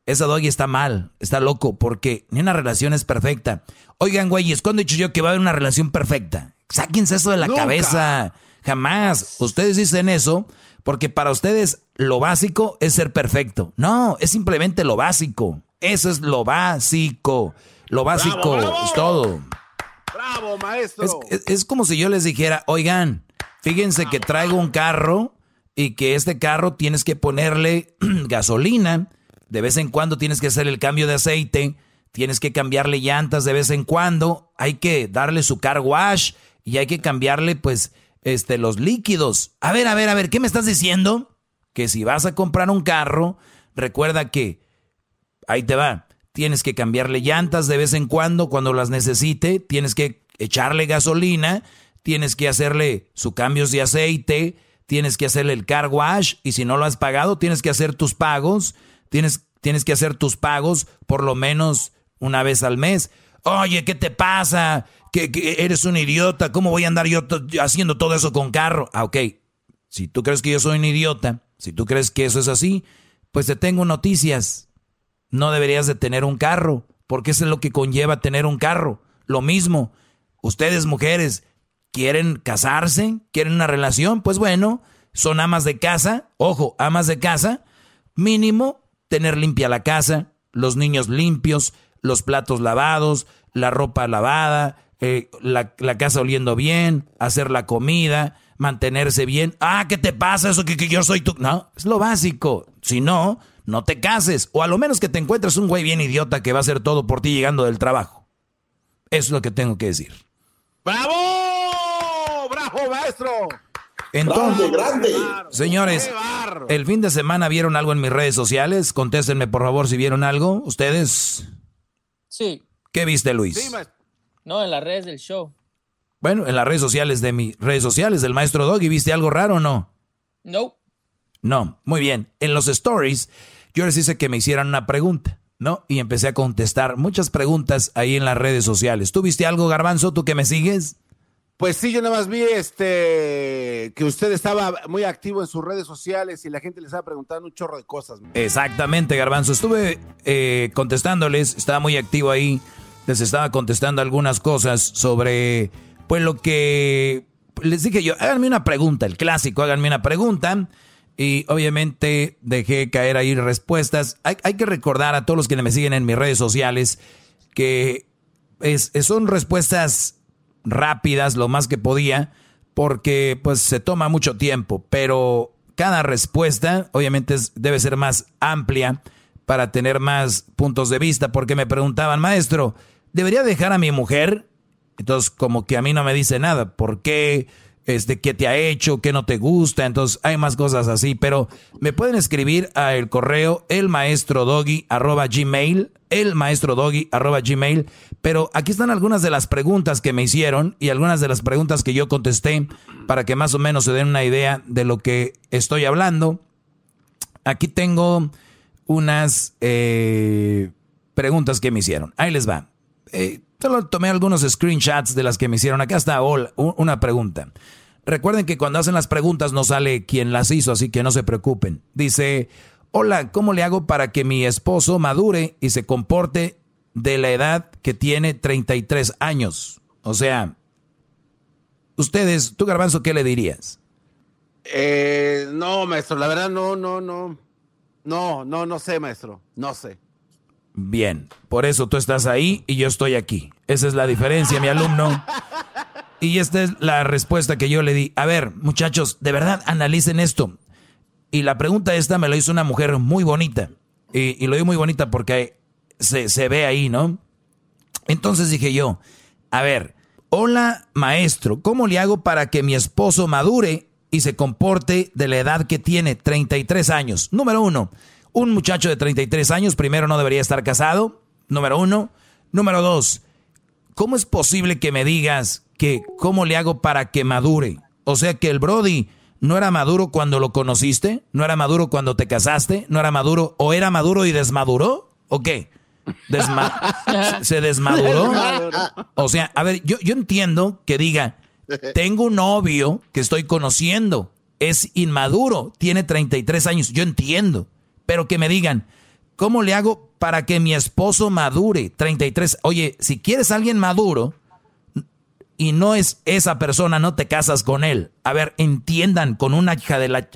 esa doggy está mal, está loco, porque ni una relación es perfecta. Oigan, güeyes, ¿cuándo he dicho yo que va a haber una relación perfecta? Sáquense eso de la cabeza. Jamás. Ustedes dicen eso porque para ustedes lo básico es ser perfecto. No, es simplemente lo básico. Eso es lo básico. Lo básico es todo. Bravo, maestro. Es, como si yo les dijera, oigan, fíjense que traigo un carro y que este carro tienes que ponerle gasolina, de vez en cuando tienes que hacer el cambio de aceite, tienes que cambiarle llantas de vez en cuando, hay que darle su car wash y hay que cambiarle pues este los líquidos. A ver, a ver, a ver, ¿qué me estás diciendo? Que si vas a comprar un carro, recuerda que ahí te va tienes que cambiarle llantas de vez en cuando cuando las necesite, tienes que echarle gasolina, tienes que hacerle su cambios de aceite, tienes que hacerle el car wash y si no lo has pagado, tienes que hacer tus pagos, tienes, tienes que hacer tus pagos por lo menos una vez al mes. Oye, ¿qué te pasa? Que, eres un idiota, ¿cómo voy a andar yo haciendo todo eso con carro? Ah, ok, si tú crees que yo soy un idiota, si tú crees que eso es así, pues te tengo noticias no deberías de tener un carro, porque eso es lo que conlleva tener un carro. Lo mismo, ustedes mujeres, ¿quieren casarse? ¿Quieren una relación? Pues bueno, son amas de casa, ojo, amas de casa, mínimo tener limpia la casa, los niños limpios, los platos lavados, la ropa lavada, eh, la, casa oliendo bien, hacer la comida, mantenerse bien. Ah, ¿qué te pasa? Eso que, que yo soy tú. No, es lo básico. Si no, no te cases. O a lo menos que te encuentres un güey bien idiota que va a hacer todo por ti llegando del trabajo. Eso es lo que tengo que decir. ¡Bravo! ¡Bravo, maestro! Entonces, grande, señores, el fin de semana vieron algo en mis redes sociales. Contéstenme, por favor, si vieron algo. ¿Ustedes? Sí. ¿Qué viste, Luis? no, en las redes del show. Bueno, en las redes sociales de mis redes sociales del maestro Doggy, ¿viste algo raro o no? No. No, muy bien. En los stories yo les hice que me hicieran una pregunta, ¿no? Y empecé a contestar muchas preguntas ahí en las redes sociales. ¿Tú viste algo, Garbanzo, tú que me sigues? Pues sí, yo nada más vi este que usted estaba muy activo en sus redes sociales y la gente le estaba preguntando un chorro de cosas. Exactamente, Garbanzo. Estuve eh, contestándoles, estaba muy activo ahí. Les estaba contestando algunas cosas sobre, pues lo que les dije yo, háganme una pregunta, el clásico, háganme una pregunta. Y obviamente dejé caer ahí respuestas. Hay, que recordar a todos los que me siguen en mis redes sociales que es, son respuestas rápidas, lo más que podía, porque pues se toma mucho tiempo, pero cada respuesta obviamente debe ser más amplia para tener más puntos de vista, porque me preguntaban, maestro, ¿debería dejar a mi mujer? Entonces como que a mí no me dice nada, ¿por qué? Este, qué te ha hecho, qué no te gusta, entonces hay más cosas así, pero me pueden escribir al correo elmaestrodoggy arroba gmail, elmaestrodoggy arroba gmail, pero aquí están algunas de las preguntas que me hicieron y algunas de las preguntas que yo contesté para que más o menos se den una idea de lo que estoy hablando. Aquí tengo unas eh, preguntas que me hicieron. Ahí les va. Eh, Solo tomé algunos screenshots de las que me hicieron. Acá está una pregunta. Recuerden que cuando hacen las preguntas no sale quien las hizo, así que no se preocupen. Dice, hola, ¿cómo le hago para que mi esposo madure y se comporte de la edad que tiene 33 años? O sea, ustedes, tú Garbanzo, ¿qué le dirías? Eh, no, maestro, la verdad no, no, no. No, no, no sé, maestro. No sé. Bien, por eso tú estás ahí y yo estoy aquí. Esa es la diferencia, mi alumno. Y esta es la respuesta que yo le di. A ver, muchachos, de verdad analicen esto. Y la pregunta esta me la hizo una mujer muy bonita. Y, lo digo muy bonita porque se, se ve ahí, ¿no? Entonces dije yo, a ver, hola maestro, ¿cómo le hago para que mi esposo madure y se comporte de la edad que tiene, 33 años? Número uno, un muchacho de 33 años primero no debería estar casado, número uno. Número dos, ¿cómo es posible que me digas que cómo le hago para que madure? O sea que el Brody no era maduro cuando lo conociste, no era maduro cuando te casaste, no era maduro o era maduro y desmaduró, ¿o qué? Desma ¿Se desmaduró? O sea, a ver, yo, yo entiendo que diga, tengo un novio que estoy conociendo, es inmaduro, tiene 33 años, yo entiendo, pero que me digan, ¿cómo le hago para que mi esposo madure? 33, oye, si quieres a alguien maduro y no es esa persona, no te casas con él. A ver, entiendan con una hija de la...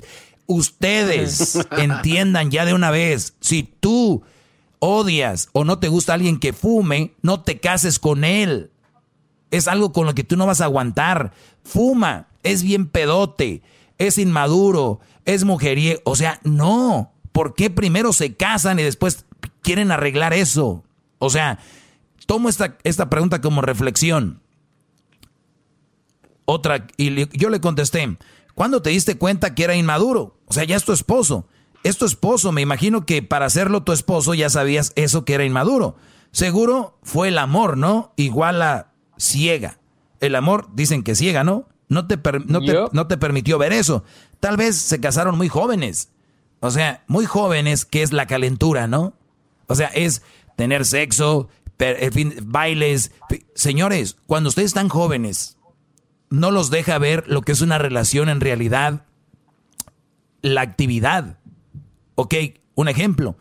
Ustedes entiendan ya de una vez, si tú odias o no te gusta alguien que fume, no te cases con él. Es algo con lo que tú no vas a aguantar. Fuma, es bien pedote, es inmaduro, es mujeriego. O sea, no. ¿Por qué primero se casan y después quieren arreglar eso? O sea, tomo esta, esta pregunta como reflexión. Otra, y yo le contesté, ¿cuándo te diste cuenta que era inmaduro? O sea, ya es tu esposo. Es tu esposo, me imagino que para hacerlo tu esposo ya sabías eso que era inmaduro. Seguro fue el amor, ¿no? Igual a ciega. El amor, dicen que ciega, ¿no? No te, no, te, no te permitió ver eso. Tal vez se casaron muy jóvenes. O sea, muy jóvenes, que es la calentura, ¿no? O sea, es tener sexo, bailes. Señores, cuando ustedes están jóvenes, no los deja ver lo que es una relación en realidad, la actividad. Ok, un ejemplo.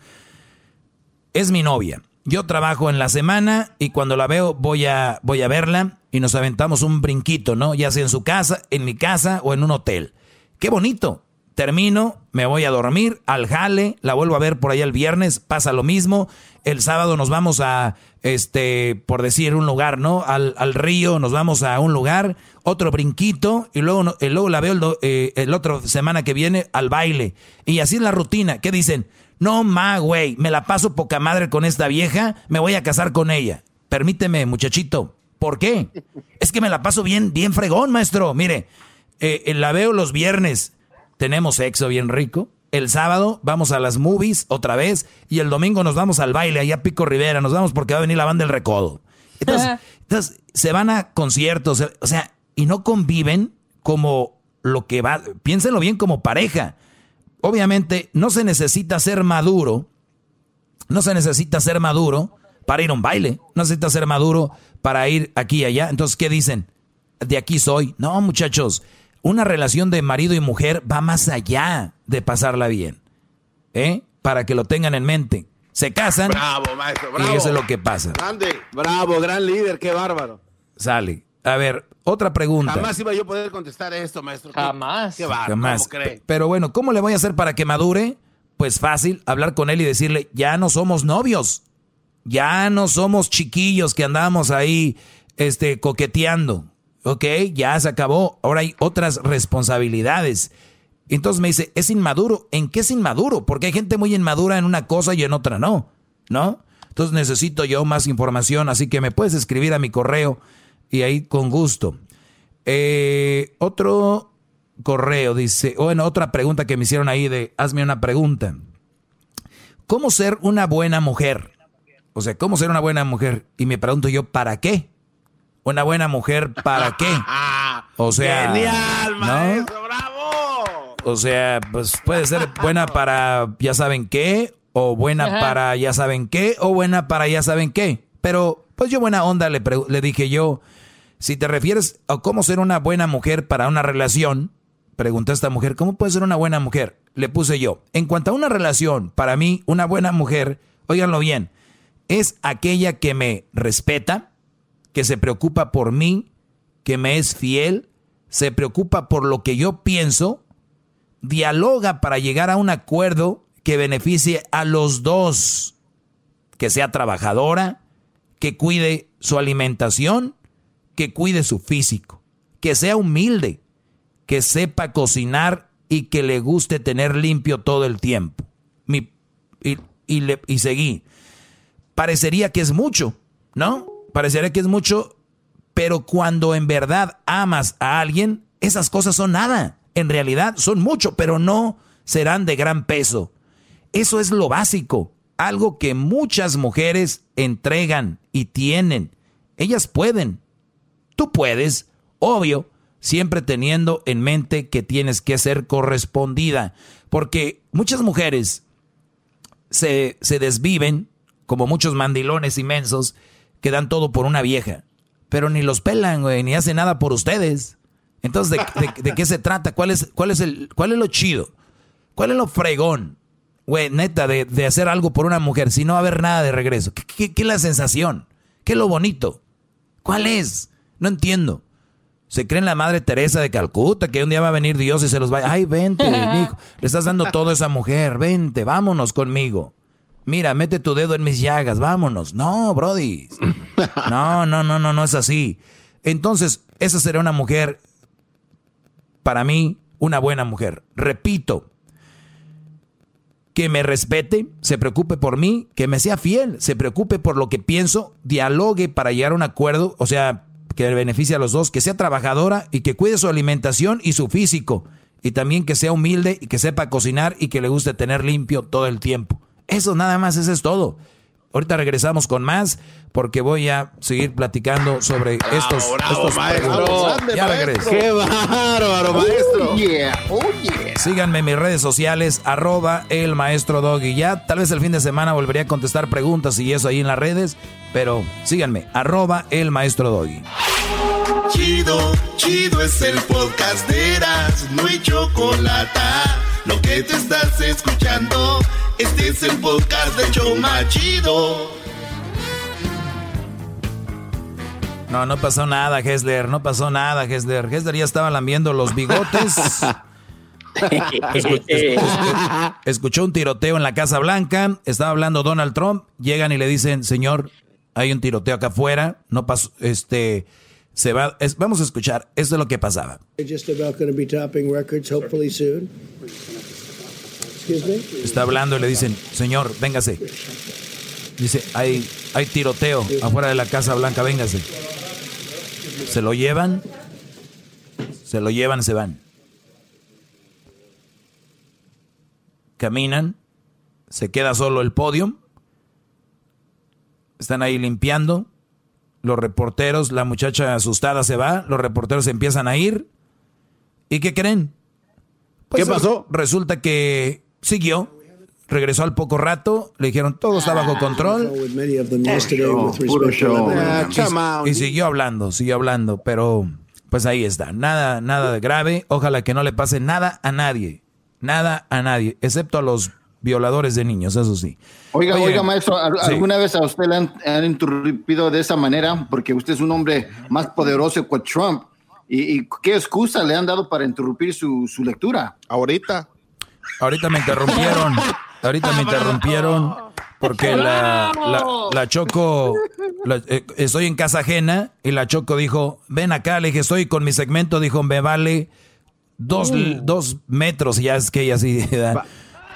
Es mi novia. Yo trabajo en la semana y cuando la veo voy a, voy a verla y nos aventamos un brinquito, ¿no? Ya sea en su casa, en mi casa o en un hotel. Qué bonito. Termino, me voy a dormir, al jale, la vuelvo a ver por ahí el viernes, pasa lo mismo. El sábado nos vamos a, este, por decir un lugar, ¿no? Al, al río, nos vamos a un lugar, otro brinquito, y luego, luego la veo el, eh, el otro semana que viene al baile. Y así es la rutina. ¿Qué dicen? No, ma, güey, me la paso poca madre con esta vieja, me voy a casar con ella. Permíteme, muchachito. ¿Por qué? Es que me la paso bien, bien fregón, maestro. Mire, eh, la veo los viernes tenemos sexo bien rico. El sábado vamos a las movies otra vez y el domingo nos vamos al baile allá a Pico Rivera, nos vamos porque va a venir la banda del Recodo. Entonces, se van a conciertos, o sea, y no conviven como lo que va, piénsenlo bien como pareja. Obviamente no se necesita ser maduro, no se necesita ser maduro para ir a un baile, no se necesita ser maduro para ir aquí y allá. Entonces, ¿qué dicen? De aquí soy. No, muchachos, una relación de marido y mujer va más allá de pasarla bien. ¿Eh? Para que lo tengan en mente. Se casan. Bravo, maestro, bravo. Y eso es lo que pasa. Grande, bravo, gran líder, qué bárbaro. Sale. A ver, otra pregunta. Jamás iba yo a poder contestar esto, maestro. Jamás. Qué bárbaro. Jamás. ¿Cómo cree? Pero bueno, ¿cómo le voy a hacer para que madure? Pues fácil, hablar con él y decirle, ya no somos novios. Ya no somos chiquillos que andamos ahí este, coqueteando. Ok, ya se acabó. Ahora hay otras responsabilidades. Entonces me dice, ¿es inmaduro? ¿En qué es inmaduro? Porque hay gente muy inmadura en una cosa y en otra no. ¿No? Entonces necesito yo más información, así que me puedes escribir a mi correo y ahí con gusto. Eh, otro correo dice, bueno, otra pregunta que me hicieron ahí de, hazme una pregunta. ¿Cómo ser una buena mujer? O sea, ¿cómo ser una buena mujer? Y me pregunto yo, ¿para qué? Una buena mujer, ¿para qué? O sea, Genial, ¿no? maestro, bravo. O sea, pues puede ser buena para ya saben qué, o buena Ajá. para ya saben qué, o buena para ya saben qué. Pero, pues yo buena onda le, le dije yo, si te refieres a cómo ser una buena mujer para una relación, pregunté a esta mujer, ¿cómo puede ser una buena mujer? Le puse yo, en cuanto a una relación, para mí, una buena mujer, óiganlo bien, es aquella que me respeta, que se preocupa por mí, que me es fiel, se preocupa por lo que yo pienso dialoga para llegar a un acuerdo que beneficie a los dos, que sea trabajadora, que cuide su alimentación, que cuide su físico, que sea humilde, que sepa cocinar y que le guste tener limpio todo el tiempo. Mi, y, y, le, y seguí. Parecería que es mucho, ¿no? Parecería que es mucho, pero cuando en verdad amas a alguien, esas cosas son nada. En realidad son mucho, pero no serán de gran peso. Eso es lo básico, algo que muchas mujeres entregan y tienen. Ellas pueden. Tú puedes, obvio, siempre teniendo en mente que tienes que ser correspondida. Porque muchas mujeres se, se desviven, como muchos mandilones inmensos, que dan todo por una vieja. Pero ni los pelan, güey, ni hacen nada por ustedes. Entonces, ¿de, qué se trata? ¿Cuál es, cuál, es el, ¿Cuál es lo chido? ¿Cuál es lo fregón? Güey, neta, de, de, hacer algo por una mujer si no va a haber nada de regreso. ¿Qué, qué, qué es la sensación? ¿Qué es lo bonito? ¿Cuál es? No entiendo. Se creen la madre Teresa de Calcuta, que un día va a venir Dios y se los va a... Ay, vente, hijo. Le estás dando todo a esa mujer. Vente, vámonos conmigo. Mira, mete tu dedo en mis llagas, vámonos. No, Brody. No, no, no, no, no es así. Entonces, esa sería una mujer para mí una buena mujer. Repito, que me respete, se preocupe por mí, que me sea fiel, se preocupe por lo que pienso, dialogue para llegar a un acuerdo, o sea, que beneficie a los dos, que sea trabajadora y que cuide su alimentación y su físico, y también que sea humilde y que sepa cocinar y que le guste tener limpio todo el tiempo. Eso nada más, eso es todo. Ahorita regresamos con más porque voy a seguir platicando sobre estos, estos maestro. Ya regreso. Qué bárbaro, maestro. Oh, yeah. Oh, yeah. Síganme en mis redes sociales, arroba el maestro Doggy. Ya tal vez el fin de semana volvería a contestar preguntas y eso ahí en las redes, pero síganme, arroba el maestro Doggy. Chido, chido es el podcast de Eras, no hay chocolate. Lo que te estás escuchando, este es el podcast de Choma Chido. No, no pasó nada, Hessler, no pasó nada, Hessler. Hessler ya estaba lambiendo los bigotes. Escuch escuch escuchó un tiroteo en la Casa Blanca, estaba hablando Donald Trump, llegan y le dicen, señor, hay un tiroteo acá afuera, no pasó, este, se va, es, vamos a escuchar, esto es lo que pasaba. Está hablando y le dicen, señor, véngase. Dice, hay, hay tiroteo afuera de la Casa Blanca, véngase. Se lo llevan, se lo llevan, se van. Caminan, se queda solo el podio. Están ahí limpiando. Los reporteros, la muchacha asustada se va, los reporteros empiezan a ir. ¿Y qué creen? Pues ¿Qué pasó? Resulta que siguió, regresó al poco rato, le dijeron todo está bajo control. Y, y, siguió hablando, siguió hablando, pero pues ahí está, nada, nada de grave, ojalá que no le pase nada a nadie, nada a nadie, excepto a los violadores de niños, eso sí. Oiga, Oye, oiga, maestro, ¿alguna sí. vez a usted le han, han, interrumpido de esa manera? Porque usted es un hombre más poderoso que Trump. ¿Y, y qué excusa le han dado para interrumpir su, su lectura? Ahorita. Ahorita me interrumpieron. Ahorita me interrumpieron porque la, la, la Choco, la, eh, estoy en casa ajena y la Choco dijo, ven acá, le dije, estoy con mi segmento, dijo, me vale dos, uh. dos metros y ya es que ella así.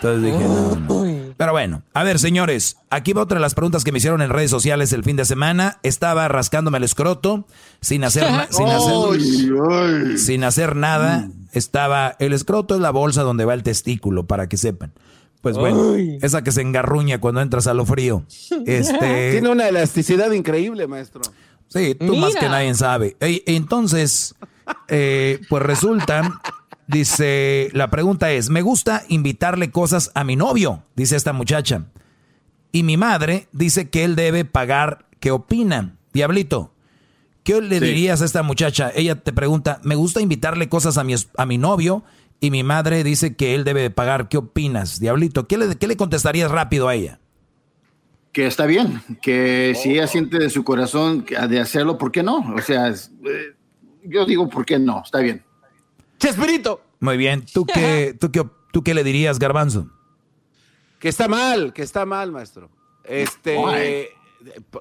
Entonces dije, no, no. Pero bueno, a ver, señores, aquí va otra de las preguntas que me hicieron en redes sociales el fin de semana. Estaba rascándome el escroto sin hacer, sin hacer, sin hacer nada. Estaba, el escroto es la bolsa donde va el testículo, para que sepan. Pues bueno, Uy. esa que se engarruña cuando entras a lo frío. Este, Tiene una elasticidad increíble, maestro. Sí, tú Mira. más que nadie sabe. Entonces, eh, pues resulta Dice, la pregunta es, me gusta invitarle cosas a mi novio, dice esta muchacha. Y mi madre dice que él debe pagar. ¿Qué opina? Diablito, ¿qué le sí. dirías a esta muchacha? Ella te pregunta, me gusta invitarle cosas a mi, a mi novio y mi madre dice que él debe pagar. ¿Qué opinas, Diablito? ¿Qué le, qué le contestarías rápido a ella? Que está bien, que si ella siente de su corazón de hacerlo, ¿por qué no? O sea, eh, yo digo, ¿por qué no? Está bien. Chespirito. Muy bien. ¿Tú qué, tú qué, tú qué le dirías, Garbanzo? Que está mal, que está mal, maestro. Este,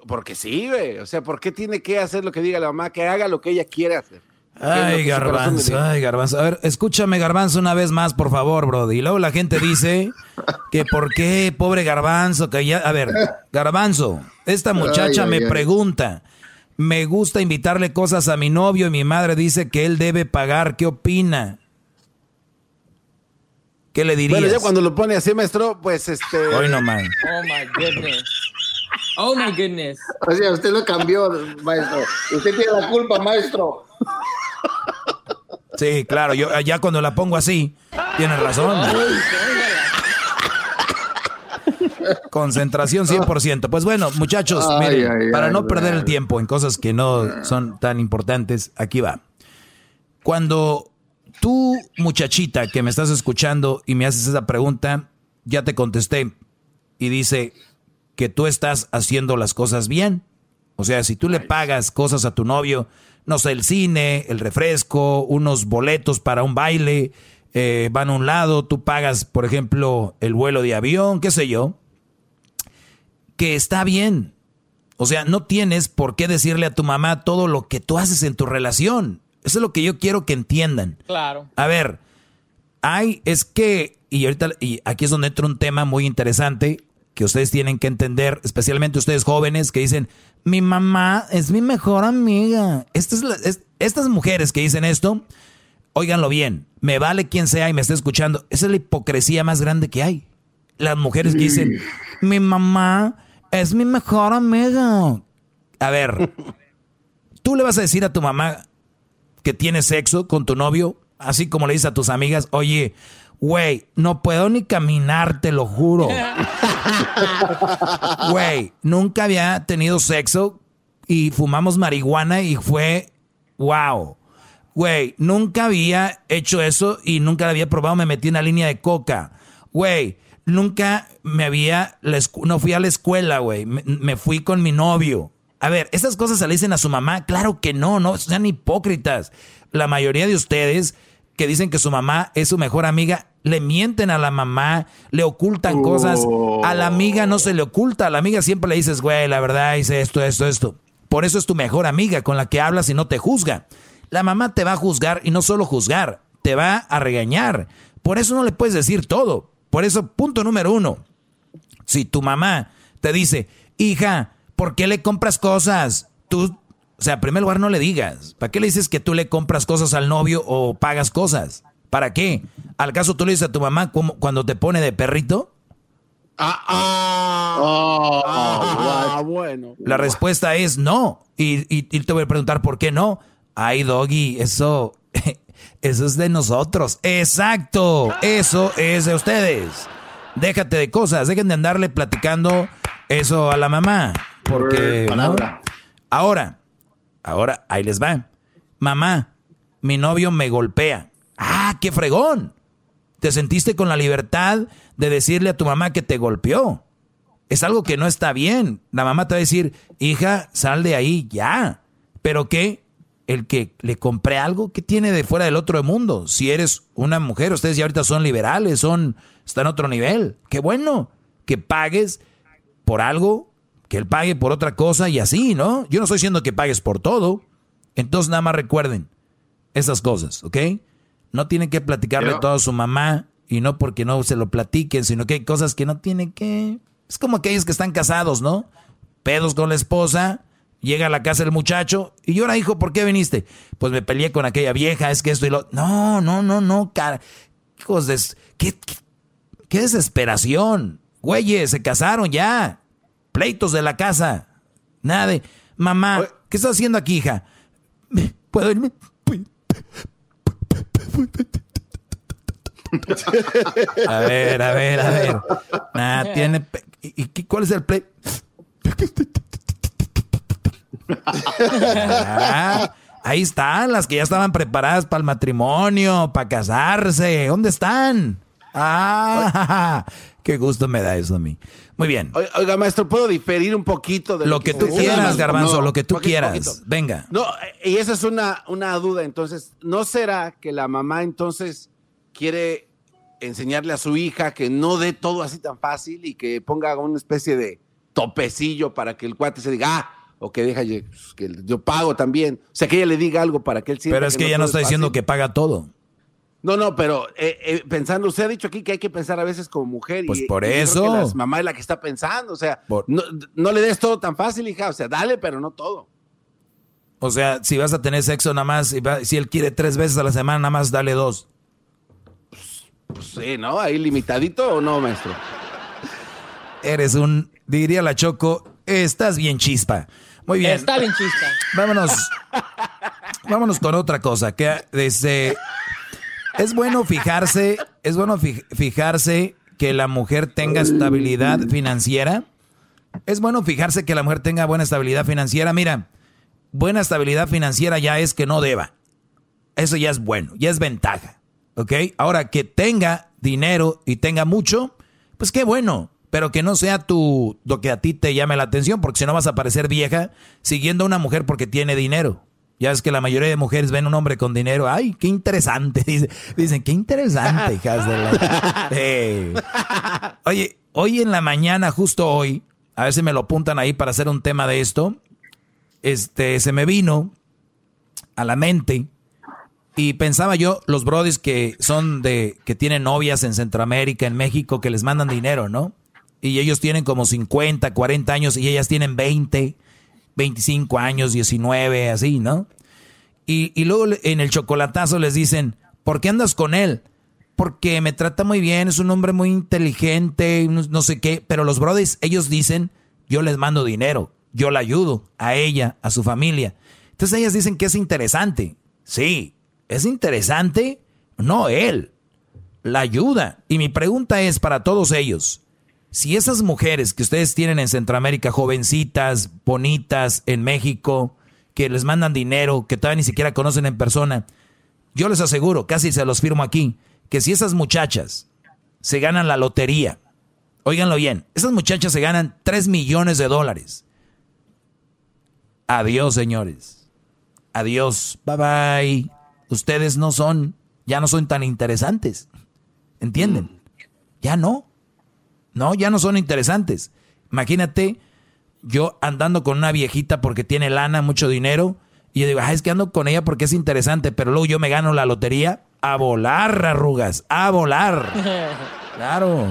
porque sí, güey. O sea, ¿por qué tiene que hacer lo que diga la mamá? Que haga lo que ella quiere hacer. ¿Qué es lo Ay, Garbanzo, ay, Garbanzo. A ver, escúchame, Garbanzo, una vez más, por favor, Brody. Y luego la gente dice que por qué, pobre Garbanzo, que ya... A ver, Garbanzo, esta muchacha Ay, me ay. pregunta, me gusta invitarle cosas a mi novio y mi madre dice que él debe pagar. ¿Qué opina? ¿Qué le dirías? Bueno, ya cuando lo pone así, maestro, pues este. Hoy no más. Oh my goodness. Oh my goodness. O sea, usted lo cambió, maestro. Usted tiene la culpa, maestro. Sí, claro, yo ya cuando la pongo así, tienes razón. Concentración 100%. Pues bueno, muchachos, Ay, miren, ay, para ay, no perder el tiempo en cosas que no son tan importantes, aquí va. Cuando tú, muchachita, que me estás escuchando y me haces esa pregunta, ya te contesté y dice que tú estás haciendo las cosas bien. O sea, si tú le pagas cosas a tu novio, no sé, el cine, el refresco, unos boletos para un baile, eh, van a un lado, tú pagas, por ejemplo, el vuelo de avión, qué sé yo, que está bien. O sea, no tienes por qué decirle a tu mamá todo lo que tú haces en tu relación. Eso es lo que yo quiero que entiendan. Claro. A ver, hay, es que, y ahorita, y aquí es donde entra un tema muy interesante que ustedes tienen que entender, especialmente ustedes jóvenes que dicen, mi mamá es mi mejor amiga. Estas, la- es- estas mujeres que dicen esto, óiganlo bien, me vale quien sea y me esté escuchando, esa es la hipocresía más grande que hay. Las mujeres que dicen, mi mamá es mi mejor amiga. A ver, tú le vas a decir a tu mamá que tienes sexo con tu novio, así como le dices a tus amigas, oye, güey, no puedo ni caminar, te lo juro. Güey, nunca había tenido sexo y fumamos marihuana y fue wow. Güey, nunca había hecho eso y nunca lo había probado, me metí en la línea de coca. Güey, nunca me había, no fui a la escuela, güey, me, fui con mi novio. A ver, ¿esas cosas se le dicen a su mamá? Claro que no, no sean hipócritas. La mayoría de ustedes que dicen que su mamá es su mejor amiga, le mienten a la mamá, le ocultan cosas. A la amiga no se le oculta, a la amiga siempre le dices, güey, la verdad hice esto, esto, esto. Por eso es tu mejor amiga con la que hablas y no te juzga. La mamá te va a juzgar y no solo juzgar, te va a regañar. Por eso no le puedes decir todo. Por eso, punto número uno, si tu mamá te dice, hija, ¿por qué le compras cosas? Tú, o sea, en primer lugar no le digas. ¿Para qué le dices que tú le compras cosas al novio o pagas cosas? ¿Para qué? ¿Al caso tú le dices a tu mamá como cuando te pone de perrito? Ah, bueno. La respuesta es no. Y, y- y te voy a preguntar por qué no. Ay, Doggy, eso, eso es de nosotros. Exacto. Eso es de ustedes. Déjate de cosas. Dejen de andarle platicando eso a la mamá. Porque. ¿no? Ahora, ahora, ahí les va. Mamá, mi novio me golpea. Ah, qué fregón. Te sentiste con la libertad de decirle a tu mamá que te golpeó. Es algo que no está bien. La mamá te va a decir, hija, sal de ahí ya. ¿Pero qué? El que le compré algo, ¿qué tiene de fuera del otro mundo? Si eres una mujer, ustedes ya ahorita son liberales, son, están a otro nivel. Qué bueno que pagues por algo, que él pague por otra cosa y así, ¿no? Yo no estoy diciendo que pagues por todo. Entonces nada más recuerden esas cosas, ¿ok? No tienen que platicarle todo a su mamá y no porque no se lo platiquen, sino que hay cosas que no tienen que... Es como aquellos que están casados, ¿no? Pedos con la esposa, llega a la casa el muchacho y llora, hijo, ¿por qué viniste? Pues me peleé con aquella vieja, es que esto y lo... No, no, no, no, cara. Hijos de... ¿Qué, qué, qué desesperación? Güeyes, se casaron ya. Pleitos de la casa. Nada de... Mamá, ¿qué estás haciendo aquí, hija? ¿Puedo irme? A ver, a ver, a ver. Nah, tiene. ¿Y, cuál es el play? Ah, ahí están las que ya estaban preparadas para el matrimonio, para casarse. ¿Dónde están? Ah, qué gusto me da eso a mí. Muy bien. Oiga, maestro, ¿puedo diferir un poquito de Lo que tú quieras? Garbanzo, lo que tú poquito, quieras. poquito. Venga. No, y esa es una, una duda. Entonces, ¿no será que la mamá entonces quiere enseñarle a su hija que no dé todo así tan fácil y que ponga una especie de topecillo para que el cuate se diga, ah, o que deja pues, que yo pago también. O sea, que ella le diga algo para que él sienta Pero es que, ella no está diciendo que paga todo. No, no, pero eh, eh, pensando, usted ha dicho aquí que hay que pensar a veces como mujer. Pues y, por y creo eso. que la mamá es la que está pensando. O sea, no, no le des todo tan fácil, hija. O sea, dale, pero no todo. O sea, si vas a tener sexo nada más, si, él quiere tres veces a la semana, nada más dale dos. Pues sí, ¿no? Ahí limitadito o no, maestro. Eres un, diría la Choco, estás bien chispa. Muy bien. Está bien chispa. Vámonos. Vámonos con otra cosa. Que desde es bueno fijarse, es bueno fi- fijarse que la mujer tenga estabilidad financiera. Es bueno fijarse que la mujer tenga buena estabilidad financiera. Mira, buena estabilidad financiera ya es que no deba. Eso ya es bueno, ya es ventaja. ¿Ok? Ahora que tenga dinero y tenga mucho, pues qué bueno. Pero que no sea tu, lo que a ti te llame la atención, porque si no vas a parecer vieja siguiendo a una mujer porque tiene dinero. Ya es que la mayoría de mujeres ven un hombre con dinero. Ay, qué interesante. Dice- Dicen, qué interesante, hijas de la... Oye, hoy en la mañana, justo hoy, a ver si me lo apuntan ahí para hacer un tema de esto. Este, se me vino a la mente y pensaba yo, los brodis que son de, que tienen novias en Centroamérica, en México, que les mandan dinero, ¿no? Y ellos tienen como 50, 40 años y ellas tienen 20, 25 años, 19, así, ¿no? Y, y luego en el chocolatazo les dicen, ¿por qué andas con él? Porque me trata muy bien, es un hombre muy inteligente, no, sé qué, pero los brodis, ellos dicen, yo les mando dinero, yo la ayudo, a ella, a su familia. Entonces ellas dicen que es interesante. Sí, es interesante, no él, la ayuda. Y mi pregunta es para todos ellos, si esas mujeres que ustedes tienen en Centroamérica, jovencitas, bonitas, en México, que les mandan dinero, que todavía ni siquiera conocen en persona, yo les aseguro, casi se los firmo aquí, que si esas muchachas se ganan la lotería, óiganlo bien, esas muchachas se ganan 3 millones de dólares. Adiós, señores. Adiós. Bye bye. Ustedes no son, ya no son tan interesantes. ¿Entienden? Ya no. No, ya no son interesantes. Imagínate yo andando con una viejita porque tiene lana, mucho dinero, y yo digo, ah, es que ando con ella porque es interesante, pero luego yo me gano la lotería a volar, arrugas, a volar. Claro.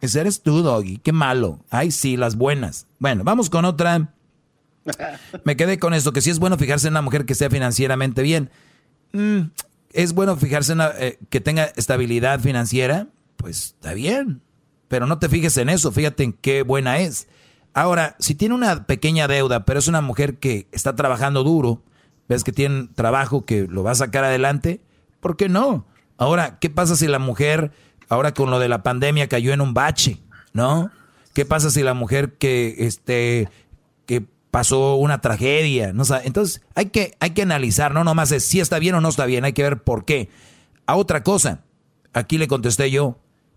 Ese eres tú, Doggy. Qué malo. Ay, sí, las buenas. Bueno, vamos con otra. Me quedé con esto, que sí es bueno fijarse en una mujer que sea financieramente bien. Mm, es bueno fijarse en una, eh, que tenga estabilidad financiera. Pues está bien. Pero no te fijes en eso, fíjate en qué buena es. Ahora, si tiene una pequeña deuda, pero es una mujer que está trabajando duro, ves que tiene trabajo que lo va a sacar adelante, ¿por qué no? Ahora, ¿qué pasa si la mujer, ahora con lo de la pandemia, cayó en un bache, ¿no? ¿Qué pasa si la mujer que, este, que pasó una tragedia, no? Entonces, hay que, hay que analizar, no nomás es si está bien o no está bien, hay que ver por qué. A otra cosa, aquí le contesté yo,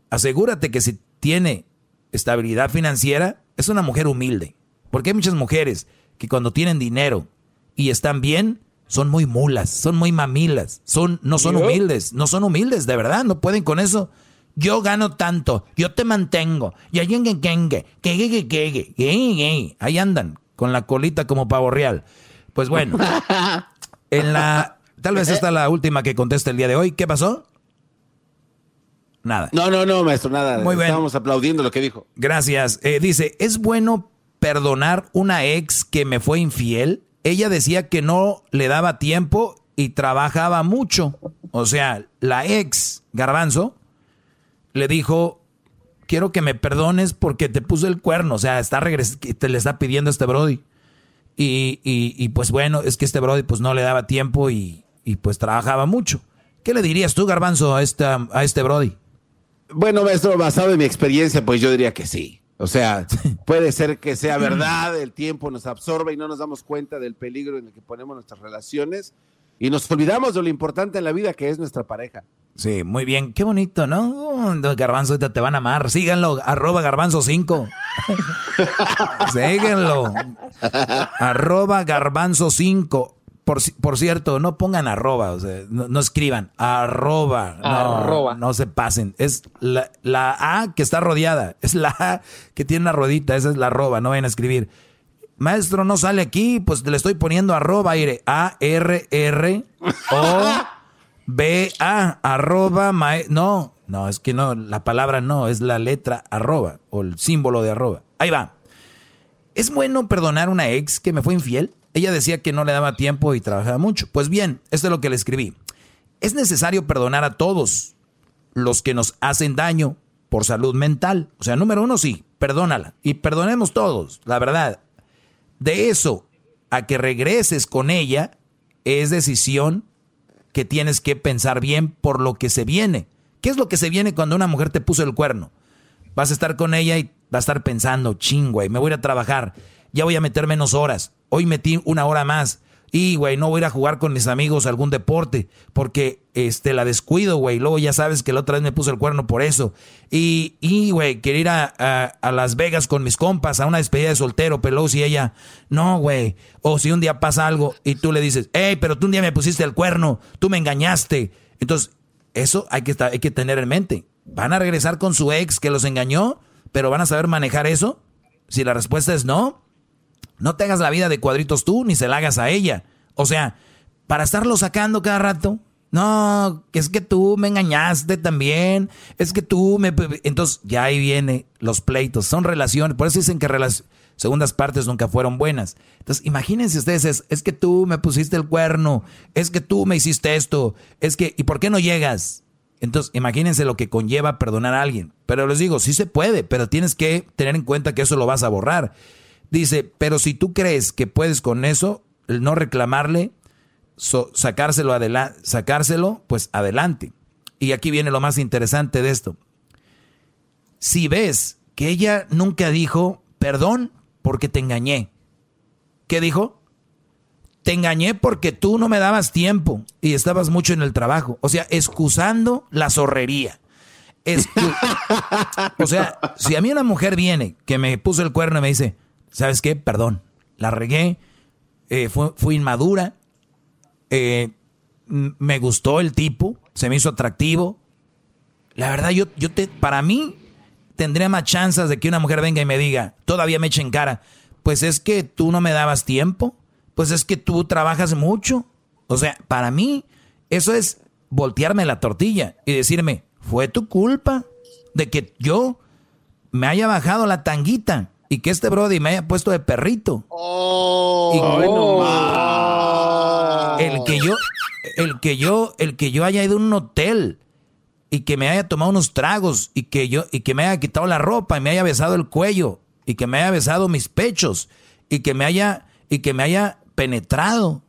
asegúrate que si tiene estabilidad financiera, es una mujer humilde. Porque hay muchas mujeres que cuando tienen dinero y están bien, son muy mulas, son muy mamilas, son, no son humildes, no son humildes, de verdad, no pueden con eso. Yo gano tanto, yo te mantengo, y ahí que que que ahí andan con la colita como pavo real. Pues bueno, en la tal vez esta es la última que conteste el día de hoy. ¿Qué pasó? Nada. No, no, no, maestro, nada. Muy bien. Estábamos aplaudiendo lo que dijo. Gracias. Eh, dice, ¿es bueno perdonar una ex que me fue infiel? Ella decía que no le daba tiempo y trabajaba mucho. O sea, la ex, Garbanzo, le dijo, quiero que me perdones porque te puse el cuerno. O sea, está regres te le está pidiendo este Brody. Y, y- y, pues bueno, es que este Brody pues no le daba tiempo y, y, pues trabajaba mucho. ¿Qué le dirías tú, Garbanzo, a, esta, a este Brody? Bueno, maestro, basado en mi experiencia, pues yo diría que sí. O sea, puede ser que sea verdad, el tiempo nos absorbe y no nos damos cuenta del peligro en el que ponemos nuestras relaciones y nos olvidamos de lo importante en la vida que es nuestra pareja. Sí, muy bien. Qué bonito, ¿no? Garbanzo, ahorita te van a amar. Síganlo, arroba garbanzo 5. Síganlo. arroba garbanzo 5. Por, por cierto, no pongan arroba, o sea, no, escriban arroba. No, No se pasen. Es la, la, A que está rodeada. Es la A que tiene una rodita. Esa es la arroba. No vayan a escribir. Maestro, no sale aquí. Pues le estoy poniendo arroba aire. A, R, R, O, B, A. Arroba, no, no, es que no. La palabra no, es la letra arroba o el símbolo de arroba. Ahí va. ¿Es bueno perdonar a una ex que me fue infiel? Ella decía que no le daba tiempo y trabajaba mucho. Pues bien, esto es lo que le escribí. Es necesario perdonar a todos los que nos hacen daño por salud mental. O sea, número uno, sí, perdónala. Y perdonemos todos, la verdad. De eso a que regreses con ella es decisión que tienes que pensar bien por lo que se viene. ¿Qué es lo que se viene cuando una mujer te puso el cuerno? Vas a estar con ella y va a estar pensando, ching, güey, me voy a ir a trabajar, ya voy a meter menos horas, Hoy metí una hora más. Y, güey, no voy a ir a jugar con mis amigos algún deporte porque este, la descuido, güey. Luego ya sabes que la otra vez me puso el cuerno por eso. Y, y güey, quería ir a, a, Las Vegas con mis compas a una despedida de soltero, pero luego si ella, no, güey. O si un día pasa algo y tú le dices, hey, pero tú un día me pusiste el cuerno, tú me engañaste. Entonces, eso hay que, hay que tener en mente. ¿Van a regresar con su ex que los engañó, pero van a saber manejar eso? Si la respuesta es no, no te hagas la vida de cuadritos tú, ni se la hagas a ella. O sea, para estarlo sacando cada rato. No, es que tú me engañaste también. Es que tú me... Entonces ya ahí viene los pleitos. Son relaciones. Por eso dicen que las segundas partes nunca fueron buenas. Entonces imagínense ustedes, es, es que tú me pusiste el cuerno. Es que tú me hiciste esto. Es que... ¿Y por qué no llegas? Entonces, imagínense lo que conlleva perdonar a alguien. Pero les digo, sí se puede, pero tienes que tener en cuenta que eso lo vas a borrar. Dice, pero si tú crees que puedes con eso, no reclamarle, sacárselo, adelante, sacárselo, pues adelante. Y aquí viene lo más interesante de esto. Si ves que ella nunca dijo, perdón porque te engañé. ¿Qué dijo? Te engañé porque tú no me dabas tiempo y estabas mucho en el trabajo. O sea, excusando la zorrería. o sea, si a mí una mujer viene que me puso el cuerno y me dice, ¿sabes qué? Perdón, la regué, eh, fui inmadura, eh, me gustó el tipo, se me hizo atractivo. La verdad, yo, yo te, para mí, tendría más chances de que una mujer venga y me diga, todavía me echen cara, pues es que tú no me dabas tiempo, pues es que tú trabajas mucho. O sea, para mí, eso es voltearme la tortilla y decirme, fue tu culpa de que yo me haya bajado la tanguita y que este Brody me haya puesto de perrito. Oh, el que yo, el que yo, el que yo haya ido a un hotel y que me haya tomado unos tragos y que yo y que me haya quitado la ropa y me haya besado el cuello y que me haya besado mis pechos y que me haya y que me haya penetrado.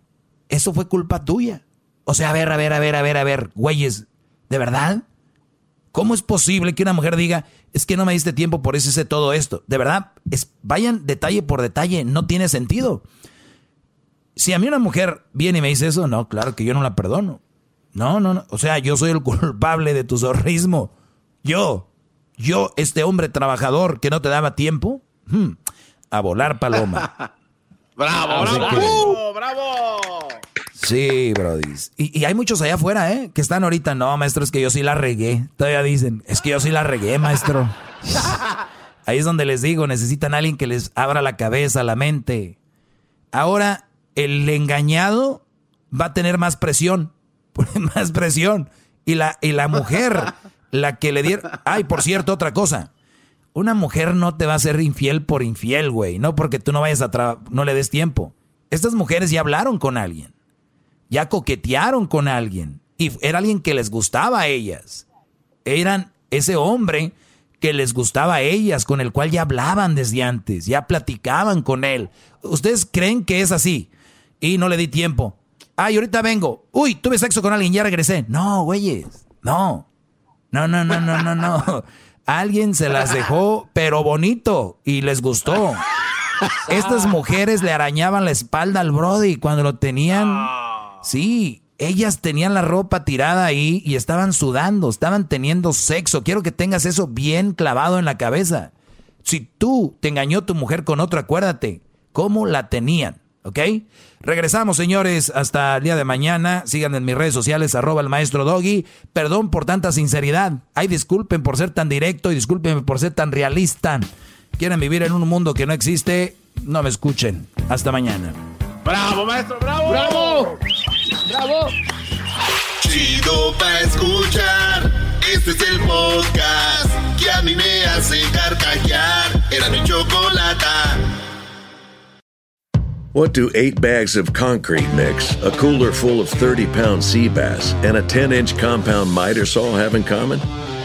Eso fue culpa tuya. O sea, a ver, a ver, a ver, a ver, a ver, güeyes, ¿de verdad? ¿Cómo es posible que una mujer diga, es que no me diste tiempo, por eso hice todo esto? De verdad, es, vayan detalle por detalle, no tiene sentido. Si a mí una mujer viene y me dice eso, no, claro que yo no la perdono. No, no, no. O sea, yo soy el culpable de tu zorrismo. Yo, yo, este hombre trabajador que no te daba tiempo, hmm, a volar paloma. bravo, bravo, bravo. Sí, Brody. Y, hay muchos allá afuera, ¿eh? Que están ahorita, no, maestro, es que yo sí la regué. Todavía dicen, es que yo sí la regué, maestro. Ahí es donde les digo, necesitan a alguien que les abra la cabeza, la mente. Ahora, el engañado va a tener más presión, más presión. Y la, y la mujer, la que le dieron... Ay, por cierto, otra cosa. Una mujer no te va a ser infiel por infiel, güey. No porque tú no vayas a... no le des tiempo. Estas mujeres ya hablaron con alguien ya coquetearon con alguien y era alguien que les gustaba a ellas. Eran ese hombre que les gustaba a ellas, con el cual ya hablaban desde antes, ya platicaban con él. ¿Ustedes creen que es así? Y no le di tiempo. Ay, ahorita vengo. Uy, tuve sexo con alguien, ya regresé. No, güeyes, no. No, no, no, no, no, no. Alguien se las dejó, pero bonito, y les gustó. Estas mujeres le arañaban la espalda al Brody cuando lo tenían Sí, ellas tenían la ropa tirada ahí y estaban sudando, estaban teniendo sexo. Quiero que tengas eso bien clavado en la cabeza. Si tú te engañó tu mujer con otro, acuérdate, ¿cómo la tenían? ¿Ok? Regresamos, señores, hasta el día de mañana. Sigan en mis redes sociales, arroba el maestro Doggy. Perdón por tanta sinceridad. Ay, disculpen por ser tan directo y disculpen por ser tan realista. Quieren vivir en un mundo que no existe, no me escuchen. Hasta mañana. ¡Bravo, maestro! ¡Bravo! ¡Bravo! ¡Bravo! Chido pa' escuchar. Este es el podcast que a mí me hace carcajear. Era mi chocolata. What do eight bags of concrete mix, a cooler full of 30 pound sea bass, and a 10 inch compound miter saw have in common?